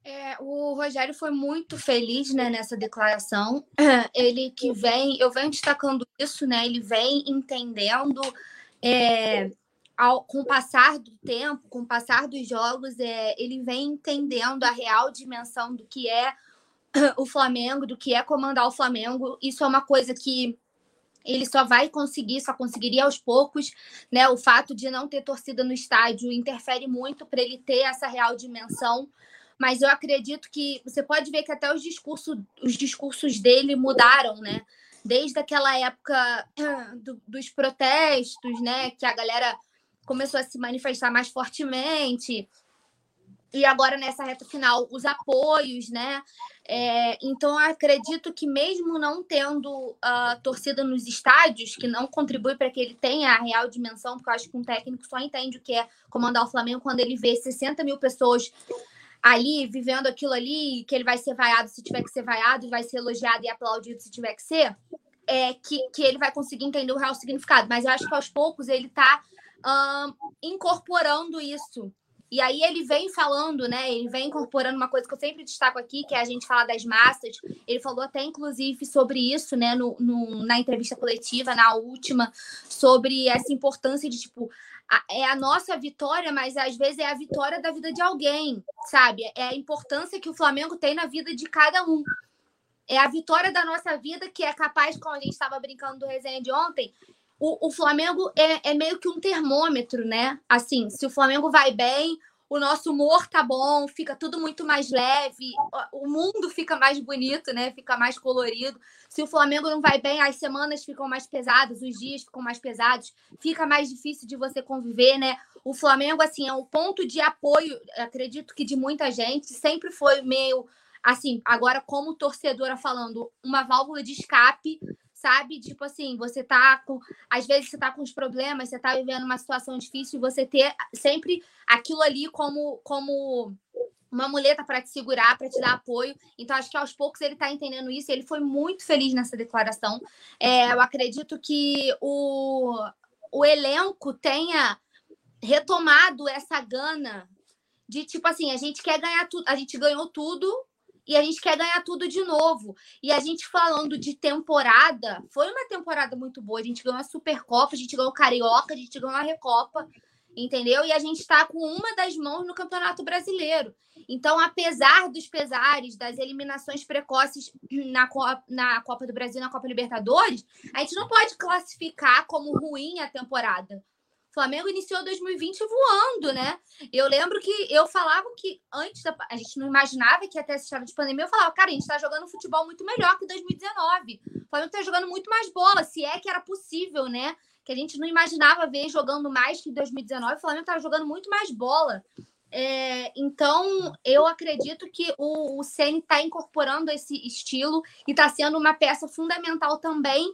Speaker 2: É, o Rogério foi muito feliz né, nessa declaração. [coughs] Ele que vem, eu venho destacando isso, né? Ele vem entendendo é, ao, com o passar do tempo, com o passar dos jogos, é, ele vem entendendo a real dimensão do que é [coughs] o Flamengo, do que é comandar o Flamengo. Isso é uma coisa que ele só vai conseguir, só conseguiria aos poucos, né? O fato de não ter torcida no estádio interfere muito para ele ter essa real dimensão. Mas eu acredito que você pode ver que até os discursos, os discursos dele mudaram, né? Desde aquela época [clears throat] do, dos protestos, né? Que a galera começou a se manifestar mais fortemente. E agora, nessa reta final, os apoios, né? É, então, acredito que, mesmo não tendo uh, torcida nos estádios, que não contribui para que ele tenha a real dimensão, porque eu acho que um técnico só entende o que é comandar o Flamengo quando ele vê 60 mil pessoas ali, vivendo aquilo ali, que ele vai ser vaiado se tiver que ser vaiado, e vai ser elogiado e aplaudido se tiver que ser, é que, que ele vai conseguir entender o real significado. Mas eu acho que aos poucos ele está uh, incorporando isso. E aí ele vem falando, né? Ele vem incorporando uma coisa que eu sempre destaco aqui, que é a gente falar das massas. Ele falou até, inclusive, sobre isso, né? No, no, na entrevista coletiva, na última, sobre essa importância de, tipo, é a nossa vitória, mas às vezes é a vitória da vida de alguém, sabe? É a importância que o Flamengo tem na vida de cada um. É a vitória da nossa vida que é capaz, como a gente estava brincando do resenha de ontem, o, o Flamengo é, é meio que um termômetro, né? Assim, se o Flamengo vai bem, o nosso humor tá bom, fica tudo muito mais leve, o mundo fica mais bonito, né? Fica mais colorido. Se o Flamengo não vai bem, as semanas ficam mais pesadas, os dias ficam mais pesados, fica mais difícil de você conviver, né? O Flamengo, assim, é um ponto de apoio, acredito que de muita gente, sempre foi meio assim, agora como torcedora falando, uma válvula de escape sabe? Tipo assim, você tá com. Às vezes você tá com os problemas, você tá vivendo uma situação difícil, e você ter sempre aquilo ali como, como uma muleta para te segurar, para te dar apoio. Então, acho que aos poucos ele está entendendo isso. Ele foi muito feliz nessa declaração. É, eu acredito que o, o elenco tenha retomado essa gana de tipo assim, a gente quer ganhar tudo, a gente ganhou tudo, e a gente quer ganhar tudo de novo. E a gente falando de temporada, foi uma temporada muito boa. A gente ganhou a Supercopa, a gente ganhou o Carioca, a gente ganhou a Recopa, entendeu? E a gente está com uma das mãos no Campeonato Brasileiro. Então, apesar dos pesares, das eliminações precoces na Copa, na Copa do Brasil, na Copa Libertadores, a gente não pode classificar como ruim a temporada. Flamengo iniciou 2020 voando, né? Eu lembro que eu falava que antes da, a gente não imaginava que até essa história de pandemia, eu falava, cara, a gente está jogando futebol muito melhor que 2019. O Flamengo está jogando muito mais bola, se é que era possível, né? Que a gente não imaginava ver jogando mais que 2019. O Flamengo estava jogando muito mais bola. É, então, eu acredito que o, o Ceni está incorporando esse estilo e está sendo uma peça fundamental também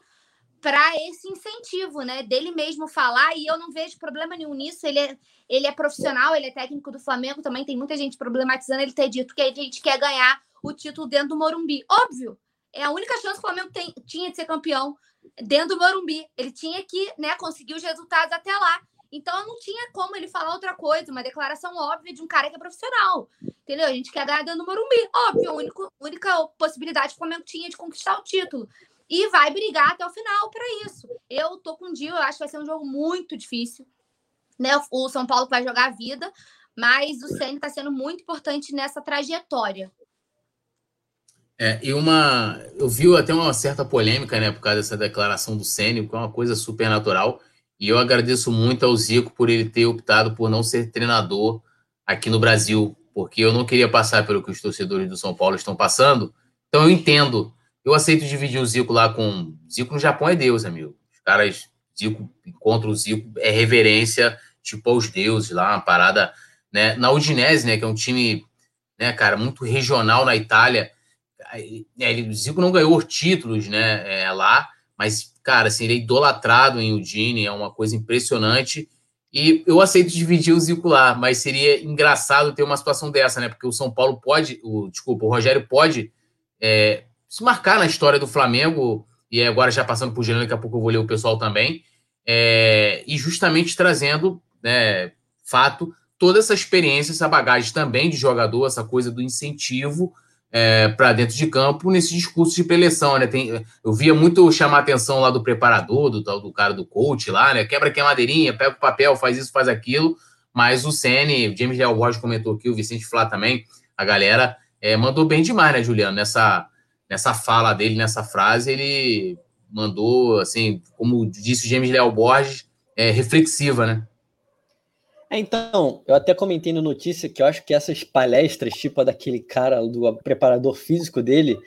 Speaker 2: para esse incentivo, né? Dele mesmo falar, e eu não vejo problema nenhum nisso. Ele é, ele é profissional, ele é técnico do Flamengo, também tem muita gente problematizando ele ter dito que a gente quer ganhar o título dentro do Morumbi. Óbvio, é a única chance que o Flamengo tem, tinha de ser campeão dentro do Morumbi. Ele tinha que né, conseguir os resultados até lá. Então não tinha como ele falar outra coisa, uma declaração óbvia de um cara que é profissional. Entendeu? A gente quer ganhar dentro do Morumbi. Óbvio, a única, única possibilidade que o Flamengo tinha de conquistar o título e vai brigar até o final para isso. Eu tô com o Dio, eu acho que vai ser um jogo muito difícil. Né? O São Paulo vai jogar a vida, mas o Ceni está sendo muito importante nessa trajetória.
Speaker 4: É, e uma. Eu vi até uma certa polêmica, né, por causa dessa declaração do Ceni, que é uma coisa super natural. E eu agradeço muito ao Zico por ele ter optado por não ser treinador aqui no Brasil, porque eu não queria passar pelo que os torcedores do São Paulo estão passando. Então eu entendo eu aceito dividir o Zico lá com. Zico no Japão é Deus, amigo. Os caras, Zico, encontra o Zico, é reverência, tipo, aos deuses lá, uma parada. Né? Na Udinese, né, que é um time, né, cara, muito regional na Itália. Ele, o Zico não ganhou títulos, né, é, lá, mas, cara, assim, ele é idolatrado em Udine, é uma coisa impressionante. E eu aceito dividir o Zico lá, mas seria engraçado ter uma situação dessa, né? Porque o São Paulo pode, o, desculpa, o Rogério pode é, se marcar na história do Flamengo, e agora já passando por Gerando, daqui a pouco eu vou ler o pessoal também, é, e justamente trazendo, né, fato, toda essa experiência, essa bagagem também de jogador, essa coisa do incentivo é, para dentro de campo nesse discurso de preleção, né? Tem, eu via muito chamar a atenção lá do preparador, do do cara do coach lá, né? Quebra madeirinha, pega o papel, faz isso, faz aquilo. Mas o o James Del Borges comentou aqui, o Vicente Flá também, a galera é, mandou bem demais, né, Juliano? Nessa, nessa fala dele, nessa frase, ele mandou, assim, como disse o James Leal Borges, é, reflexiva, né?
Speaker 3: É, então, eu até comentei no notícia que eu acho que essas palestras, tipo a daquele cara, do preparador físico dele,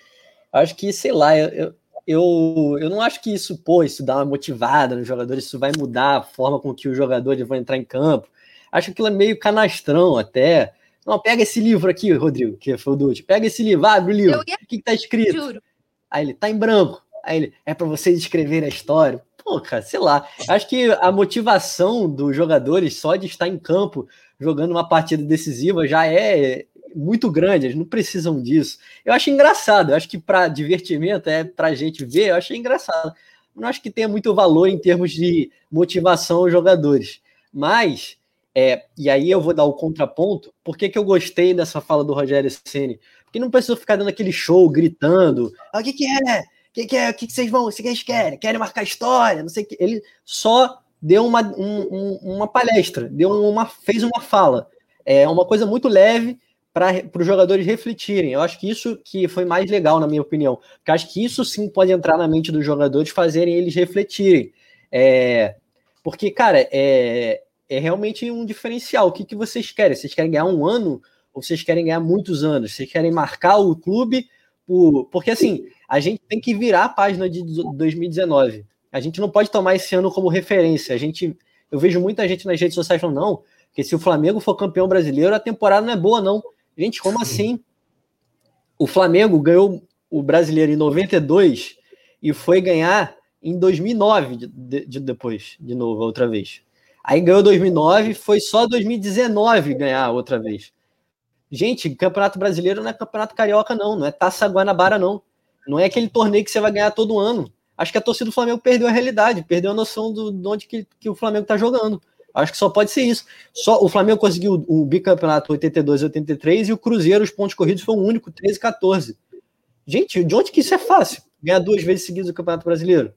Speaker 3: acho que, sei lá, eu, eu, eu não acho que isso, pô, isso dá uma motivada nos jogadores, isso vai mudar a forma com que os jogadores vão entrar em campo. Acho que aquilo é meio canastrão até. Não, pega esse livro aqui, Rodrigo, que foi o Dutch. Pega esse livro, abre o livro. Ia... O que, que tá escrito? Juro. Aí ele, tá em branco. Aí ele, é para vocês escreverem a história. Pô, cara, sei lá. Acho que a motivação dos jogadores só de estar em campo jogando uma partida decisiva já é muito grande, eles não precisam disso. Eu acho engraçado, eu acho que para divertimento, é para gente ver, eu achei engraçado. Não acho que tenha muito valor em termos de motivação aos jogadores. Mas é, e aí eu vou dar o contraponto. Por que, que eu gostei dessa fala do Rogério Ceni? Porque não precisa ficar dando aquele show, gritando. Ah, o que, que é? O que, que é? O que, que vocês vão? O que vocês querem? Querem marcar história? Não sei o que. Ele só deu uma, um, um, uma palestra, deu uma, fez uma fala. É uma coisa muito leve para os jogadores refletirem. Eu acho que isso que foi mais legal, na minha opinião. Porque acho que isso sim pode entrar na mente dos jogadores, fazerem eles refletirem. É, porque, cara, é, é realmente um diferencial. O que, que vocês querem? Vocês querem ganhar um ano ou vocês querem ganhar muitos anos? Vocês querem marcar o clube por... Porque, assim, a gente tem que virar a página de 2019. A gente não pode tomar esse ano como referência. A gente, eu vejo muita gente nas redes sociais falando, não, porque se o Flamengo for campeão brasileiro, a temporada não é boa, não. Gente, como assim? O Flamengo ganhou o brasileiro em 92 e foi ganhar em 2009 de, de, depois, de novo, outra vez. Aí ganhou 2009, foi só 2019 ganhar outra vez. Gente, Campeonato Brasileiro não é Campeonato Carioca, não. Não é Taça Guanabara, não. Não é aquele torneio que você vai ganhar todo ano. Acho que a torcida do Flamengo perdeu a realidade, perdeu a noção do, de onde que, que o Flamengo está jogando. Acho que só pode ser isso. Só o Flamengo conseguiu o bicampeonato 82 e 83 e o Cruzeiro, os pontos corridos, foi o único, 13 e 14. Gente, de onde que isso é fácil? Ganhar duas vezes seguidas o Campeonato Brasileiro?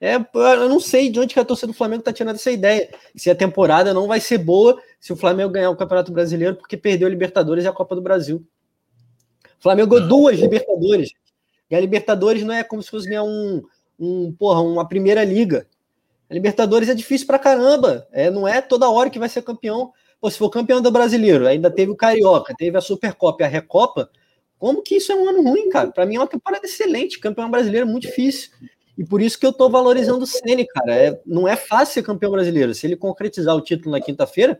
Speaker 3: É, eu não sei de onde que a torcida do Flamengo está tirando essa ideia. Se a temporada não vai ser boa se o Flamengo ganhar o Campeonato Brasileiro porque perdeu a Libertadores e a Copa do Brasil. O Flamengo ganhou duas Libertadores. E a Libertadores não é como se fosse ganhar um, um porra, uma primeira liga. A Libertadores é difícil pra caramba. É, não é toda hora que vai ser campeão. Pô, se for campeão do brasileiro, ainda teve o Carioca, teve a Supercopa e a Recopa. Como que isso é um ano ruim, cara? Para mim é uma temporada excelente. Campeão brasileiro é muito difícil. E por isso que eu tô valorizando o Ceni, cara. É, não é fácil ser campeão brasileiro. Se ele concretizar o título na quinta-feira,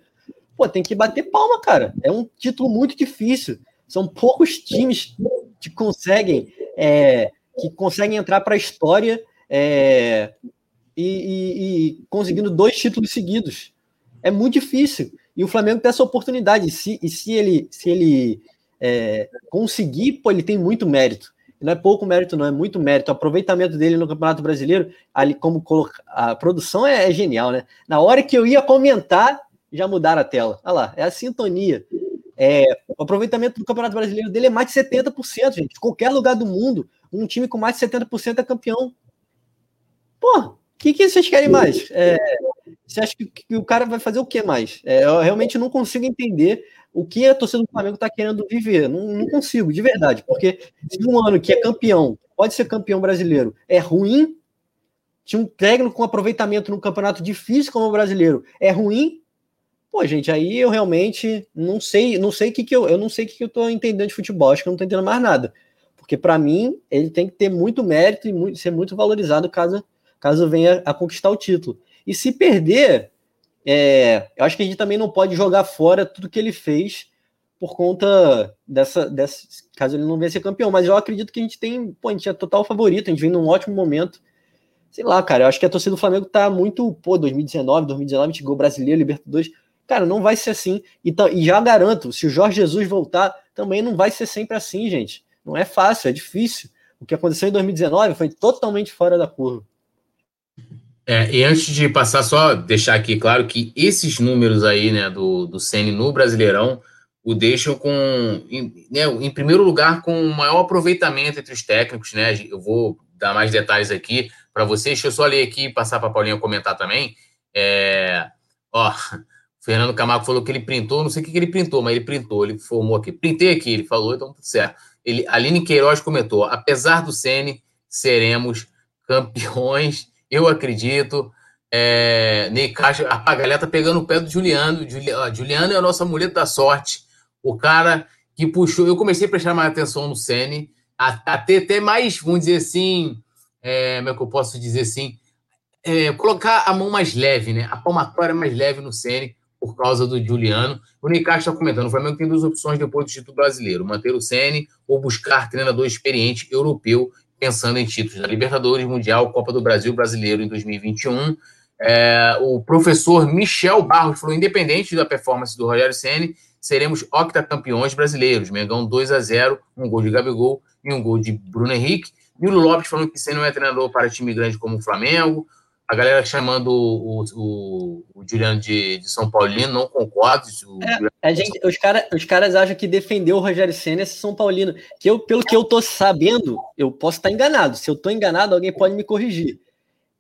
Speaker 3: pô, tem que bater palma, cara. É um título muito difícil. São poucos times que conseguem é, que conseguem entrar para a história é, e, e, e, conseguindo dois títulos seguidos. É muito difícil. E o Flamengo tem essa oportunidade. E se, e se ele, se ele é, conseguir, pô, ele tem muito mérito. Não é pouco mérito, não, é muito mérito. O aproveitamento dele no Campeonato Brasileiro, ali como colocar. A produção é, é genial, né? Na hora que eu ia comentar, já mudaram a tela. Olha lá, é a sintonia. É, o aproveitamento do Campeonato Brasileiro dele é mais de 70%, gente. Qualquer lugar do mundo, um time com mais de 70% é campeão. Pô, o que, que vocês querem mais? É, você acha que, que, o cara vai fazer o que mais? É, eu realmente não consigo entender o que a torcida do Flamengo está querendo viver. Não, não, consigo, de verdade. Porque se um ano que é campeão, pode ser campeão brasileiro, é ruim, tinha um técnico com aproveitamento no campeonato difícil como o brasileiro, é ruim, Pô, gente, aí eu realmente não sei, não sei o que, que eu, eu não sei que, que eu tô entendendo de futebol, acho que eu não tô entendendo mais nada. Porque para mim, ele tem que ter muito mérito e muito, ser muito valorizado caso, caso venha a conquistar o título. E se perder, é, eu acho que a gente também não pode jogar fora tudo que ele fez por conta dessa, dessa. Caso ele não venha ser campeão. Mas eu acredito que a gente tem. Pô, a gente é total favorito, a gente vem num ótimo momento. Sei lá, cara, eu acho que a torcida do Flamengo tá muito. Pô, 2019, 2019, a gente brasileiro, Libertadores. Cara, não vai ser assim. Então, e já garanto, se o Jorge Jesus voltar, também não vai ser sempre assim, gente. Não é fácil, é difícil. O que aconteceu em 2019 foi totalmente fora da curva.
Speaker 4: É, e antes de passar, só deixar aqui claro que esses números aí, né, do, do Ceni no Brasileirão, o deixam com, em, né, em primeiro lugar, com o maior aproveitamento entre os técnicos, né? Eu vou dar mais detalhes aqui para vocês. Deixa eu só ler aqui e passar para a Paulinha comentar também. É, ó, Fernando Camargo falou que ele printou, não sei o que, que ele printou, mas ele printou, ele formou aqui. Printei aqui, ele falou, então tudo certo. Ele, Aline Queiroz comentou: apesar do Sene, seremos campeões, eu acredito. É, Ney Caixa, a galera tá pegando o pé do Juliano. Juliano, é a nossa muleta da sorte. O cara que puxou. Eu comecei a prestar mais atenção no Sene, até, até mais, vamos dizer assim, é, como é que eu posso dizer assim? É, colocar a mão mais leve, né? A palmatória mais leve no Sene por causa do Juliano. O Nicasso está comentando: o Flamengo tem duas opções depois do título brasileiro: manter o Ceni ou buscar treinador experiente europeu, pensando em títulos da Libertadores, Mundial, Copa do Brasil Brasileiro em 2021. É, o professor Michel Barros falou: independente da performance do Rogério Ceni, seremos octacampeões brasileiros. Mengão 2 a 0 um gol de Gabigol e um gol de Bruno Henrique. Nilo Lopes falando que Ceni não é treinador para time grande como o Flamengo a galera chamando o, o, o Juliano de, de, São Paulino, não concordo.
Speaker 3: É, gente, os, cara, os caras acham que defendeu o Rogério Senna é São Paulino. Que eu, pelo que eu tô sabendo, eu posso estar enganado. Se eu tô enganado, alguém pode me corrigir.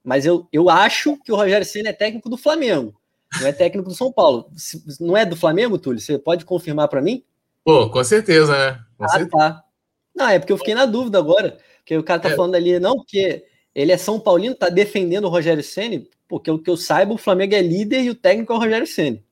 Speaker 3: Mas eu, eu acho que o Rogério Senna é técnico do Flamengo, não é técnico do São Paulo. Se, não é do Flamengo, Túlio? Você pode confirmar para mim?
Speaker 4: Pô, com certeza, né? Com
Speaker 3: ah,
Speaker 4: certeza.
Speaker 3: tá. Não, é porque eu fiquei na dúvida agora. Porque o cara tá é. falando ali, não, porque Ele é São Paulino, tá defendendo o Rogério Ceni, porque o que eu saiba, o Flamengo é líder e o técnico é o Rogério Ceni.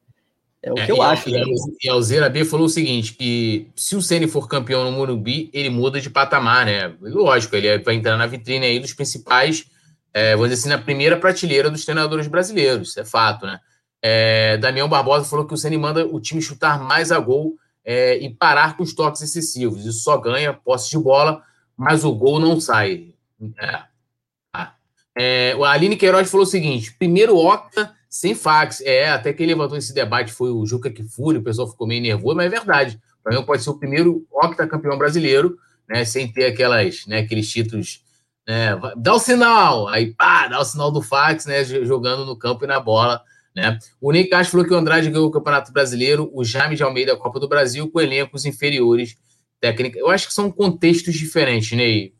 Speaker 3: É o é, que eu
Speaker 4: e
Speaker 3: acho.
Speaker 4: Né? E, Alzeira B falou o seguinte: que se o Ceni for campeão no Morumbi, ele muda de patamar, né? Lógico, ele vai entrar na vitrine aí dos principais, é, vamos dizer assim, na primeira prateleira dos treinadores brasileiros, isso é fato, né? É, Damião Barbosa falou que o Ceni manda o time chutar mais a gol é, e parar com os toques excessivos. Isso só ganha posse de bola, mas o gol não sai. É. É, a Aline Queiroz falou o seguinte: primeiro Octa sem fax. É, até quem levantou esse debate foi o Juca Kifuri, o pessoal ficou meio nervoso, mas é verdade. O Flamengo pode ser o primeiro octacampeão brasileiro, né, sem ter aquelas, né, aqueles títulos. Né, dá o sinal, aí pá, dá o sinal do fax, né, jogando no campo e na bola. Né? O Ney Castro falou que o Andrade ganhou o Campeonato Brasileiro, o Jaime de Almeida a Copa do Brasil, com elencos inferiores técnica. Eu acho que são contextos diferentes, Ney.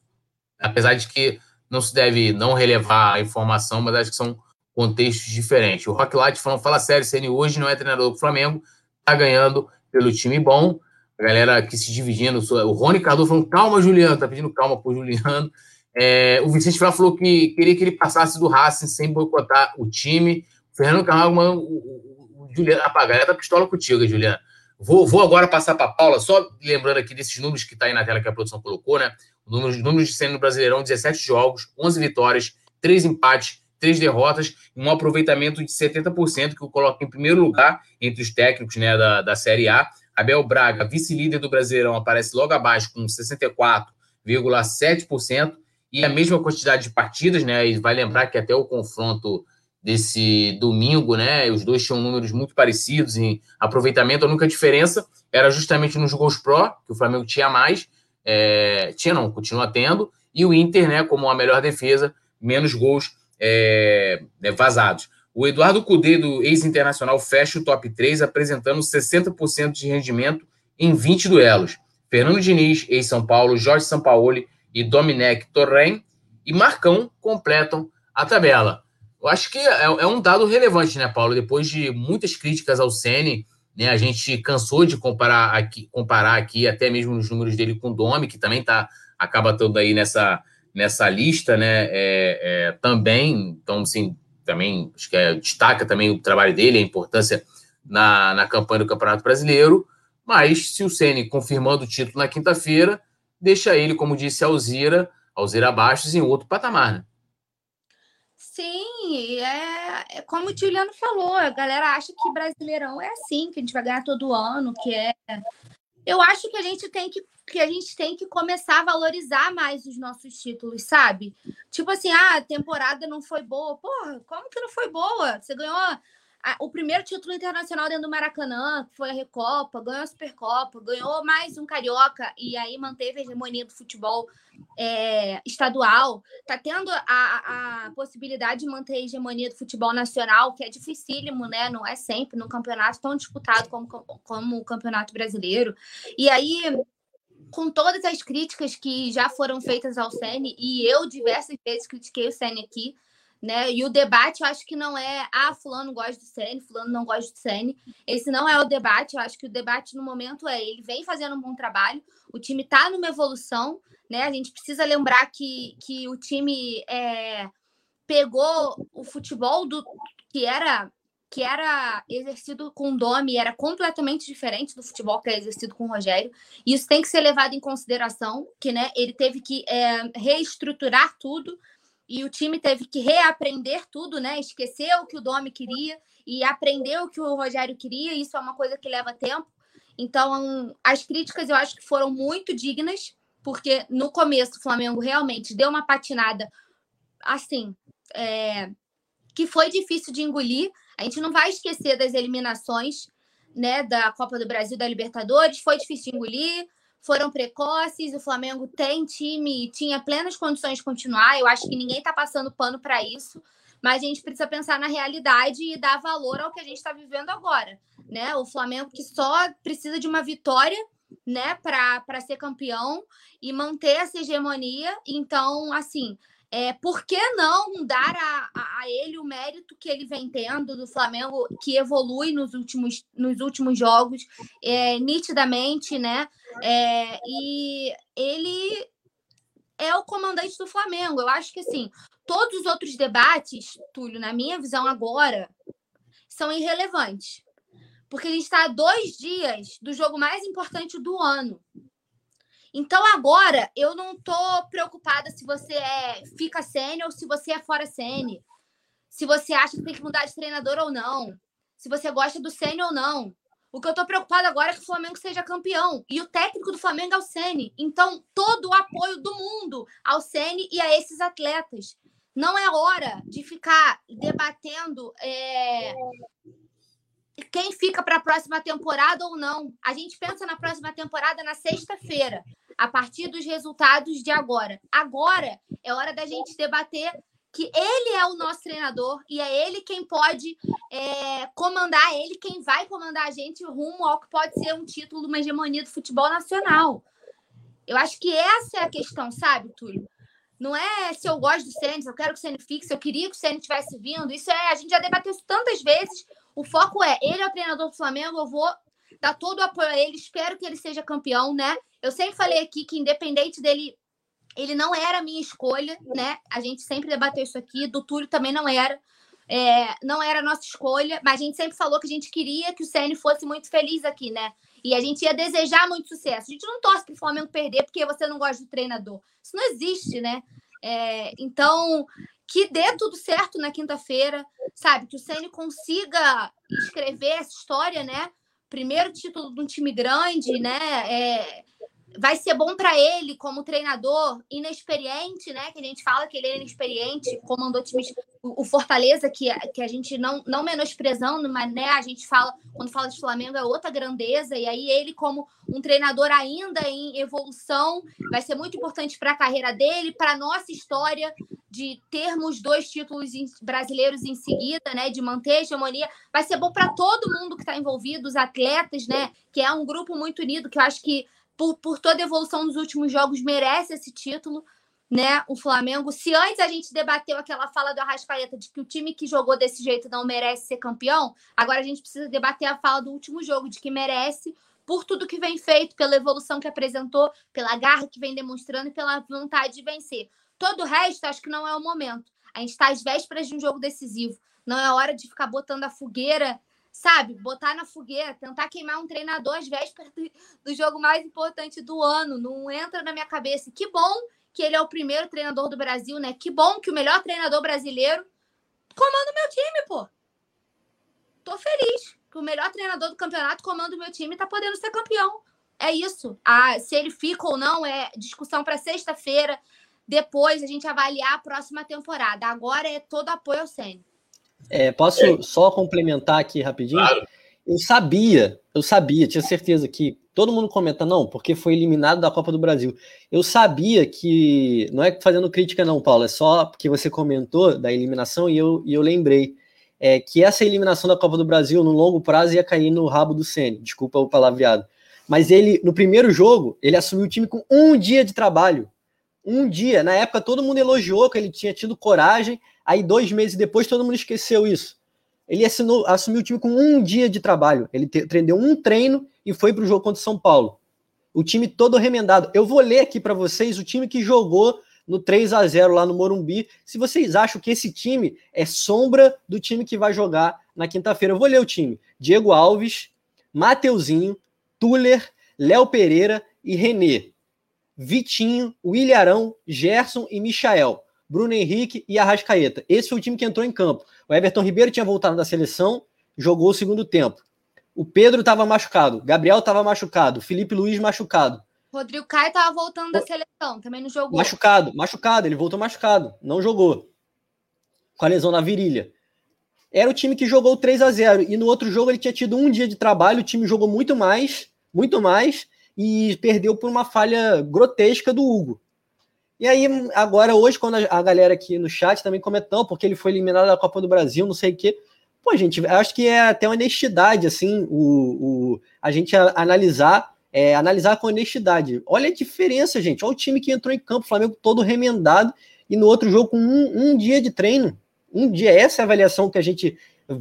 Speaker 4: Apesar de que não se deve não relevar a informação, mas acho que são contextos diferentes. O Rock Light falando, fala sério, Ceni hoje não é treinador do Flamengo, tá ganhando pelo time bom. A galera aqui se dividindo. O Rony Cardoso falando, calma, Juliano, tá pedindo calma pro Juliano. É, o Vicente Flá falou que queria que ele passasse do Racing sem boicotar o time. O Fernando Camargo, mano, o, o, o Juliano, a galera tá pistola contigo, Juliano. Vou, vou agora passar para Paula, só lembrando aqui desses números que tá aí na tela que a produção colocou, né? Números, números de Ceni no Brasileirão: 17 jogos, 11 vitórias, 3 empates, três derrotas, um aproveitamento de 70%, que o coloca em primeiro lugar entre os técnicos né, da, da Série A. Abel Braga, vice-líder do Brasileirão, aparece logo abaixo com 64,7%, e a mesma quantidade de partidas, né? E vai lembrar que até o confronto desse domingo, né? Os dois tinham números muito parecidos em aproveitamento. A única diferença era justamente nos gols pró, que o Flamengo tinha mais, é, tinha não, continua tendo, e o Inter, né, como a melhor defesa, menos gols é, é, vazados. O Eduardo Cudê, do ex-internacional, fecha o top 3, apresentando 60% de rendimento em 20 duelos. Fernando Diniz, ex-São Paulo, Jorge Sampaoli e Domenech Torren e Marcão completam a tabela. Eu acho que é, é, um dado relevante, né, Paulo? Depois de muitas críticas ao Ceni, né, a gente cansou de comparar aqui, comparar aqui até mesmo os números dele com o Domi, que também tá, acaba estando aí nessa nessa lista, né? É, é, também, então, assim, também acho que é, destaca também o trabalho dele, a importância na, na campanha do Campeonato Brasileiro. Mas se o Ceni confirmando o título na quinta-feira, deixa ele, como disse a Alzira, Alzira Bastos, em outro patamar, né?
Speaker 2: Sim, é, é, como o Juliano falou, a galera acha que Brasileirão é assim, que a gente vai ganhar todo ano, que é eu acho que a gente tem que, que a gente tem que começar a valorizar mais os nossos títulos, sabe? Tipo assim, ah, a temporada não foi boa. Porra, como que não foi boa? Você ganhou o primeiro título internacional dentro do Maracanã, que foi a Recopa, ganhou a Supercopa, ganhou mais um Carioca e aí manteve a hegemonia do futebol é, estadual. Tá tendo a, a possibilidade de manter a hegemonia do futebol nacional, que é dificílimo, né? Não é sempre num campeonato tão disputado como, como o Campeonato Brasileiro. E aí com todas as críticas que já foram feitas ao Sene, e eu diversas vezes critiquei o Sene aqui, né? E o debate, eu acho que não é, ah, fulano gosta do Sene, fulano não gosta do Sene. Esse não é o debate, eu acho que o debate no momento é, ele vem fazendo um bom trabalho, o time está numa evolução, né? A gente precisa lembrar que, que o time é, pegou o futebol do que era que era exercido com o Domi, era completamente diferente do futebol que é exercido com o Rogério. Isso tem que ser levado em consideração, que né, ele teve que é, reestruturar tudo e o time teve que reaprender tudo, né? Esquecer o que o Domi queria e aprender o que o Rogério queria. Isso é uma coisa que leva tempo. Então, as críticas eu acho que foram muito dignas, porque no começo o Flamengo realmente deu uma patinada assim, é, que foi difícil de engolir. A gente não vai esquecer das eliminações, né, da Copa do Brasil, da Libertadores, foi difícil de engolir foram precoces, o Flamengo tem time e tinha plenas condições de continuar. Eu acho que ninguém está passando pano para isso, mas a gente precisa pensar na realidade e dar valor ao que a gente está vivendo agora. Né? O Flamengo que só precisa de uma vitória né, para ser campeão e manter essa hegemonia. Então, assim, é, por que não dar a, a, ele o mérito que ele vem tendo do Flamengo, que evolui nos últimos, nos últimos jogos, é, nitidamente, né? É, e ele é o comandante do Flamengo. Eu acho que assim, todos os outros debates, Túlio, na minha visão agora, são irrelevantes. Porque a gente está a dois dias do jogo mais importante do ano. Então agora eu não tô preocupada se você é fica sênior ou se você é fora sênior. Se você acha que tem que mudar de treinador ou não. Se você gosta do sênior ou não. O que eu tô preocupada agora é que o Flamengo seja campeão. E o técnico do Flamengo é o Sene. Então, todo o apoio do mundo ao Sene e a esses atletas. Não é hora de ficar debatendo é, quem fica para a próxima temporada ou não. A gente pensa na próxima temporada na sexta-feira, a partir dos resultados de agora. Agora é hora da gente debater que ele é o nosso treinador e é ele quem pode é, comandar, é ele quem vai comandar a gente rumo ao que pode ser um título, uma hegemonia do futebol nacional. Eu acho que essa é a questão, sabe, Túlio? Não é se eu gosto do Sênis, eu quero que o Sênis fixe, eu queria que o Sênis tivesse vindo. Isso é, a gente já debateu isso tantas vezes. O foco é, ele é o treinador do Flamengo, eu vou dar todo o apoio a ele, espero que ele seja campeão, né? Eu sempre falei aqui que, independente dele ele não era a minha escolha, né? A gente sempre debateu isso aqui, do Túlio também não era. É, não era a nossa escolha, mas a gente sempre falou que a gente queria que o CN fosse muito feliz aqui, né? E a gente ia desejar muito sucesso. A gente não torce para o Flamengo perder porque você não gosta do treinador. Isso não existe, né? É, então, que dê tudo certo na quinta-feira, sabe? Que o CN consiga escrever essa história, né? Primeiro título de um time grande, né? É, vai ser bom para ele como treinador inexperiente, né? Que a gente fala que ele é inexperiente, comandou times. O Fortaleza que, que a gente não não menosprezando, mas né, a gente fala quando fala de Flamengo é outra grandeza. E aí ele como um treinador ainda em evolução vai ser muito importante para a carreira dele, para nossa história de termos dois títulos brasileiros em seguida, né, de manter a hegemonia, vai ser bom para todo mundo que está envolvido, os atletas, né, que é um grupo muito unido, que eu acho que por, por toda a evolução dos últimos jogos, merece esse título, né? O Flamengo. Se antes a gente debateu aquela fala do Arrascaeta de que o time que jogou desse jeito não merece ser campeão, agora a gente precisa debater a fala do último jogo, de que merece, por tudo que vem feito, pela evolução que apresentou, pela garra que vem demonstrando e pela vontade de vencer. Todo o resto, acho que não é o momento. A gente está às vésperas de um jogo decisivo. Não é hora de ficar botando a fogueira sabe, botar na fogueira, tentar queimar um treinador às vésperas do, do jogo mais importante do ano. Não entra na minha cabeça. Que bom que ele é o primeiro treinador do Brasil, né? Que bom que o melhor treinador brasileiro comanda o meu time, pô. Tô feliz que o melhor treinador do campeonato comanda o meu time e tá podendo ser campeão. É isso. Ah, se ele fica ou não é discussão para sexta-feira. Depois a gente avaliar a próxima temporada. Agora é todo apoio ao Senna.
Speaker 3: É, posso é. só complementar aqui rapidinho? Claro. Eu sabia, eu sabia, tinha certeza que todo mundo comenta, não, porque foi eliminado da Copa do Brasil. Eu sabia que, não é fazendo crítica, não, Paulo, é só porque você comentou da eliminação e eu, e eu lembrei é, que essa eliminação da Copa do Brasil, no longo prazo, ia cair no rabo do Sene. Desculpa o palavreado. Mas ele, no primeiro jogo, ele assumiu o time com um dia de trabalho. Um dia. Na época, todo mundo elogiou que ele tinha tido coragem Aí, dois meses depois, todo mundo esqueceu isso. Ele assinou, assumiu o time com um dia de trabalho. Ele treinou um treino e foi para o jogo contra o São Paulo. O time todo remendado. Eu vou ler aqui para vocês o time que jogou no 3 a 0 lá no Morumbi. Se vocês acham que esse time é sombra do time que vai jogar na quinta-feira, eu vou ler o time: Diego Alves, Mateuzinho, Tuller, Léo Pereira e Renê. Vitinho, William Gerson e Michael. Bruno Henrique e Arrascaeta. Esse foi o time que entrou em campo. O Everton Ribeiro tinha voltado da seleção, jogou o segundo tempo. O Pedro estava machucado, Gabriel estava machucado, Felipe Luiz machucado.
Speaker 2: Rodrigo Caio estava voltando da seleção, também não jogou.
Speaker 3: Machucado, machucado, ele voltou machucado, não jogou. Com a lesão na virilha. Era o time que jogou 3 a 0 e no outro jogo ele tinha tido um dia de trabalho, o time jogou muito mais, muito mais e perdeu por uma falha grotesca do Hugo. E aí, agora, hoje, quando a, galera aqui no chat também comentou, porque ele foi eliminado da Copa do Brasil, não sei o quê. Pô, gente, acho que é até honestidade, assim, o, o a gente analisar, é, analisar com honestidade. Olha a diferença, gente. Olha o time que entrou em campo, o Flamengo todo remendado, e no outro jogo com um, um dia de treino. Um dia, essa é a avaliação que a gente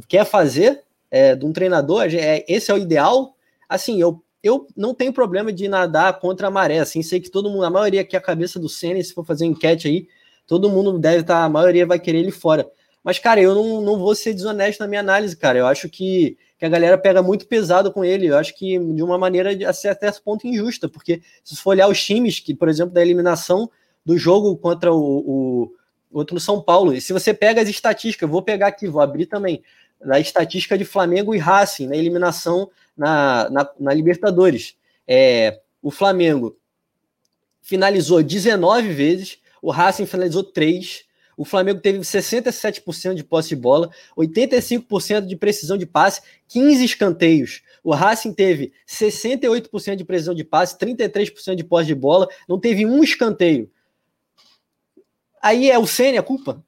Speaker 3: quer fazer é, de um treinador, é, esse é o ideal. Assim, eu eu não tenho problema de nadar contra a maré, assim, sei que todo mundo, a maioria aqui, a cabeça do Senna, se for fazer enquete aí, todo mundo deve estar, tá, a maioria vai querer ele fora. Mas, cara, eu não, não vou ser desonesto na minha análise, cara. Eu acho que, que a galera pega muito pesado com ele. Eu acho que de uma maneira até esse ponto injusta, porque se for olhar os times que, por exemplo, da eliminação do jogo contra o, o outro no São Paulo, e se você pega as estatísticas, vou pegar aqui, vou abrir também, da estatística de Flamengo e Racing na eliminação na, na, na Libertadores. É, o Flamengo finalizou 19 vezes, o Racing finalizou 3, o Flamengo teve 67% de posse de bola, 85% de precisão de passe, 15 escanteios. O Racing teve 68% de precisão de passe, 33% de posse de bola, não teve um escanteio. Aí é o Senna a culpa?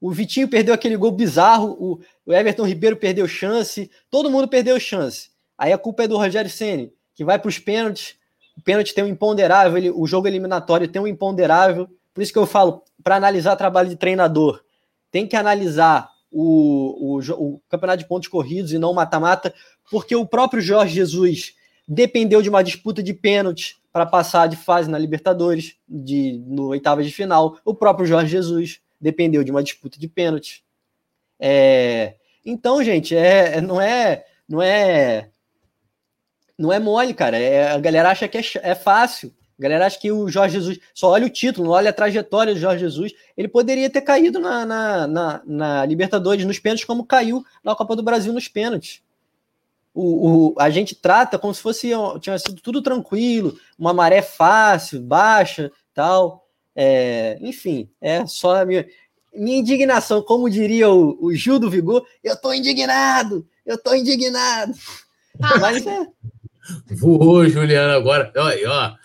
Speaker 3: O Vitinho perdeu aquele gol bizarro, o Everton Ribeiro perdeu chance, todo mundo perdeu chance. Aí a culpa é do Rogério Ceni, que vai para os pênaltis. O pênalti tem um imponderável, ele, o jogo eliminatório tem um imponderável. Por isso que eu falo, para analisar trabalho de treinador, tem que analisar o, o, o campeonato de pontos corridos e não mata-mata, porque o próprio Jorge Jesus dependeu de uma disputa de pênalti para passar de fase na Libertadores, de, no oitava de final. O próprio Jorge Jesus dependeu de uma disputa de pênalti. É, então, gente, é, não é não é não é mole, cara. É, a galera acha que é, é fácil. A galera acha que o Jorge Jesus só olha o título, não olha a trajetória do Jorge Jesus. Ele poderia ter caído na, na, na, na Libertadores nos pênaltis, como caiu na Copa do Brasil nos pênaltis. O, o, a gente trata como se fosse tinha sido tudo tranquilo, uma maré fácil, baixa, tal. É, enfim, é só a minha, minha indignação, como diria o, o Gil do Vigor, eu tô indignado, eu tô indignado.
Speaker 4: Ah. Mas é. Voou, Juliana, agora. Ó, ó,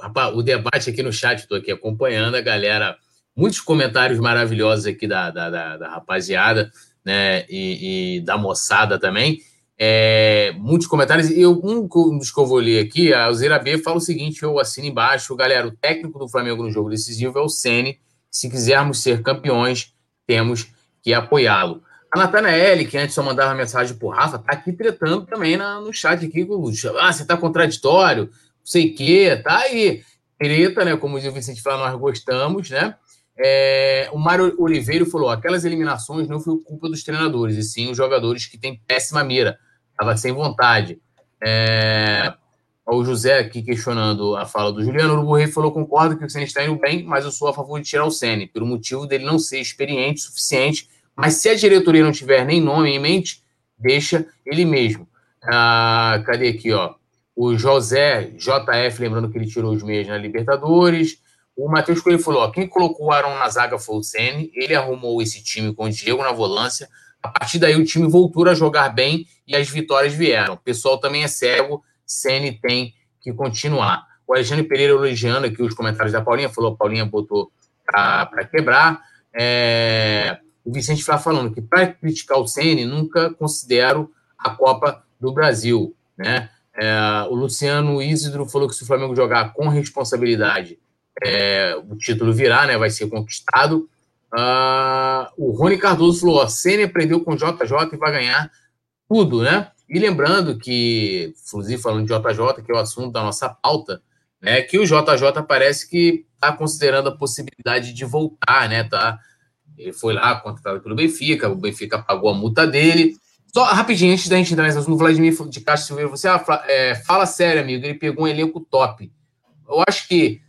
Speaker 4: Rapaz, o debate aqui no chat, estou aqui acompanhando a galera, muitos comentários maravilhosos aqui da, da, da, da rapaziada, né, e, e, da moçada também. É, muitos comentários, eu, um dos que eu vou ler aqui, a Alzeira B fala o seguinte, eu assino embaixo, galera, o técnico do Flamengo no jogo decisivo é o Sene, se quisermos ser campeões, temos que apoiá-lo. A Natanael, que antes só mandava mensagem por Rafa, tá aqui tretando também na, no chat aqui. Ah, você tá contraditório, sei que, tá aí. Treta, né? Como diz o Vicente fala, nós gostamos, né? É, o Mário Oliveira falou: aquelas eliminações não foi culpa dos treinadores, e sim os jogadores que têm péssima mira. Estava sem vontade. É, o José aqui questionando a fala do Juliano. O Rei falou: concordo que o Senna está indo bem, mas eu sou a favor de tirar o Senna, pelo motivo dele não ser experiente o suficiente. Mas se a diretoria não tiver nem nome em mente, deixa ele mesmo. Ah, cadê aqui, ó? o José JF, lembrando que ele tirou os meias na Libertadores. O Matheus Coelho falou: ó, quem colocou o Aaron na zaga foi o Sene, ele arrumou esse time com o Diego na volância. A partir daí o time voltou a jogar bem e as vitórias vieram. O pessoal também é cego, Sene tem que continuar. O Alexandre Pereira elogiando aqui os comentários da Paulinha, falou: Paulinha botou para quebrar. É... O Vicente Flá falando que para criticar o Sene, nunca considero a Copa do Brasil, né? É, o Luciano Isidro falou que se o Flamengo jogar com responsabilidade, é, o título virá, né, vai ser conquistado. Uh, o Rony Cardoso falou: ó, Senna aprendeu com JJ e vai ganhar tudo, né? E lembrando que, inclusive falando de JJ, que é o assunto da nossa pauta, né, que o JJ parece que está considerando a possibilidade de voltar, né? Tá? Ele foi lá contratado pelo Benfica, o Benfica pagou a multa dele, só rapidinho, antes da gente entrar nesse assunto, o Vladimir de Castro Silveira, você ah, é, fala sério, amigo, ele pegou um elenco top. Eu acho que,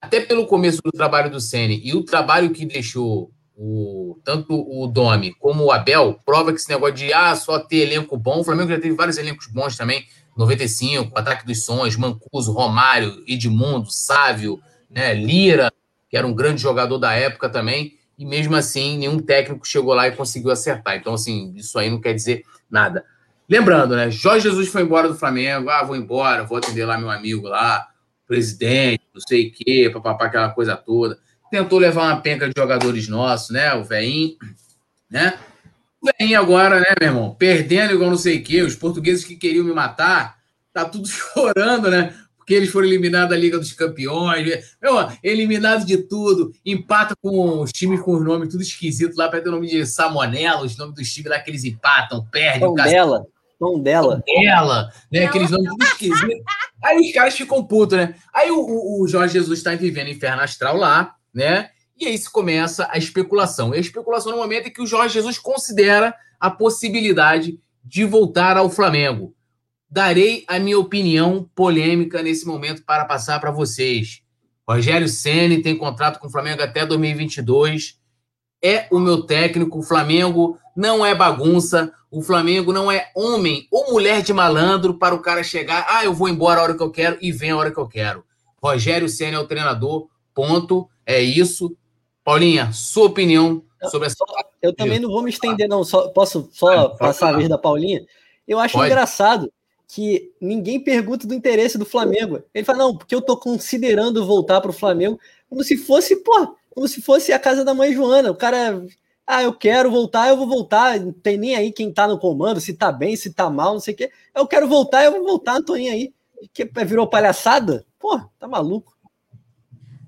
Speaker 4: até pelo começo do trabalho do Sene e o trabalho que deixou o, tanto o Domi como o Abel, prova que esse negócio de ah, só ter elenco bom, o Flamengo já teve vários elencos bons também, 95, Ataque dos Sonhos, Mancuso, Romário, Edmundo, Sávio, né, Lira, que era um grande jogador da época também e mesmo assim nenhum técnico chegou lá e conseguiu acertar. Então, assim, isso aí não quer dizer nada. Lembrando, né? Jorge Jesus foi embora do Flamengo, ah, vou embora, vou atender lá meu amigo lá, presidente, não sei o quê, papapá, aquela coisa toda. Tentou levar uma penca de jogadores nossos, né? O Veinho, né? O Veinho agora, né, meu irmão? Perdendo igual não sei o quê, os portugueses que queriam me matar, tá tudo [laughs] chorando, né? Porque eles foram eliminados da Liga dos Campeões, meu, eliminado de tudo, empata com os times com os nomes tudo esquisito lá, para ter o nome de Samonella, os nomes dos times lá que eles empatam, perdem.
Speaker 3: Tom dela, tom dela.
Speaker 4: dela, né? Aqueles nomes tudo esquisitos. Aí os caras ficam putos, né? Aí o, o, o Jorge Jesus está vivendo inferno astral lá, né? E aí se começa a especulação. E a especulação no momento em que o Jorge Jesus considera a possibilidade de voltar ao Flamengo. Darei a minha opinião polêmica nesse momento para passar para vocês. Rogério Ceni tem contrato com o Flamengo até 2022. É o meu técnico. O Flamengo não é bagunça. O Flamengo não é homem ou mulher de malandro para o cara chegar, ah, eu vou embora a hora que eu quero e vem a hora que eu quero. Rogério Ceni é o treinador. Ponto. É isso. Paulinha, sua opinião sobre essa.
Speaker 3: Eu também não vou me estender, não. Só, posso só passar a vez da Paulinha? Eu acho Pode. engraçado que ninguém pergunta do interesse do Flamengo. Ele fala, não, porque eu tô considerando voltar para o Flamengo, como se fosse, pô, como se fosse a casa da mãe Joana. O cara, ah, eu quero voltar, eu vou voltar. Não tem nem aí quem tá no comando, se tá bem, se tá mal, não sei o quê. Eu quero voltar, eu vou voltar, não tô nem aí. Que virou palhaçada? Pô, tá maluco.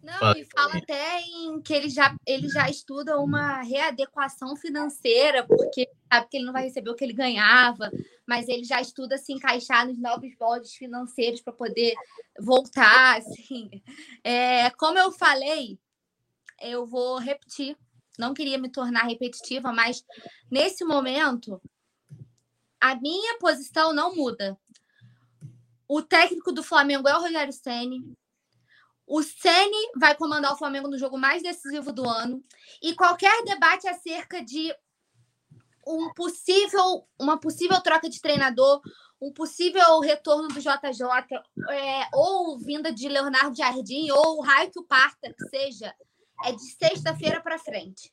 Speaker 2: Não, e fala até em que ele já, ele já estuda uma readequação financeira, porque sabe que ele não vai receber o que ele ganhava, mas ele já estuda se encaixar nos novos moldes financeiros para poder voltar. [laughs] Assim. É, como eu falei, eu vou repetir. Não queria me tornar repetitiva, mas nesse momento a minha posição não muda. O técnico do Flamengo é o Rogério Ceni. O Ceni vai comandar o Flamengo no jogo mais decisivo do ano. E qualquer debate acerca de um possível, uma possível troca de treinador, um possível retorno do JJ, é, ou vinda de Leonardo Jardim, ou o raio que o parta, que seja, é de sexta-feira para frente.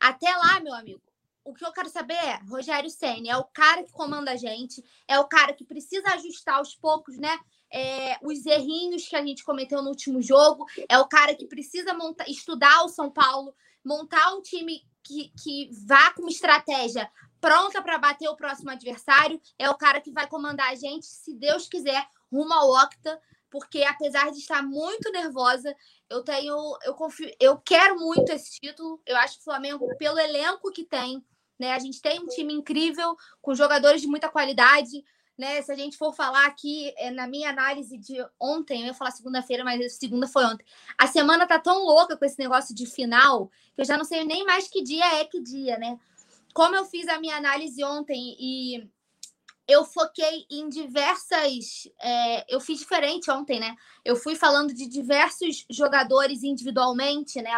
Speaker 2: Até lá, meu amigo, o que eu quero saber é, Rogério Senna é o cara que comanda a gente, é o cara que precisa ajustar aos poucos, né? É, os errinhos que a gente cometeu no último jogo. É o cara que precisa estudar o São Paulo, montar um time que, que vá com uma estratégia pronta para bater o próximo adversário. É o cara que vai comandar a gente, se Deus quiser, rumo ao Octa. Porque apesar de estar muito nervosa, eu tenho, eu confio, eu quero muito esse título. Eu acho que o Flamengo, pelo elenco que tem, né? A gente tem um time incrível, com jogadores de muita qualidade né? Se a gente for falar aqui, é, na minha análise de ontem, eu ia falar segunda-feira, mas segunda foi ontem. A semana tá tão louca com esse negócio de final que eu já não sei nem mais que dia é que dia, né? Como eu fiz a minha análise ontem e eu foquei em diversas. É, eu fiz diferente ontem, né? Eu fui falando de diversos jogadores individualmente, né?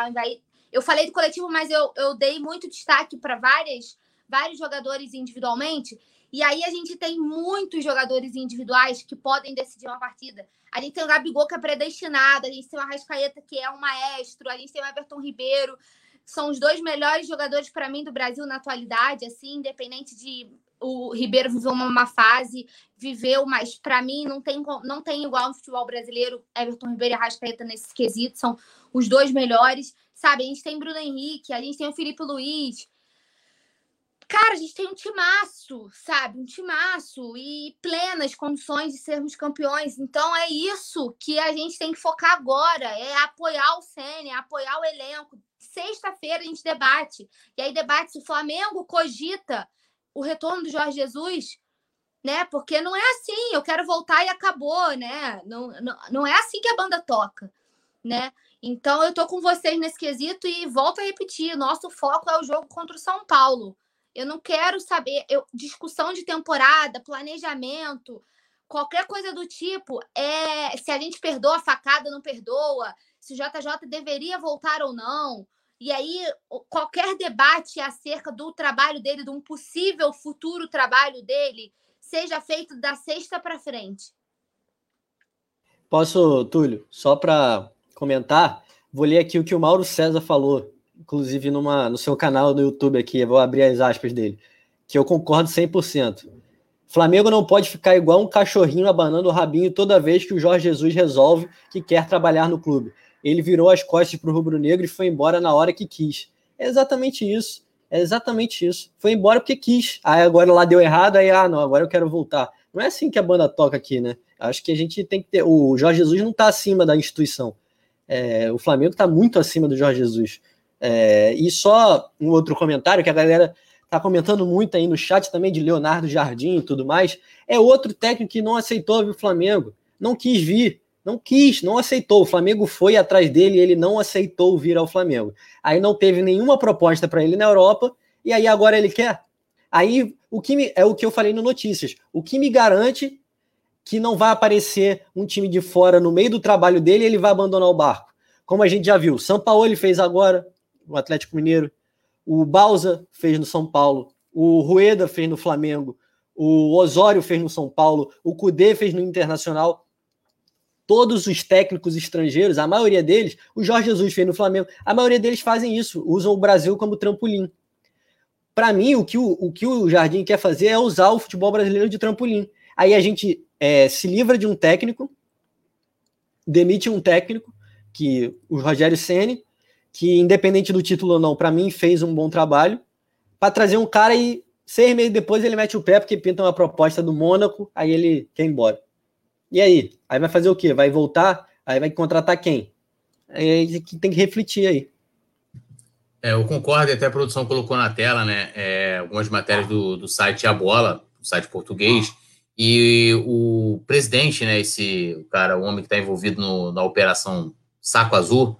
Speaker 2: Eu falei do coletivo, mas eu, eu dei muito destaque para várias vários jogadores individualmente. E aí a gente tem muitos jogadores individuais que podem decidir uma partida. A gente tem o Gabigol que é predestinado, a gente tem o Arrascaeta que é um maestro, a gente tem o Everton Ribeiro. São os dois melhores jogadores para mim do Brasil na atualidade, assim, independente de o Ribeiro viveu uma fase, viveu, mas para mim não tem, não tem igual no futebol brasileiro. Everton Ribeiro e Arrascaeta nesse quesito são os dois melhores, sabe? A gente tem Bruno Henrique, a gente tem o Felipe Luiz, Cara, a gente tem um timaço, sabe? Um timaço e plenas condições de sermos campeões. Então é isso que a gente tem que focar agora, é apoiar o Sene, é apoiar o elenco. Sexta-feira a gente debate. E aí debate se o Flamengo cogita o retorno do Jorge Jesus, né? Porque não é assim, eu quero voltar e acabou, né? Não, não, não é assim que a banda toca, né? Então eu tô com vocês nesse quesito e volto a repetir, nosso foco é o jogo contra o São Paulo. Eu não quero saber. Eu, discussão de temporada, planejamento, qualquer coisa do tipo. É se a gente perdoa a facada, não perdoa, se o JJ deveria voltar ou não. E aí, qualquer debate acerca do trabalho dele, de um possível futuro trabalho dele, seja feito da sexta para frente.
Speaker 3: Posso, Túlio, só para comentar, vou ler aqui o que o Mauro César falou inclusive numa, no seu canal no YouTube aqui, vou abrir as aspas dele, que eu concordo 100%. Flamengo não pode ficar igual um cachorrinho abanando o rabinho toda vez que o Jorge Jesus resolve que quer trabalhar no clube. Ele virou as costas para o rubro-negro e foi embora na hora que quis. É exatamente isso. É exatamente isso. Foi embora porque quis. Aí agora lá deu errado, aí, ah, não, agora eu quero voltar. Não é assim que a banda toca aqui, né? Acho que a gente tem que ter. O Jorge Jesus não está acima da instituição. É, o Flamengo está muito acima do Jorge Jesus. É, e só um outro comentário que a galera tá comentando muito aí no chat também de Leonardo Jardim e tudo mais. É outro técnico que não aceitou vir o Flamengo, não quis vir. Não quis, não aceitou. O Flamengo foi atrás dele e ele não aceitou vir ao Flamengo. Aí não teve nenhuma proposta para ele na Europa e aí agora ele quer. Aí o que me, é o que eu falei no Notícias. O que me garante que não vai aparecer um time de fora no meio do trabalho dele ele vai abandonar o barco. Como a gente já viu, São Paulo ele fez agora, o Atlético Mineiro, o Balsa fez no São Paulo, o Rueda fez no Flamengo, o Osório fez no São Paulo, o Cudê fez no Internacional. Todos os técnicos estrangeiros, a maioria deles, o Jorge Jesus fez no Flamengo, a maioria deles fazem isso, usam o Brasil como trampolim. Para mim, o que o, o que o Jardim quer fazer é usar o futebol brasileiro de trampolim. Aí a gente é, se livra de um técnico, demite um técnico, que o Rogério Ceni, que independente do título ou não, para mim fez um bom trabalho, para trazer um cara e seis meses depois ele mete o pé porque pinta uma proposta do Mônaco, aí ele quer ir embora. E aí? Aí vai fazer o quê? Vai voltar? Aí vai contratar quem? Aí tem que refletir aí.
Speaker 4: É, eu concordo, e até a produção colocou na tela, né? É, algumas matérias do, do site A Bola, do site português, e o presidente, né? Esse o cara, o homem que está envolvido no, na operação Saco Azul,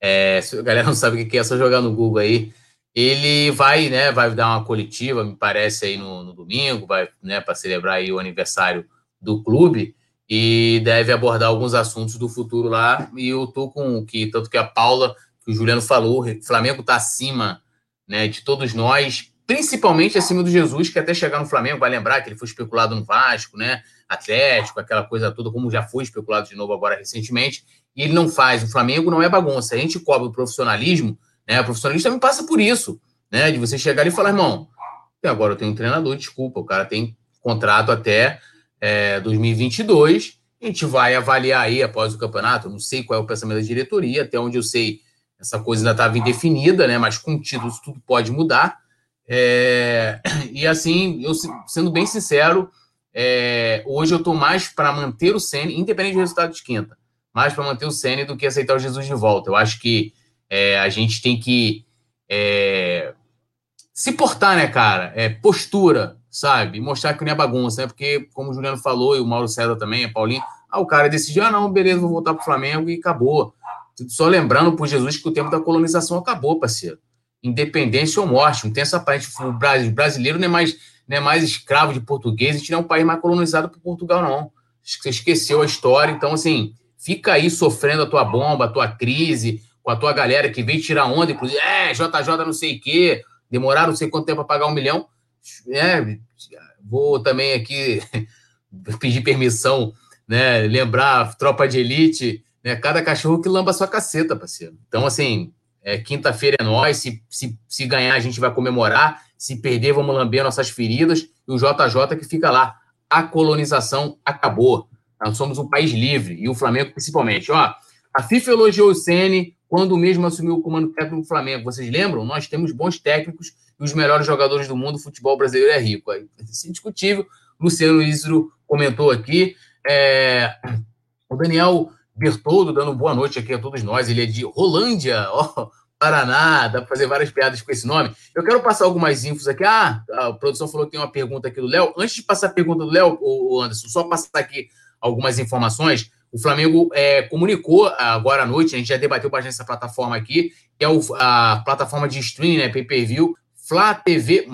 Speaker 4: é, se a galera não sabe o que é, é só jogar no Google aí. Ele vai, né, vai dar uma coletiva, me parece, aí no, no domingo, vai, né, para celebrar aí o aniversário do clube e deve abordar alguns assuntos do futuro lá. E eu tô com que tanto que a Paula, que o Juliano falou, o Flamengo está acima, né, de todos nós, principalmente acima do Jesus, que até chegar no Flamengo vai lembrar que ele foi especulado no Vasco, né, Atlético, aquela coisa toda, como já foi especulado de novo agora recentemente e ele não faz. O Flamengo não é bagunça. A gente cobra o profissionalismo, né? O profissionalismo também passa por isso, né? De você chegar ali e falar, irmão, agora eu tenho um treinador, desculpa, o cara tem contrato até é, 2022. A gente vai avaliar aí após o campeonato. Não sei qual é o pensamento da diretoria, até onde eu sei, essa coisa ainda estava indefinida, né? Mas com títulos tudo pode mudar. É, [clears throat] e assim, eu sendo bem sincero, é, hoje eu estou mais para manter o Senna, independente do resultado de quinta mais para manter o Senna do que aceitar o Jesus de volta. Eu acho que é, a gente tem que é, se portar, né, cara? É, postura, sabe? Mostrar que não é bagunça, né? Porque, como o Juliano falou, e o Mauro César também, a Paulinho, ah, o cara decidiu, ah, não, beleza, vou voltar para o Flamengo e acabou. Só lembrando por Jesus que o tempo da colonização acabou, parceiro. Independência ou morte. Não tem essa parte. O brasileiro não é mais, não é mais escravo de português, a gente não é um país mais colonizado por Portugal, não. Você esqueceu a história. Então, assim, Fica aí sofrendo a tua bomba, a tua crise, com a tua galera que veio tirar onda, inclusive, é, JJ não sei o quê, demoraram não sei quanto tempo para pagar um milhão. É, vou também aqui [laughs] pedir permissão, né? Lembrar tropa de elite, né? Cada cachorro que lamba a sua caceta, parceiro. Então, assim, é, quinta-feira é nós. Se, se, se ganhar, a gente vai comemorar. Se perder, vamos lamber nossas feridas. E o JJ que fica lá. A colonização acabou. Nós somos um país livre, e o Flamengo principalmente. Ó, a FIFA elogiou o Ceni quando mesmo assumiu o comando técnico do Flamengo. Vocês lembram? Nós temos bons técnicos e os melhores jogadores do mundo. O futebol brasileiro é rico. Isso é indiscutível. Luciano Isro comentou aqui. É... O Daniel Bertoldo dando boa noite aqui a todos nós. Ele é de Rolândia, ó, Paraná. Dá para fazer várias piadas com esse nome. Eu quero passar algumas infos aqui. Ah, a produção falou que tem uma pergunta aqui do Léo. Antes de passar a pergunta do Léo, Anderson, só passar aqui algumas informações. O Flamengo é, comunicou agora à noite, a gente já debateu bastante essa plataforma aqui, que é o, a plataforma de streaming, né, pay-per-view, Flá TV+,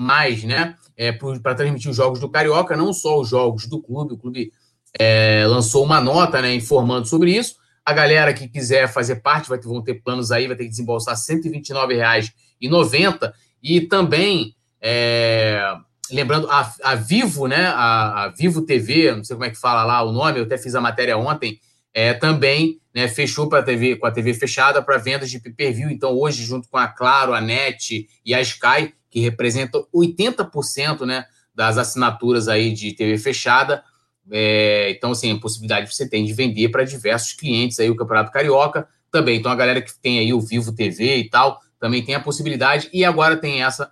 Speaker 4: né, é, para transmitir os jogos do Carioca, não só os jogos do clube, o clube é, lançou uma nota, né, informando sobre isso, a galera que quiser fazer parte, vai ter, vão ter planos aí, vai ter que desembolsar R$ 129,90 e também é, lembrando, a, a Vivo, né? A, a, Vivo TV, não sei como é que fala lá o nome, eu até fiz a matéria ontem, é, também né, fechou para TV, com a TV fechada para vendas de pay-per-view. Então, hoje, junto com a Claro, a NET e a Sky, que representam 80% né, das assinaturas aí de TV fechada. É, então, assim, a possibilidade que você tem de vender para diversos clientes aí o Campeonato Carioca também. Então, a galera que tem aí o Vivo TV e tal, também tem a possibilidade. E agora tem essa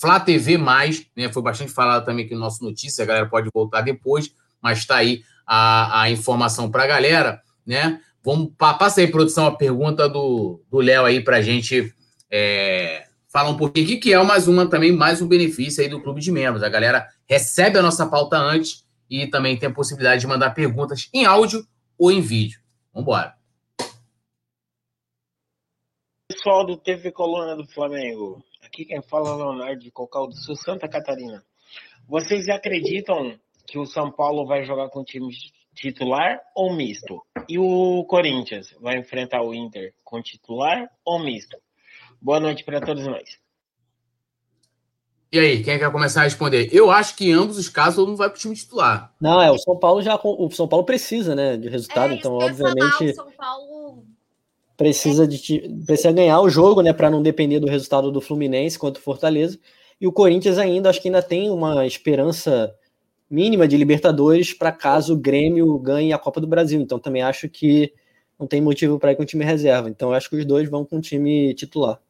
Speaker 4: Flá TV, né, foi bastante falado também aqui no nosso notícia, a galera pode voltar depois, mas está aí a, a informação para a galera, né? Vamos, passa aí, produção, a pergunta do Léo aí para a gente é, falar um pouquinho aqui, que é mais uma também, mais um benefício aí do clube de membros. A galera recebe a nossa pauta antes e também tem a possibilidade de mandar perguntas em áudio ou em vídeo. Vambora.
Speaker 6: Pessoal do TV Coluna do Flamengo, aqui quem fala é o Leonardo de Cocal do Sul, Santa Catarina. Vocês acreditam que o São Paulo vai jogar com time titular ou misto? E o Corinthians vai enfrentar o Inter com titular ou misto? Boa noite para todos nós.
Speaker 4: E aí, quem quer começar a responder? Eu acho que em ambos os casos todo mundo vai para o time titular.
Speaker 3: Não, é, o São Paulo já. O São Paulo precisa, né, de resultado,
Speaker 2: É,
Speaker 3: então, obviamente,
Speaker 2: falar, o São Paulo
Speaker 3: precisa, de, precisa ganhar o jogo, né, para não depender do resultado do Fluminense contra o Fortaleza. E o Corinthians ainda, acho que ainda tem uma esperança mínima de Libertadores para caso o Grêmio ganhe a Copa do Brasil. Então, também acho que não tem motivo para ir com o time reserva. Então, acho que os dois vão com o time titular.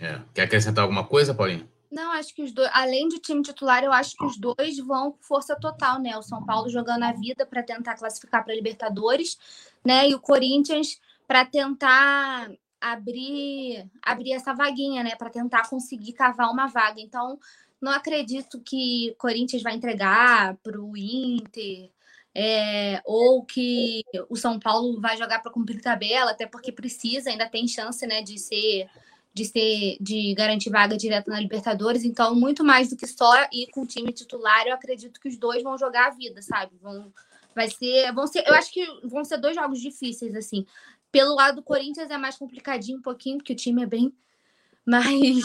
Speaker 4: É. Quer acrescentar alguma coisa, Paulinho?
Speaker 2: Não, acho que os dois, além do time titular, eu acho que os dois vão com força total, né? O São Paulo jogando a vida para tentar classificar para Libertadores, né? E o Corinthians para tentar abrir abrir essa vaguinha, né? Para tentar conseguir cavar uma vaga. Então, não acredito que Corinthians vai entregar para o Inter. é, ou que o São Paulo vai jogar para cumprir tabela, até porque precisa, ainda tem chance, né, de ser de ser de garantir vaga direta na Libertadores, então muito mais do que só ir com o time titular, eu acredito que os dois vão jogar a vida, sabe? Vão vai ser, vão ser, eu acho que vão ser dois jogos difíceis assim. Pelo lado do Corinthians é mais complicadinho um pouquinho, porque o time é bem [laughs] mas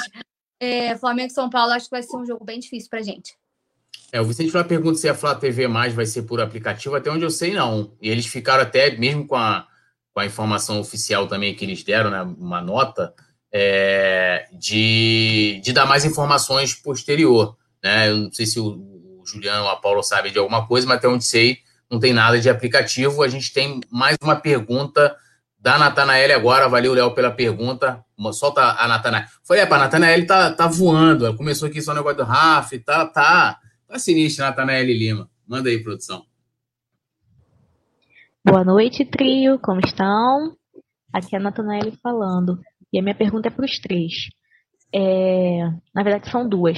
Speaker 2: é, Flamengo e São Paulo acho que vai ser um jogo bem difícil pra gente.
Speaker 4: É, o Vicente Flá pergunta se a Flá TV mais vai ser por aplicativo, até onde eu sei, não. E eles ficaram até, mesmo com a, com a informação oficial também que eles deram, né, uma nota, é, de, de dar mais informações posterior. Né? Eu não sei se o, o Juliano ou a Paula sabem de alguma coisa, mas até onde sei, não tem nada de aplicativo. A gente tem mais uma pergunta da Natanael agora. Valeu, Léo, pela pergunta. Solta a Natanael. Falei, é, a Natanael tá, tá voando. Ela começou aqui só o negócio do Raf, tá, tá, tá sinistro, Natanael Lima. Manda aí, produção.
Speaker 7: Boa noite, trio. Como estão? Aqui é a Natanael falando. E a minha pergunta é para os três. É, Na verdade, são duas.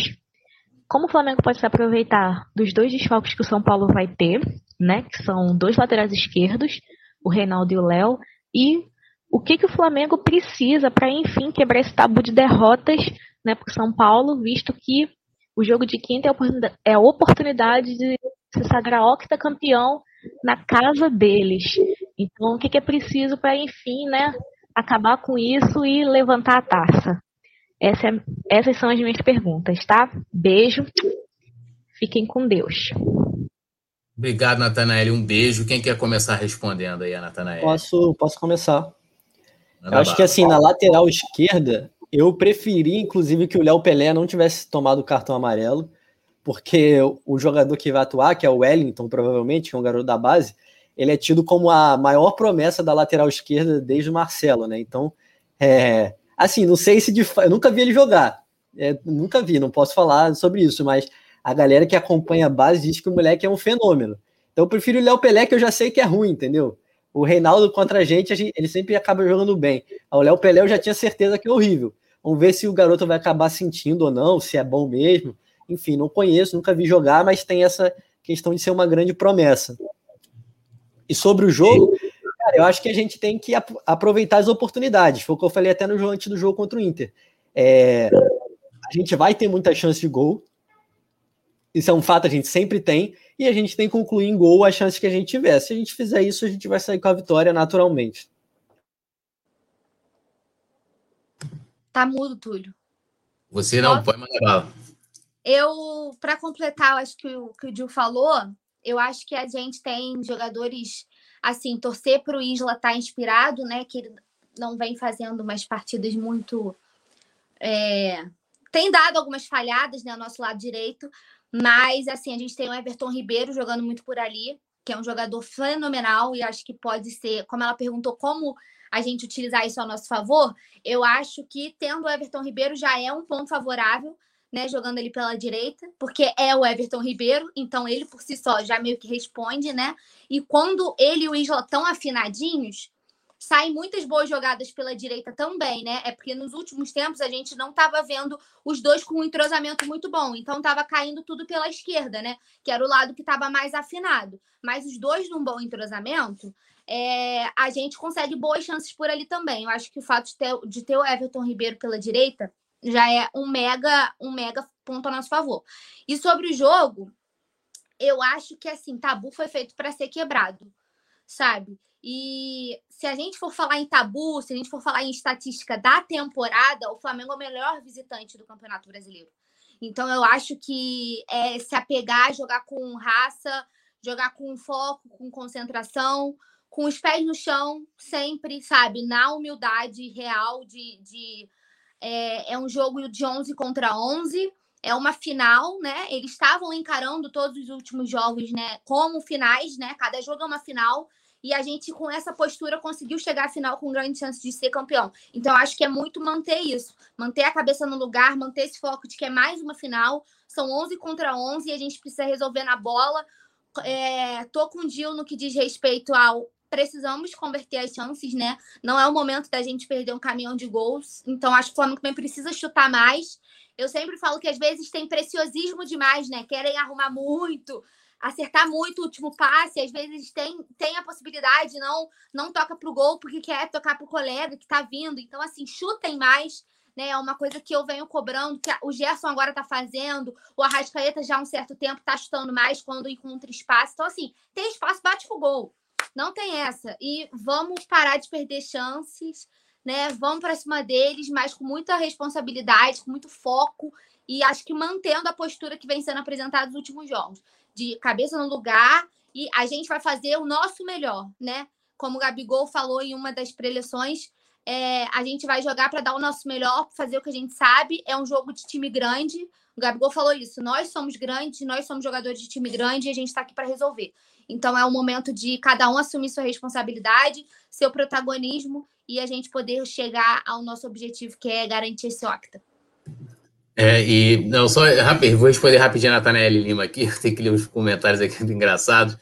Speaker 7: Como o Flamengo pode se aproveitar dos dois desfalques que o São Paulo vai ter, né? Que são dois laterais esquerdos, o Reinaldo e o Léo, e o que, que o Flamengo precisa para, enfim, quebrar esse tabu de derrotas né, para o São Paulo, visto que o jogo de quinta é a oportunidade, é a oportunidade de se sagrar octacampeão na casa deles. Então, o que, que é preciso para, enfim, né, acabar com isso e levantar a taça? Essa é- essas são as minhas perguntas, tá? Beijo. Fiquem com Deus.
Speaker 4: Obrigado, Natanael. Um beijo. Quem quer começar respondendo aí, Natanael?
Speaker 3: Posso, posso começar? Eu acho que assim, na lateral esquerda, eu preferi, inclusive, que o Léo Pelé não tivesse tomado o cartão amarelo, porque o jogador que vai atuar, que é o Wellington, provavelmente, que é um garoto da base, ele é tido como a maior promessa da lateral esquerda desde o Marcelo, né? Então, é, assim, não sei se de eu nunca vi ele jogar, É, nunca vi, não posso falar sobre isso, mas a galera que acompanha a base diz que o moleque é um fenômeno. Então, eu prefiro o Léo Pelé, que eu já sei que é ruim, entendeu? O Reinaldo contra a gente, a gente- ele sempre acaba jogando bem. O Léo Pelé eu já tinha certeza que é horrível. Vamos ver se o garoto vai acabar sentindo ou não, se é bom mesmo. Enfim, não conheço, nunca vi jogar, mas tem essa questão de ser uma grande promessa. E sobre o jogo, cara, eu acho que a gente tem que ap- aproveitar as oportunidades. Foi o que eu falei até no antes do jogo contra o Inter. É, a gente vai ter muita chance de gol. Isso é um fato, a gente sempre tem. E a gente tem que concluir em gol as chances que a gente tiver. Se a gente fizer isso, a gente vai sair com a vitória naturalmente.
Speaker 2: Tá mudo, Túlio.
Speaker 4: Você não, pode mandar.
Speaker 2: Eu, para completar, eu acho que o que o Gil falou, eu acho que a gente tem jogadores, assim, torcer para o Isla estar inspirado, né? Que ele não vem fazendo umas partidas muito. é, tem dado algumas falhadas, né, ao nosso lado direito, mas, assim, a gente tem o Everton Ribeiro jogando muito por ali, que é um jogador fenomenal e acho que pode ser, como ela perguntou, como a gente utilizar isso ao nosso favor, eu acho que tendo o Everton Ribeiro já é um ponto favorável né, jogando ali pela direita, porque é o Everton Ribeiro, então ele por si só já meio que responde, né? E quando ele e o Isla estão afinadinhos, saem muitas boas jogadas pela direita também, né? É porque nos últimos tempos a gente não estava vendo os dois com um entrosamento muito bom, então estava caindo tudo pela esquerda, né? Que era o lado que estava mais afinado. Mas os dois num bom entrosamento, é, a gente consegue boas chances por ali também. Eu acho que o fato de ter, de ter o Everton Ribeiro pela direita já é um mega, um mega ponto a nosso favor. E sobre o jogo, eu acho que assim, tabu foi feito para ser quebrado, sabe? E se a gente for falar em tabu, se a gente for falar em estatística da temporada, o Flamengo é o melhor visitante do Campeonato Brasileiro. Então eu acho que é se apegar, jogar com raça, jogar com foco, com concentração, com os pés no chão, sempre, sabe, na humildade real de, de é, é um jogo de 11 contra 11 é uma final, né? Eles estavam encarando todos os últimos jogos, né, como finais, né? Cada jogo é uma final e a gente com essa postura conseguiu chegar à final com grande chance de ser campeão. Então acho que é muito manter isso, manter a cabeça no lugar, manter esse foco de que é mais uma final, são 11 contra 11 e a gente precisa resolver na bola. É, tô com o Dil no que diz respeito ao precisamos converter as chances, né? Não é o momento da gente perder um caminhão de gols. Então acho que o Flamengo também precisa chutar mais. Eu sempre falo que às vezes tem preciosismo demais, né? Querem arrumar muito, acertar muito o último passe, às vezes tem, tem a possibilidade, não não toca para o gol porque quer tocar para o colega que está vindo. Então, assim, chutem mais, né? É uma coisa que eu venho cobrando, que o Gerson agora está fazendo, o Arrascaeta já há um certo tempo está chutando mais quando encontra espaço. Então, assim, tem espaço, bate pro gol. Não tem essa. E vamos parar de perder chances né? Vamos para cima deles, mas com muita responsabilidade, com muito foco e acho que mantendo a postura que vem sendo apresentada nos últimos jogos, de cabeça no lugar e a gente vai fazer o nosso melhor, né? Como o Gabigol falou em uma das preleções, é, a gente vai jogar para dar o nosso melhor, fazer o que a gente sabe. É um jogo de time grande. O Gabigol falou isso. Nós somos grandes, nós somos jogadores de time grande e a gente está aqui para resolver. Então é o momento de cada um assumir sua responsabilidade, seu protagonismo e a gente poder chegar ao nosso objetivo, que é garantir esse octa.
Speaker 4: É, e não, só rápido, vou responder rapidinho a Nathanael Lima aqui, [laughs] tem que ler os comentários aqui engraçados.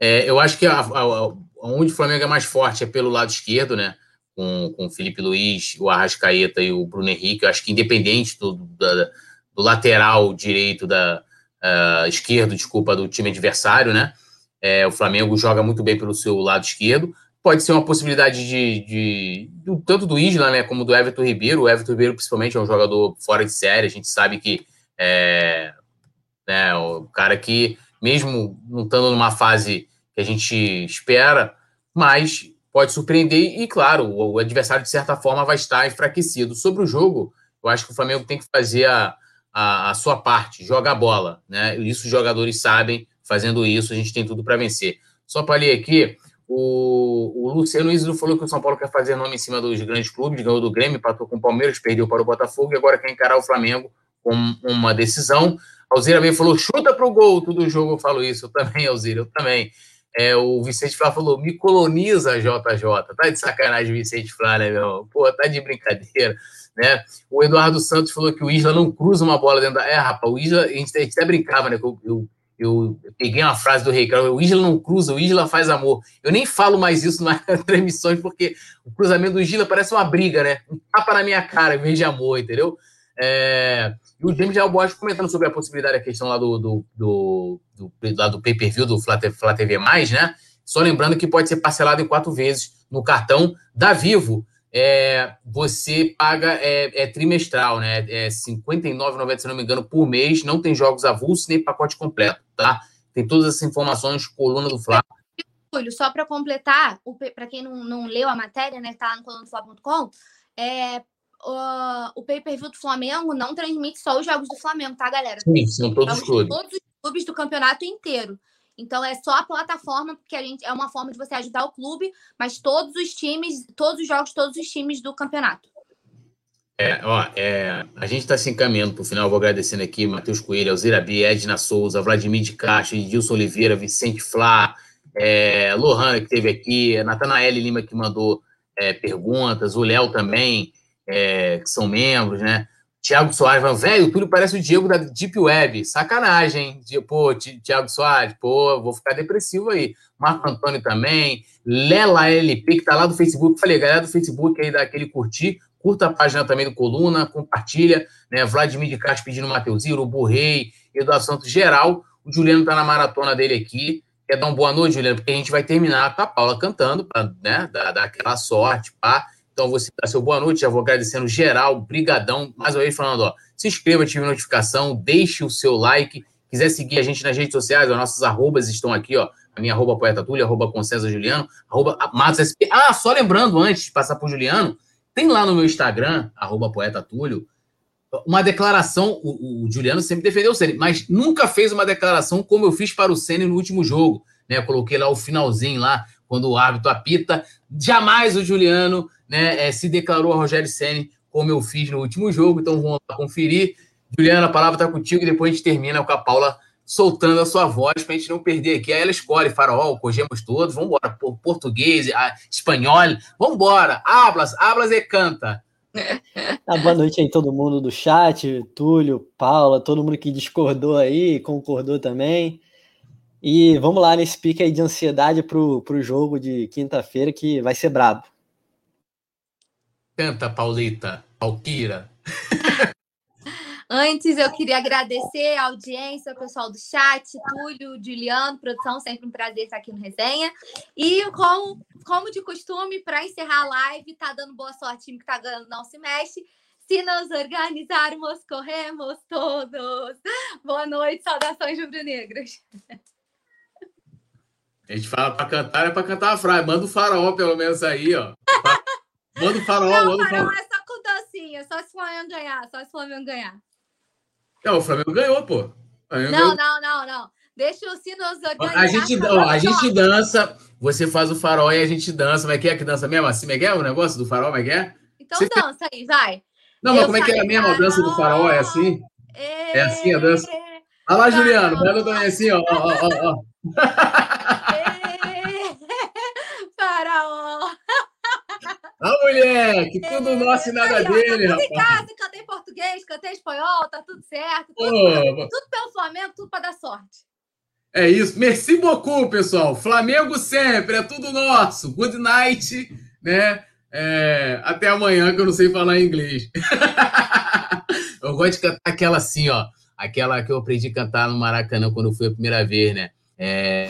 Speaker 4: É, eu acho que a, a, a, onde o Flamengo é mais forte é pelo lado esquerdo, né? Com, com o Felipe Luiz, o Arrascaeta e o Bruno Henrique. Eu acho que independente do, da, do lateral direito da uh, esquerdo, desculpa, do time adversário, né? É, o Flamengo joga muito bem pelo seu lado esquerdo. Pode ser uma possibilidade de, de, de, tanto do Isla, né, como do Everton Ribeiro. O Everton Ribeiro, principalmente, é um jogador fora de série. A gente sabe que é né, o cara que, mesmo não estando numa fase que a gente espera, mas pode surpreender. E, claro, o, o adversário, de certa forma, vai estar enfraquecido. Sobre o jogo, eu acho que o Flamengo tem que fazer a, a, a sua parte, jogar bola. Né? Isso os jogadores sabem fazendo isso, a gente tem tudo para vencer. Só para ler aqui, o, o Luciano Islo falou que o São Paulo quer fazer nome em cima dos grandes clubes, ganhou do Grêmio, empatou com o Palmeiras, perdeu para o Botafogo e agora quer encarar o Flamengo com uma decisão. Alzira também falou, chuta para o gol, todo jogo eu falo isso, eu também, Alzira, eu também. É, o Vicente Flá falou, me coloniza, JJ. Tá de sacanagem, Vicente Flá, né, meu? Pô, tá de brincadeira, né? O Eduardo Santos falou que o Isla não cruza uma bola dentro da... É, rapaz, o Isla, a gente, a gente até brincava, né? Eu, eu peguei uma frase do Rei o Isla não cruza, o Isla faz amor. Eu nem falo mais isso nas [laughs] transmissões, porque o cruzamento do Isla parece uma briga, né? Um tapa na minha cara, em vez de amor, entendeu? É... E o James Alborges comentando sobre a possibilidade, a questão lá do, do, do, do, lá do pay-per-view do Flá TV+, né? Só lembrando que pode ser parcelado em quatro vezes no cartão da Vivo é, você paga é, é trimestral, né? É R$ 59,90, se não me engano, por mês. Não tem jogos avulsos nem pacote completo, tá? Tem todas essas informações, coluna do Flá.
Speaker 2: Júlio, só para completar, para quem não, não leu a matéria, né? Tá lá no colunadofla.com, é, o, o pay-per-view do Flamengo não transmite só os jogos do Flamengo, tá, galera?
Speaker 4: Sim, são todos os clubes.
Speaker 2: Todos os clubes do campeonato inteiro. Então é só a plataforma, porque a gente é uma forma de você ajudar o clube, mas todos os times, todos os jogos, todos os times do campeonato.
Speaker 4: É, ó, é, a gente está se encaminhando para o final. Vou agradecendo aqui Matheus Coelho, Alzira Edna Souza, Vladimir de Castro, Edilson Oliveira, Vicente Flá, é, que esteve aqui, Natanael Lima que mandou é, perguntas, o Léo também, é, que são membros, né? Tiago Soares velho, o Túlio parece o Diego da Deep Web. Sacanagem, hein? Pô, Tiago Soares, pô, vou ficar depressivo aí. Marco Antônio também. Lela LP, que tá lá do Facebook. Falei, galera do Facebook aí, daquele curtir. Curta a página também do Coluna, compartilha. Né? Vladimir de Castro pedindo Mateuzinho, o Burrei, Eduardo Santos, geral. O Juliano tá na maratona dele aqui. Quer dar uma boa noite, Juliano? Porque a gente vai terminar com a Paula cantando, para né, dar, dar aquela sorte, pá. Então, você dá seu boa noite, já vou agradecendo geral, brigadão. Mais uma vez falando, ó, se inscreva, ative notificação, deixe o seu like. Quiser seguir a gente nas redes sociais, ó, nossas arrobas estão aqui, ó. A minha arroba poeta Túlio, arroba Concesa Juliano, arroba Matos SP. Ah, só lembrando, antes de passar por Juliano, tem lá no meu Instagram, arroba poeta Túlio, uma declaração. O, o, Juliano sempre defendeu o Ceni, mas nunca fez uma declaração como eu fiz para o Ceni no último jogo. Né? Eu coloquei lá o finalzinho lá, quando o árbitro apita. Jamais o Juliano né, é, se declarou a Rogério Ceni como eu fiz no último jogo. Então vamos lá conferir. Juliana, a palavra está contigo e depois a gente termina com a Paula soltando a sua voz para a gente não perder aqui. Aí ela escolhe farol, cogemos todos, vamos embora. Português, espanhol, vamos embora. Hablas, hablas e canta. [laughs]
Speaker 3: Ah, boa noite aí todo mundo do chat, Túlio, Paula, todo mundo que discordou aí, concordou também. E vamos lá nesse pique aí de ansiedade pro, pro jogo de quinta-feira que vai ser brabo.
Speaker 4: Canta, Paulita, Palquira.
Speaker 2: Antes, eu queria agradecer a audiência, o pessoal do chat, Túlio, Juliano, produção, sempre um prazer estar aqui no Resenha. E como, como de costume, para encerrar a live, tá dando boa sorte, time que tá ganhando não se mexe. Se nos organizarmos, corremos todos. Boa noite, saudações rubro-negras.
Speaker 4: A gente fala para cantar, é para cantar a frase. Manda o faraó, pelo menos, aí, ó. Manda o faraó,
Speaker 2: não,
Speaker 4: manda
Speaker 2: o faraó. é só com dancinha, só se o Flamengo ganhar, só se o Flamengo ganhar.
Speaker 4: Não, o Flamengo ganhou, pô.
Speaker 2: Flamengo não, ganhou. não, não, não. Deixa o sino organizar.
Speaker 4: A gente, ó, a gente dança, você faz o farol e a gente dança. Como é que é que dança mesmo? Assim, como é é o negócio do farol? É é?
Speaker 2: Então você dança aí, vai.
Speaker 4: Não, mas como é que é a mesma dança do farol? É assim? É assim a dança? Olha lá, Juliano, manda também assim, ó, ó, ó, ó. [laughs] A mulher, que tudo é, nosso e nada dele,
Speaker 2: tá rapaz. em casa, cantei português, cantei espanhol, tá tudo certo. Tudo, oh, tudo pelo Flamengo, tudo para dar sorte.
Speaker 4: É isso. Merci beaucoup, pessoal. Flamengo sempre, é tudo nosso. Good night, né? É, até amanhã, que eu não sei falar inglês. [laughs] eu gosto de cantar aquela assim, ó. Aquela que eu aprendi a cantar no Maracanã quando fui a primeira vez, né? É...